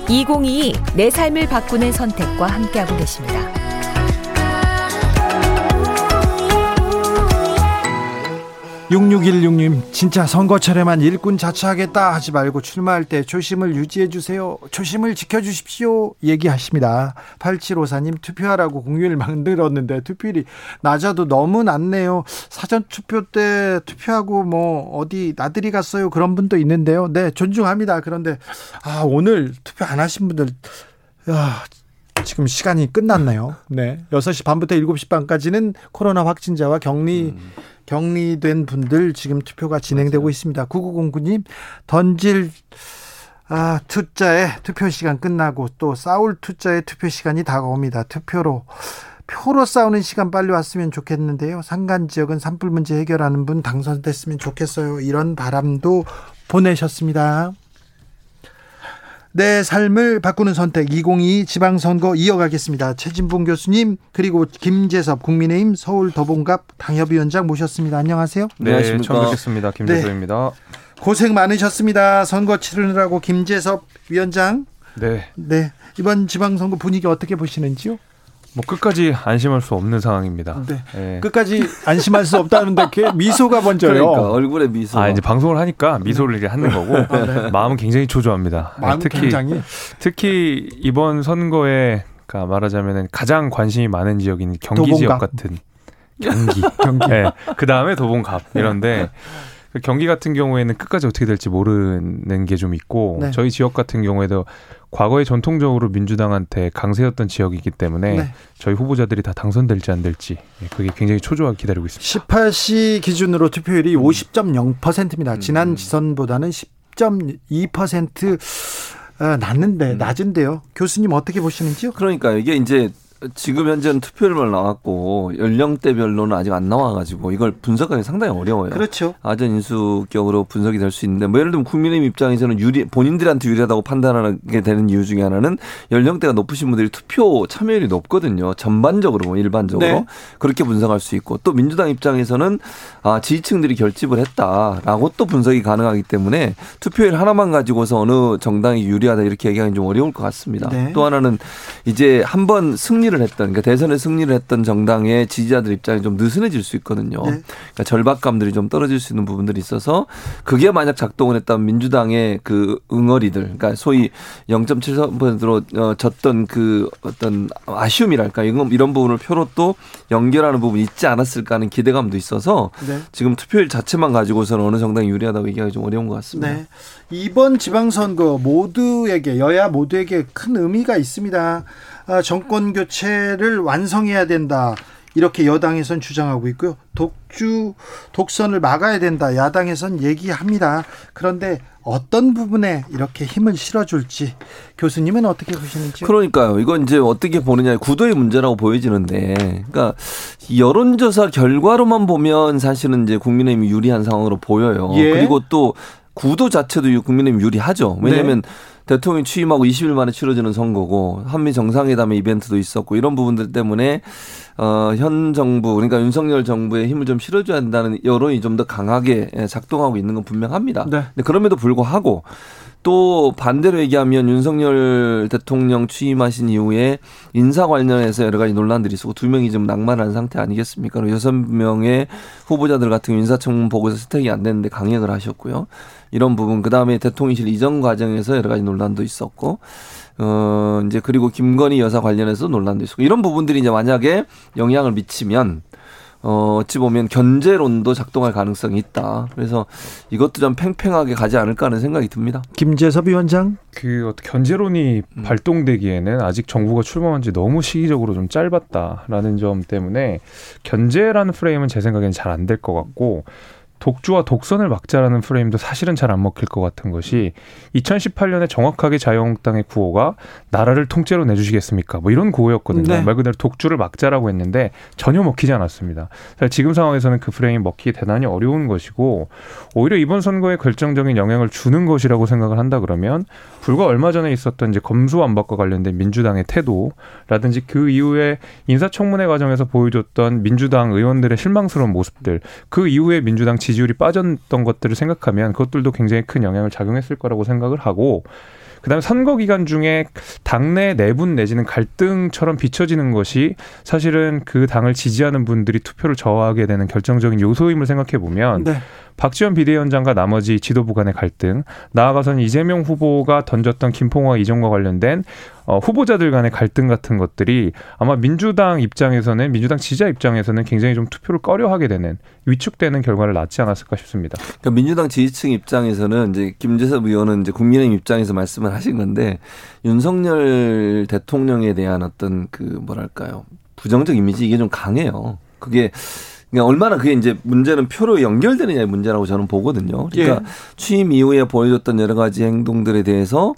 2022 내 삶을 바꾸는 선택과 함께하고 계십니다. 6616님 진짜 선거철에만 일꾼 자처하겠다 하지 말고 출마할 때 초심을 유지해 주세요. 초심을 지켜 주십시오. 얘기하십니다. 8754님 투표하라고 공휴일 만들었는데 투표율이 낮아도 너무 낮네요. 사전 투표 때 투표하고 뭐 어디 나들이 갔어요. 그런 분도 있는데요. 네, 존중합니다. 그런데 아, 오늘 투표 안 하신 분들 야, 지금 시간이 끝났나요? 네. 6시 반부터 7시 반까지는 코로나 확진자와 격리 음. 격리된 분들 지금 투표가 진행되고 맞아요. 있습니다. 9909님 던질 아, 투자의 투표 시간 끝나고 또 싸울 투자의 투표 시간이 다가옵니다. 투표로 표로 싸우는 시간 빨리 왔으면 좋겠는데요. 상간 지역은 산불 문제 해결하는 분 당선됐으면 좋겠어요. 이런 바람도 보내셨습니다. 내 삶을 바꾸는 선택 2022 지방선거 이어가겠습니다. 최진봉 교수님 그리고 김재섭 국민의힘 서울 더봉갑 당협위원장 모셨습니다. 안녕하세요. 네, 처음 뵙겠습니다. 김재섭입니다. 네. 고생 많으셨습니다. 선거 치르느라고 김재섭 위원장. 네. 네. 이번 지방선거 분위기 어떻게 보시는지요? 뭐 끝까지 안심할 수 없는 상황입니다. 네. 네. 끝까지 안심할 수 없다는데 미소가 먼저요. 그러니까 얼굴에 미소. 아 이제 방송을 하니까 미소를 이렇게 하는 거고 아, 네. 마음은 굉장히 초조합니다. 마음 특히 굉장히? 특히 이번 선거에 그러니까 말하자면 가장 관심이 많은 지역인 경기 도봉갑. 지역 같은 경기. 경기. 네. 그 다음에 도봉갑 이런데 그 경기 같은 경우에는 끝까지 어떻게 될지 모르는 게 좀 있고 네. 저희 지역 같은 경우에도 과거에 전통적으로 민주당한테 강세였던 지역이기 때문에 네. 저희 후보자들이 다 당선될지 안 될지 예, 그게 굉장히 초조하게 기다리고 있습니다. 18시 기준으로 투표율이 음. 50.0%입니다. 음. 지난 지선보다는 10.2% 어, 낮는데 음. 낮은데요. 교수님 어떻게 보시는지요? 그러니까 이게 이제 지금 현재는 투표율만 나왔고 연령대별로는 아직 안 나와가지고 이걸 분석하기 상당히 어려워요. 그렇죠. 아전 인수격으로 분석이 될 수 있는데 뭐 예를 들면 국민의힘 입장에서는 유리 본인들한테 유리하다고 판단하게 되는 이유 중에 하나는 연령대가 높으신 분들이 투표 참여율이 높거든요. 전반적으로 뭐 일반적으로 네. 그렇게 분석할 수 있고 또 민주당 입장에서는 아 지지층들이 결집을 했다라고 또 분석이 가능하기 때문에 투표율 하나만 가지고서 어느 정당이 유리하다 이렇게 얘기하기 좀 어려울 것 같습니다. 네. 또 하나는 이제 한번 승리 승리를 했던 그러니까 대선에 승리를 했던 정당의 지지자들 입장이 좀 느슨해질 수 있거든요. 네. 그러니까 절박감들이 좀 떨어질 수 있는 부분들이 있어서 그게 만약 작동을 했다면 민주당의 그 응어리들 그러니까 소위 0.7%로 어, 졌던 그 어떤 아쉬움이랄까 이런 이런 부분을 표로 또 연결하는 부분이 있지 않았을까 하는 기대감도 있어서 네. 지금 투표율 자체만 가지고서는 어느 정당이 유리하다고 얘기하기 좀 어려운 것 같습니다. 네. 이번 지방선거 모두에게 여야 모두에게 큰 의미가 있습니다. 아, 정권 교체를 완성해야 된다. 이렇게 여당에선 주장하고 있고요. 독주 독선을 막아야 된다. 야당에선 얘기합니다. 그런데 어떤 부분에 이렇게 힘을 실어줄지 교수님은 어떻게 보시는지? 그러니까요. 이건 이제 어떻게 보느냐의 구도의 문제라고 보여지는데, 그러니까 여론조사 결과로만 보면 사실은 이제 국민의힘이 유리한 상황으로 보여요. 예. 그리고 또 구도 자체도 국민의힘 유리하죠. 왜냐하면 네. 대통령 취임하고 20일 만에 치러지는 선거고 한미 정상회담의 이벤트도 있었고 이런 부분들 때문에 어, 현 정부 그러니까 윤석열 정부의 힘을 좀 실어줘야 한다는 여론이 좀 더 강하게 작동하고 있는 건 분명합니다. 네. 근데 그럼에도 불구하고 또 반대로 얘기하면 윤석열 대통령 취임하신 이후에 인사 관련해서 여러 가지 논란들이 있었고 두 명이 좀 낭만한 상태 아니겠습니까? 여섯 명의 후보자들 같은 인사청문 보고서 채택이 안 됐는데 강행을 하셨고요. 이런 부분 그 다음에 대통령실 이전 과정에서 여러 가지 논란도 있었고 어 이제 그리고 김건희 여사 관련해서 논란도 있었고 이런 부분들이 이제 만약에 영향을 미치면 어, 어찌 보면 견제론도 작동할 가능성이 있다. 그래서 이것도 좀 팽팽하게 가지 않을까 하는 생각이 듭니다. 김재섭 위원장. 그 견제론이 음. 발동되기에는 아직 정부가 출범한 지 너무 시기적으로 좀 짧았다라는 점 때문에 견제라는 프레임은 제 생각에는 잘안 될 것 같고 독주와 독선을 막자라는 프레임도 사실은 잘 안 먹힐 것 같은 것이 2018년에 정확하게 자유한국당의 구호가 나라를 통째로 내주시겠습니까? 뭐 이런 구호였거든요. 네. 말 그대로 독주를 막자라고 했는데 전혀 먹히지 않았습니다. 지금 상황에서는 그 프레임이 먹히기 대단히 어려운 것이고 오히려 이번 선거에 결정적인 영향을 주는 것이라고 생각을 한다 그러면 불과 얼마 전에 있었던 이제 검수완박과 관련된 민주당의 태도라든지 그 이후에 인사청문회 과정에서 보여줬던 민주당 의원들의 실망스러운 모습들 그 이후에 민주당 지지율이 빠졌던 것들을 생각하면 그것들도 굉장히 큰 영향을 작용했을 거라고 생각을 하고 그다음에 선거 기간 중에 당내 내분 내지는 갈등처럼 비춰지는 것이 사실은 그 당을 지지하는 분들이 투표를 저하게 되는 결정적인 요소임을 생각해 보면 네. 박지원 비대위원장과 나머지 지도부 간의 갈등, 나아가서는 이재명 후보가 던졌던 김포와 이전과 관련된 어, 후보자들 간의 갈등 같은 것들이 아마 민주당 입장에서는 민주당 지지자 입장에서는 굉장히 좀 투표를 꺼려하게 되는 위축되는 결과를 낳지 않았을까 싶습니다. 그러니까 민주당 지지층 입장에서는 이제 김재섭 의원은 이제 국민의힘 입장에서 말씀을 하신 건데 윤석열 대통령에 대한 어떤 그 뭐랄까요 부정적 이미지 이게 좀 강해요. 그게 그러니까 얼마나 그게 이제 문제는 표로 연결되느냐의 문제라고 저는 보거든요. 그러니까 예. 취임 이후에 보여줬던 여러 가지 행동들에 대해서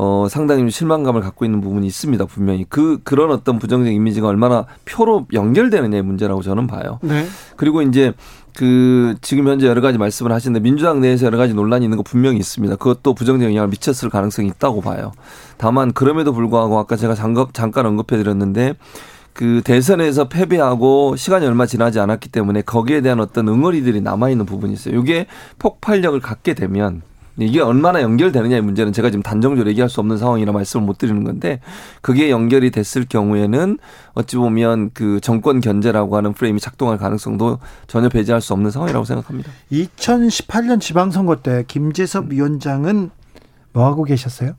어, 상당히 실망감을 갖고 있는 부분이 있습니다. 분명히 그 그런 어떤 부정적 이미지가 얼마나 표로 연결되느냐의 문제라고 저는 봐요. 네. 그리고 이제 그 지금 현재 여러 가지 말씀을 하시는데 민주당 내에서 여러 가지 논란이 있는 거 분명히 있습니다. 그것도 부정적 영향을 미쳤을 가능성이 있다고 봐요. 다만 그럼에도 불구하고 아까 제가 잠깐 잠깐 언급해 드렸는데 그 대선에서 패배하고 시간이 얼마 지나지 않았기 때문에 거기에 대한 어떤 응어리들이 남아 있는 부분이 있어요. 이게 폭발력을 갖게 되면 이게 얼마나 연결되느냐의 문제는 제가 지금 단정적으로 얘기할 수 없는 상황이라 말씀을 못 드리는 건데 그게 연결이 됐을 경우에는 어찌 보면 그 정권 견제라고 하는 프레임이 작동할 가능성도 전혀 배제할 수 없는 상황이라고 생각합니다. 2018년 지방선거 때 김재섭 위원장은 뭐 하고 계셨어요?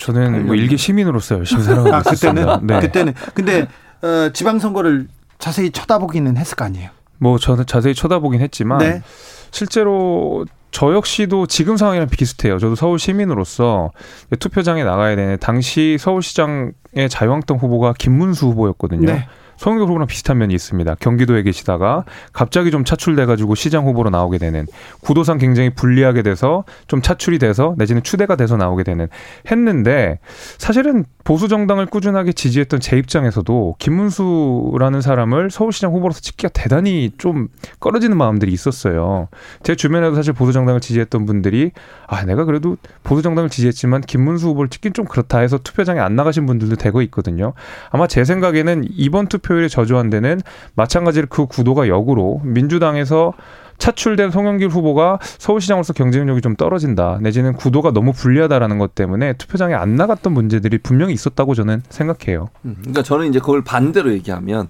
저는 뭐 일개 시민으로서 열심히 살아가고 아, 있었습니다. 그때는 네. 그때는 근데 어, 지방선거를 자세히 쳐다보기는 했을 거 아니에요. 뭐 저는 자세히 쳐다보긴 했지만 네. 실제로 저 역시도 지금 상황이랑 비슷해요. 저도 서울 시민으로서 투표장에 나가야 되는 당시 서울시장의 자유한국당 후보가 김문수 후보였거든요. 네. 송영길 후보랑 비슷한 면이 있습니다. 경기도에 계시다가 갑자기 좀 차출돼가지고 시장 후보로 나오게 되는 구도상 굉장히 불리하게 돼서 좀 차출이 돼서 내지는 추대가 돼서 나오게 되는 했는데 사실은 보수 정당을 꾸준하게 지지했던 제 입장에서도 김문수라는 사람을 서울시장 후보로서 찍기가 대단히 좀 꺼려지는 마음들이 있었어요. 제 주변에도 사실 보수 정당을 지지했던 분들이 아 내가 그래도 보수 정당을 지지했지만 김문수 후보를 찍긴 좀 그렇다 해서 투표장에 안 나가신 분들도 되고 있거든요. 아마 제 생각에는 이번 투표 율이 저조한 데는 마찬가지로 그 구도가 역으로 민주당에서 차출된 송영길 후보가 서울시장으로서 경쟁력이 좀 떨어진다 내지는 구도가 너무 불리하다라는 것 때문에 투표장에 안 나갔던 문제들이 분명히 있었다고 저는 생각해요. 음, 그러니까 저는 이제 그걸 반대로 얘기하면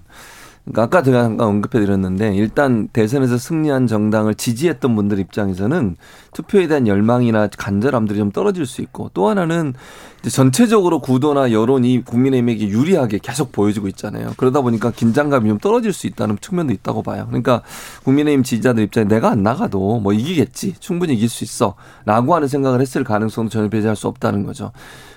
그러니까 아까 제가 잠깐 언급해 드렸는데 일단 대선에서 승리한 정당을 지지했던 분들 입장에서는 투표에 대한 열망이나 간절함들이 좀 떨어질 수 있고 또 하나는 전체적으로 구도나 여론이 국민의힘에게 유리하게 계속 보여지고 있잖아요. 그러다 보니까 긴장감이 좀 떨어질 수 있다는 측면도 있다고 봐요. 그러니까 국민의힘 지지자들 입장에 내가 안 나가도 뭐 이기겠지. 충분히 이길 수 있어. 라고 하는 생각을 했을 가능성도 전혀 배제할 수 없다는 거죠.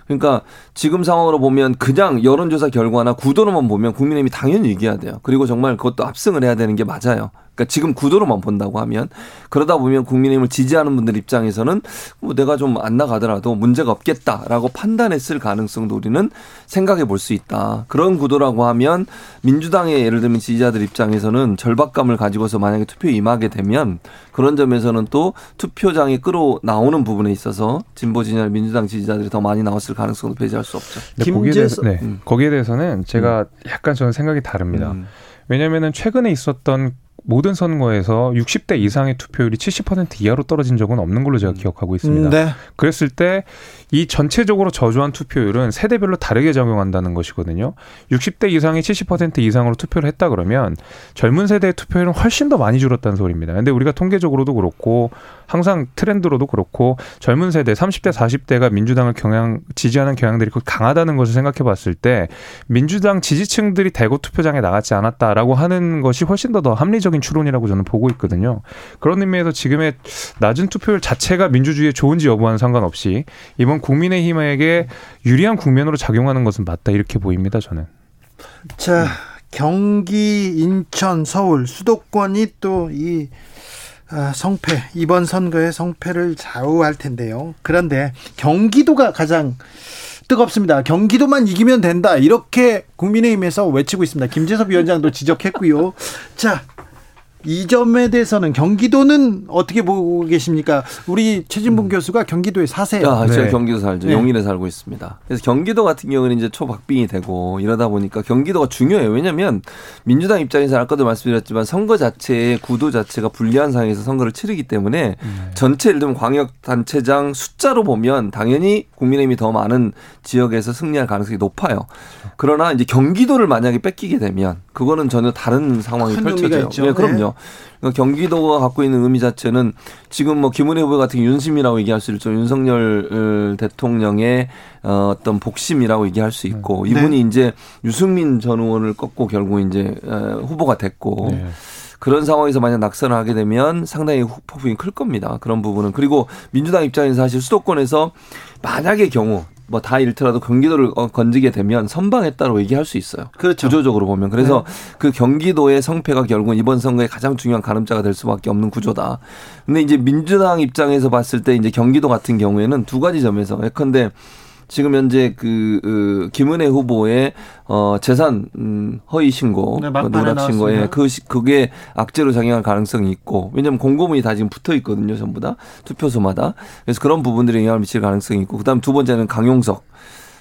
그러니까 지금 상황으로 보면 그냥 여론조사 결과나 구도로만 보면 국민의힘이 당연히 이겨야 돼요. 그리고 정말 그것도 압승을 해야 되는 게 맞아요. 그러니까 지금 구도로만 본다고 하면 그러다 보면 국민의힘을 지지하는 분들 입장에서는 뭐 내가 좀 안 나가더라도 문제가 없겠다라고 판단했을 가능성도 우리는 생각해 볼 수 있다. 그런 구도라고 하면 민주당의 예를 들면 지지자들 입장에서는 절박감을 가지고서 만약에 투표에 임하게 되면 그런 점에서는 또 투표장에 끌어 나오는 부분에 있어서 진보 진영 민주당 지지자들이 더 많이 나왔을 가능성도 배제할 수 없죠. 거기에, 대해서, 네. 음. 거기에 대해서는 제가 음. 약간 저는 생각이 다릅니다. 음. 왜냐면은 최근에 있었던 모든 선거에서 60대 이상의 투표율이 70% 이하로 떨어진 적은 없는 걸로 제가 기억하고 있습니다. 네. 그랬을 때이 전체적으로 저조한 투표율은 세대별로 다르게 작용한다는 것이거든요. 60대 이상이 70% 이상으로 투표를 했다 그러면 젊은 세대의 투표율은 훨씬 더 많이 줄었다는 소리입니다. 근데 우리가 통계적으로도 그렇고 항상 트렌드로도 그렇고 젊은 세대 30대 40대가 민주당을 경향 지지하는 경향들이 강하다는 것을 생각해 봤을 때 민주당 지지층들이 대거 투표장에 나갔지 않았다라고 하는 것이 훨씬 더 더 합리적인 추론이라고 저는 보고 있거든요. 그런 의미에서 지금의 낮은 투표율 자체가 민주주의에 좋은지 여부와는 상관없이 이번 국민의힘에게 유리한 국면으로 작용하는 것은 맞다 이렇게 보입니다. 저는. 자 경기, 인천, 서울 수도권이 또이 아, 성패 이번 선거의 성패를 좌우할 텐데요. 그런데 경기도가 가장 뜨겁습니다. 경기도만 이기면 된다. 이렇게 국민의힘에서 외치고 있습니다. 김재섭 위원장도 지적했고요. 자, 이 점에 대해서는 경기도는 어떻게 보고 계십니까? 우리 최진봉 음. 교수가 경기도에 사세요. 아, 제가 네. 경기도 살죠. 네. 용인에 살고 있습니다. 그래서 경기도 같은 경우는 이제 초박빙이 되고 이러다 보니까 경기도가 중요해요. 왜냐하면 민주당 입장에서 아까도 말씀드렸지만 선거 자체의 구도 자체가 불리한 상황에서 선거를 치르기 때문에 음. 전체 예를 들면 광역 단체장 숫자로 보면 당연히 국민의힘이 더 많은 지역에서 승리할 가능성이 높아요. 그러나 이제 경기도를 만약에 뺏기게 되면 그거는 전혀 다른 상황이 펼쳐져요. 네, 그럼요. 그러니까 경기도가 갖고 있는 의미 자체는 지금 뭐 김은혜 후보 같은 윤심이라고 얘기할 수 있죠. 윤석열 어, 대통령의 어, 어떤 복심이라고 얘기할 수 있고 네. 이분이 네. 이제 유승민 전 의원을 꺾고 결국 이제 어, 후보가 됐고 네. 그런 상황에서 만약 낙선을 하게 되면 상당히 폭풍이 클 겁니다. 그런 부분은 그리고 민주당 입장에서 사실 수도권에서 만약의 경우 뭐 다 잃더라도 경기도를 어, 건지게 되면 선방했다고 얘기할 수 있어요. 그렇죠. 구조적으로 보면. 그래서 네. 그 경기도의 성패가 결국은 이번 선거에 가장 중요한 가늠자가 될 수밖에 없는 구조다. 근데 이제 민주당 입장에서 봤을 때 이제 경기도 같은 경우에는 두 가지 점에서 예컨대 지금 현재 그, 그 김은혜 후보의 어 재산 음, 허위 신고, 네, 그 누락 신고에 그 그게 악재로 작용할 가능성이 있고 왜냐하면 공고문이 다 지금 붙어 있거든요, 전부 다 투표소마다. 그래서 그런 부분들이 영향을 미칠 가능성이 있고 그다음 두 번째는 강용석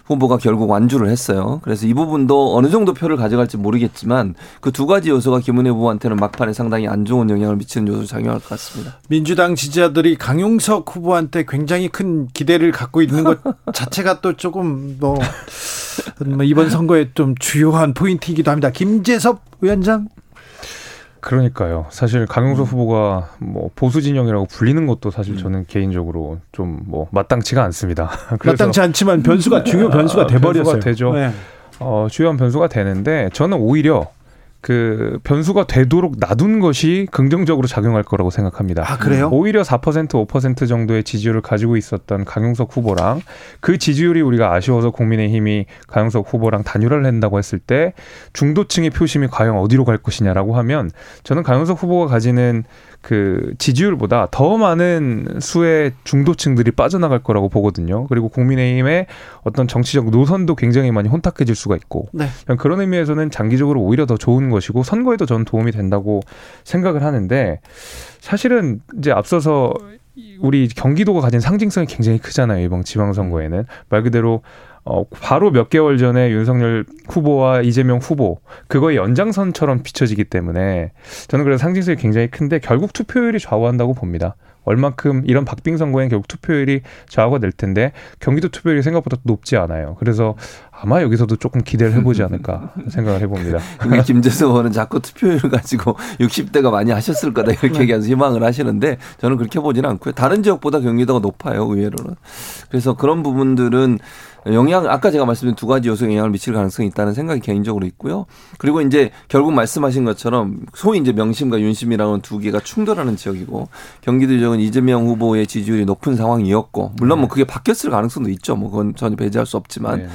후보가 결국 완주를 했어요. 그래서 이 부분도 어느 정도 표를 가져갈지 모르겠지만 그 두 가지 요소가 김은혜 후보한테는 막판에 상당히 안 좋은 영향을 미치는 요소 작용할 것 같습니다. 민주당 지지자들이 강용석 후보한테 굉장히 큰 기대를 갖고 있는 것 자체가 또 조금 뭐, 뭐 이번 선거에 좀 주요한 포인트이기도 합니다. 김재섭 위원장 그러니까요. 사실 강용석 음. 후보가 뭐 보수 진영이라고 불리는 것도 사실 음. 저는 개인적으로 좀 뭐 마땅치가 않습니다. 마땅치 않지만 변수가 중요 변수가 아, 돼버렸어요. 변수가 되죠. 네. 어, 주요한 변수가 되는데 저는 오히려 그 변수가 되도록 놔둔 것이 긍정적으로 작용할 거라고 생각합니다. 아, 그래요? 오히려 4% 5% 정도의 지지율을 가지고 있었던 강용석 후보랑 그 지지율이 우리가 아쉬워서 국민의힘이 강용석 후보랑 단일화를 한다고 했을 때 중도층의 표심이 과연 어디로 갈 것이냐라고 하면 저는 강용석 후보가 가지는 그 지지율보다 더 많은 수의 중도층들이 빠져나갈 거라고 보거든요. 그리고 국민의힘의 어떤 정치적 노선도 굉장히 많이 혼탁해질 수가 있고 네. 그런 의미에서는 장기적으로 오히려 더 좋은 것이고 선거에도 저는 도움이 된다고 생각을 하는데 사실은 이제 앞서서 우리 경기도가 가진 상징성이 굉장히 크잖아요. 이번 지방선거에는 말 그대로 어, 바로 몇 개월 전에 윤석열 후보와 이재명 후보 그거의 연장선처럼 비춰지기 때문에 저는 그래서 상징성이 굉장히 큰데 결국 투표율이 좌우한다고 봅니다. 얼만큼 이런 박빙 선거엔 결국 투표율이 좌우가 될 텐데 경기도 투표율이 생각보다 높지 않아요. 그래서 아마 여기서도 조금 기대를 해보지 않을까 생각을 해봅니다. 김재성 의원은 자꾸 투표율 가지고 60대가 많이 하셨을 거다 이렇게 네. 얘기하면서 희망을 하시는데 저는 그렇게 보지는 않고요. 다른 지역보다 경기도가 높아요 의외로는. 그래서 그런 부분들은 영향 아까 제가 말씀드린 두 가지 요소에 영향을 미칠 가능성이 있다는 생각이 개인적으로 있고요. 그리고 이제 결국 말씀하신 것처럼 소위 이제 명심과 윤심이라는 두 개가 충돌하는 지역이고 경기도 지역은 이재명 후보의 지지율이 높은 상황이었고 물론 뭐 네. 그게 바뀌었을 가능성도 있죠. 뭐 그건 전혀 배제할 수 없지만 네.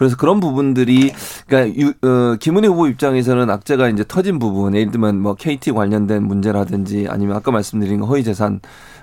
그래서 그런 부분들이 그러니까 유, 어, 김은혜 후보 입장에서는 악재가 이제 터진 부분 예를 들면 뭐 KT 관련된 문제라든지 아니면 아까 말씀드린 허위 재산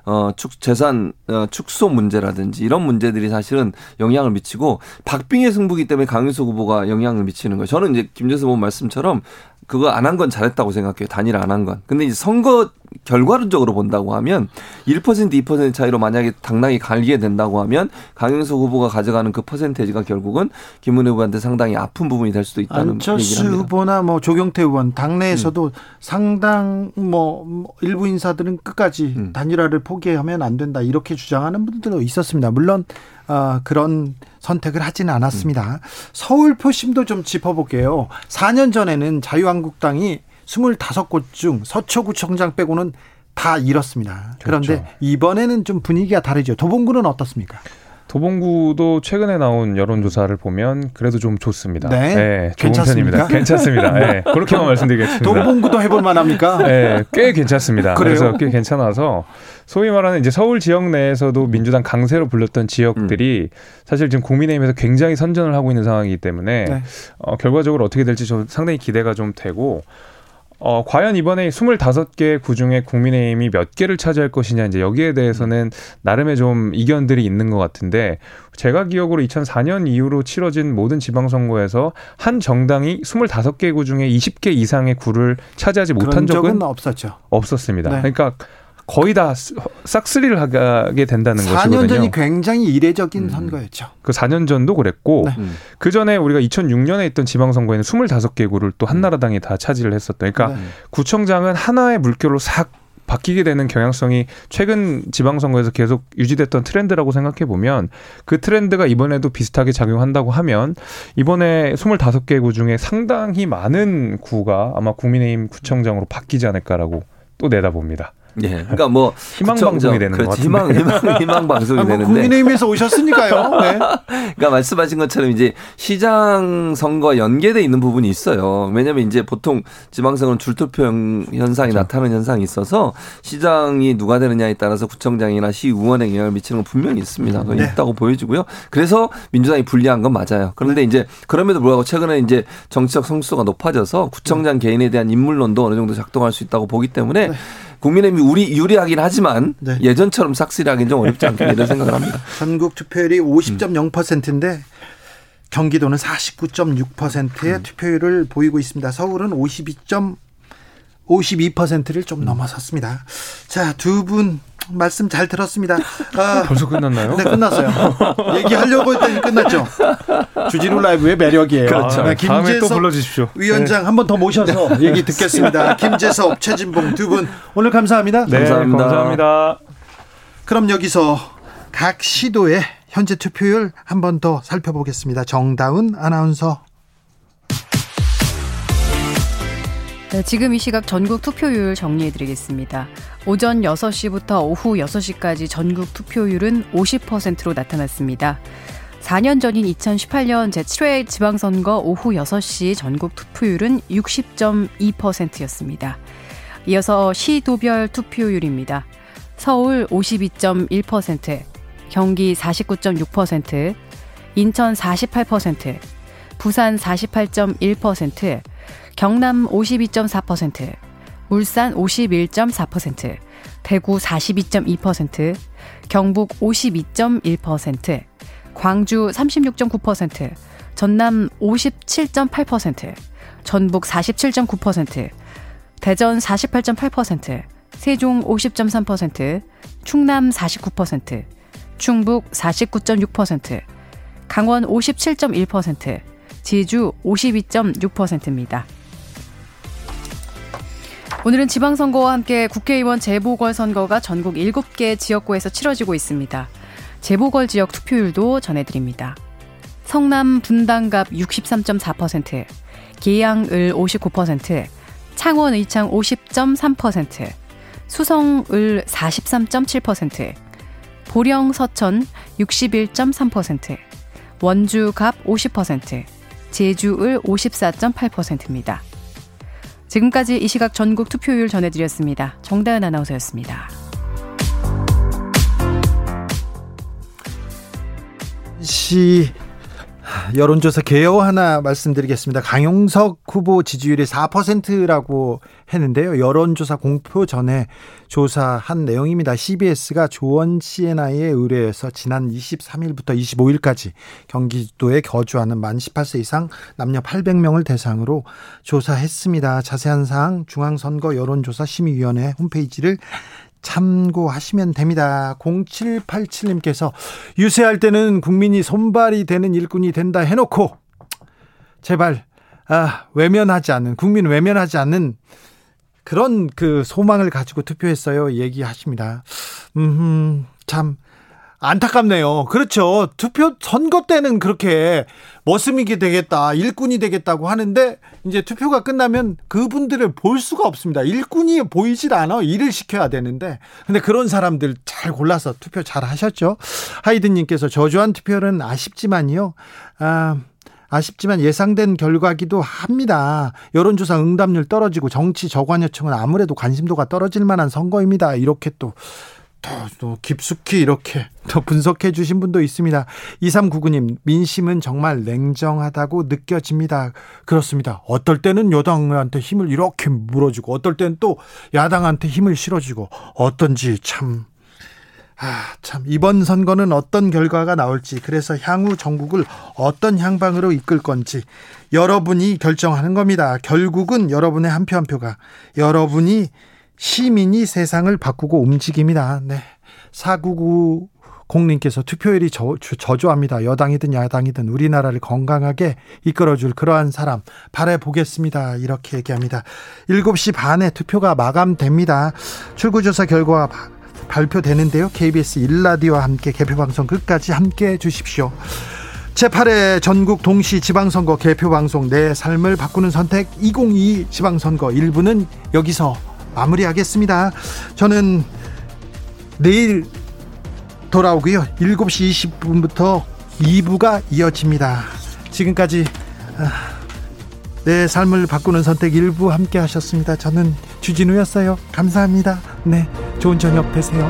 어, 축, 재산 어, 축소 문제라든지 이런 문제들이 사실은 영향을 미치고 박빙의 승부기 때문에 강윤석 후보가 영향을 미치는 거예요. 저는 이제 김재수 후보 말씀처럼 그거 안 한 건 잘했다고 생각해요. 단일 안 한 건. 근데 이제 선거 결과론적으로 본다고 하면 1% 2% 차이로 만약에 당락이 갈리게 된다고 하면 강영석 후보가 가져가는 그 퍼센테이지가 결국은 김은혜 후보한테 상당히 아픈 부분이 될 수도 있다는 안철수 후보나 뭐 조경태 의원 당내에서도 음. 상당 뭐 일부 인사들은 끝까지 음. 단일화를 포기하면 안 된다 이렇게 주장하는 분들도 있었습니다. 물론 어, 그런 선택을 하지는 않았습니다. 음. 서울 표심도 좀 짚어볼게요. 4년 전에는 자유한국당이 25곳 중 서초구청장 빼고는 다 잃었습니다. 그런데 그렇죠. 이번에는 좀 분위기가 다르죠. 도봉구는 어떻습니까? 도봉구도 최근에 나온 여론조사를 보면 그래도 좀 좋습니다. 네, 네 괜찮습니다. 괜찮습니다. 네, 그렇게만 말씀드리겠습니다. 도봉구도 해볼 만합니까? 네, 꽤 괜찮습니다. 그래요? 그래서 꽤 괜찮아서 소위 말하는 이제 서울 지역 내에서도 민주당 강세로 불렸던 지역들이 음. 사실 지금 국민의힘에서 굉장히 선전을 하고 있는 상황이기 때문에 네. 어, 결과적으로 어떻게 될지 좀 상당히 기대가 좀 되고 어, 과연 이번에 25개 구 중에 국민의힘이 몇 개를 차지할 것이냐, 이제 여기에 대해서는 나름의 좀 이견들이 있는 것 같은데, 제가 기억으로 2004년 이후로 치러진 모든 지방선거에서 한 정당이 25개 구 중에 20개 이상의 구를 차지하지 못한 적은 없었죠. 없었습니다. 네. 그러니까 거의 다 싹쓸이를 하게 된다는 4년 것이거든요. 4년 전이 굉장히 이례적인 음. 선거였죠. 그 4년 전도 그랬고 네. 음. 그 전에 우리가 2006년에 있던 지방선거에는 25개 구를 또 한나라당이 다 차지를 했었던. 그러니까 네. 구청장은 하나의 물결로 싹 바뀌게 되는 경향성이 최근 지방선거에서 계속 유지됐던 트렌드라고 생각해 보면 그 트렌드가 이번에도 비슷하게 작용한다고 하면 이번에 25개 구 중에 상당히 많은 구가 아마 국민의힘 구청장으로 바뀌지 않을까라고 또 내다봅니다. 예. 그러니까 뭐 희망 방송이 되는 그렇지, 희망 희망 희망 방송이 아, 뭐 되는데 국민의힘에서 오셨으니까요. 네. 그러니까 말씀하신 것처럼 이제 시장 선거 연계돼 있는 부분이 있어요. 왜냐하면 이제 보통 지방선거는 줄투표 현상이 그렇죠. 나타나는 현상이 있어서 시장이 누가 되느냐에 따라서 구청장이나 시 의원에 영향을 미치는 건 분명히 있습니다. 네. 있다고 보여지고요. 그래서 민주당이 불리한 건 맞아요. 그런데 네. 이제 그럼에도 불구하고 최근에 이제 정치적 성수가 높아져서 구청장 개인에 대한 인물론도 어느 정도 작동할 수 있다고 보기 때문에. 네. 국민의힘이 우리 유리하긴 하지만 네. 예전처럼 싹쓸이하기는 좀 어렵지 않겠냐 이런 생각을 합니다. 전국 투표율이 50.0%인데 경기도는 49.6%의 음. 투표율을 보이고 있습니다. 서울은 52. 52%를 좀 음. 넘어섰습니다. 자, 두 분 말씀 잘 들었습니다. 아, 벌써 끝났나요? 네, 끝났어요. 얘기하려고 했더니 끝났죠. 주진우 라이브의 매력이에요. 그렇죠. 네, 다음에 또 불러주십시오. 위원장 네. 한번 더 모셔서 얘기 듣겠습니다. 김재섭, 최진봉 두 분 오늘 감사합니다. 네, 감사합니다. 감사합니다. 그럼 여기서 각 시도의 현재 투표율 한번 더 살펴보겠습니다. 정다운 아나운서. 네, 지금 이 시각 전국 투표율 정리해드리겠습니다. 오전 6시부터 오후 6시까지 전국 투표율은 50%로 나타났습니다. 4년 전인 2018년 제7회 지방선거 오후 6시 전국 투표율은 60.2%였습니다. 이어서 시도별 투표율입니다. 서울 52.1%, 경기 49.6%, 인천 48%, 부산 48.1%, 경남 52.4%, 울산 51.4%, 대구 42.2%, 경북 52.1%, 광주 36.9%, 전남 57.8%, 전북 47.9%, 대전 48.8%, 세종 50.3%, 충남 49%, 충북 49.6%, 강원 57.1%, 제주 52.6%입니다. 오늘은 지방선거와 함께 국회의원 재보궐선거가 전국 7개 지역구에서 치러지고 있습니다. 재보궐 지역 투표율도 전해드립니다. 성남 분당갑 63.4%, 계양을 59%, 창원 의창 50.3%, 수성을 43.7%, 보령 서천 61.3%, 원주 갑 50%, 제주을 54.8%입니다. 지금까지 이 시각 전국 투표율 전해드렸습니다. 정다은 아나운서였습니다. 시 여론조사 개요 하나 말씀드리겠습니다. 강용석 후보 지지율이 4%라고 했는데요. 여론조사 공표 전에 조사한 내용입니다. CBS가 조원 CNI에 의뢰해서 지난 23일부터 25일까지 경기도에 거주하는 만 18세 이상 남녀 800명을 대상으로 조사했습니다. 자세한 사항 중앙선거 여론조사 심의위원회 홈페이지를 참고하시면 됩니다. 0787님께서 유세할 때는 국민이 손발이 되는 일꾼이 된다 해놓고 제발 아, 외면하지 않는 국민 외면하지 않는 그런 그 소망을 가지고 투표했어요. 얘기하십니다. 음, 참 안타깝네요. 그렇죠. 투표 선거 때는 그렇게 머슴이게 되겠다, 일꾼이 되겠다고 하는데 이제 투표가 끝나면 그분들을 볼 수가 없습니다. 일꾼이 보이질 않아. 일을 시켜야 되는데. 근데 그런 사람들 잘 골라서 투표 잘 하셨죠. 하이든 님께서 저조한 투표는 아쉽지만요. 아 아쉽지만 예상된 결과기도 합니다. 여론조사 응답률 떨어지고 정치 저관 여청은 아무래도 관심도가 떨어질 만한 선거입니다. 이렇게 또 더, 또 깊숙이 이렇게 더 분석해 주신 분도 있습니다. 2399님, 민심은 정말 냉정하다고 느껴집니다. 그렇습니다. 어떨 때는 여당한테 힘을 이렇게 물어주고, 어떨 때는 또 야당한테 힘을 실어주고, 어떤지 참, 아, 참, 이번 선거는 어떤 결과가 나올지, 그래서 향후 전국을 어떤 향방으로 이끌 건지, 여러분이 결정하는 겁니다. 결국은 여러분의 한표한 표가, 여러분이 시민이 세상을 바꾸고 움직입니다. 네. 499 공님께서 투표율이 저, 저조합니다. 여당이든 야당이든 우리나라를 건강하게 이끌어줄 그러한 사람 바라보겠습니다. 이렇게 얘기합니다. 7시 반에 투표가 마감됩니다. 출구조사 결과 발표되는데요. KBS 일라디와 함께 개표 방송 끝까지 함께 해 주십시오. 제8회 전국 동시 지방선거 개표 방송 내 삶을 바꾸는 선택 2022 지방선거 1부는 여기서 마무리하겠습니다. 저는 내일 돌아오고요. 7시 20분부터 2부가 이어집니다. 지금까지 아, 내 삶을 바꾸는 선택 일부 함께 하셨습니다. 저는 주진우였어요. 감사합니다. 네. 좋은 저녁 되세요.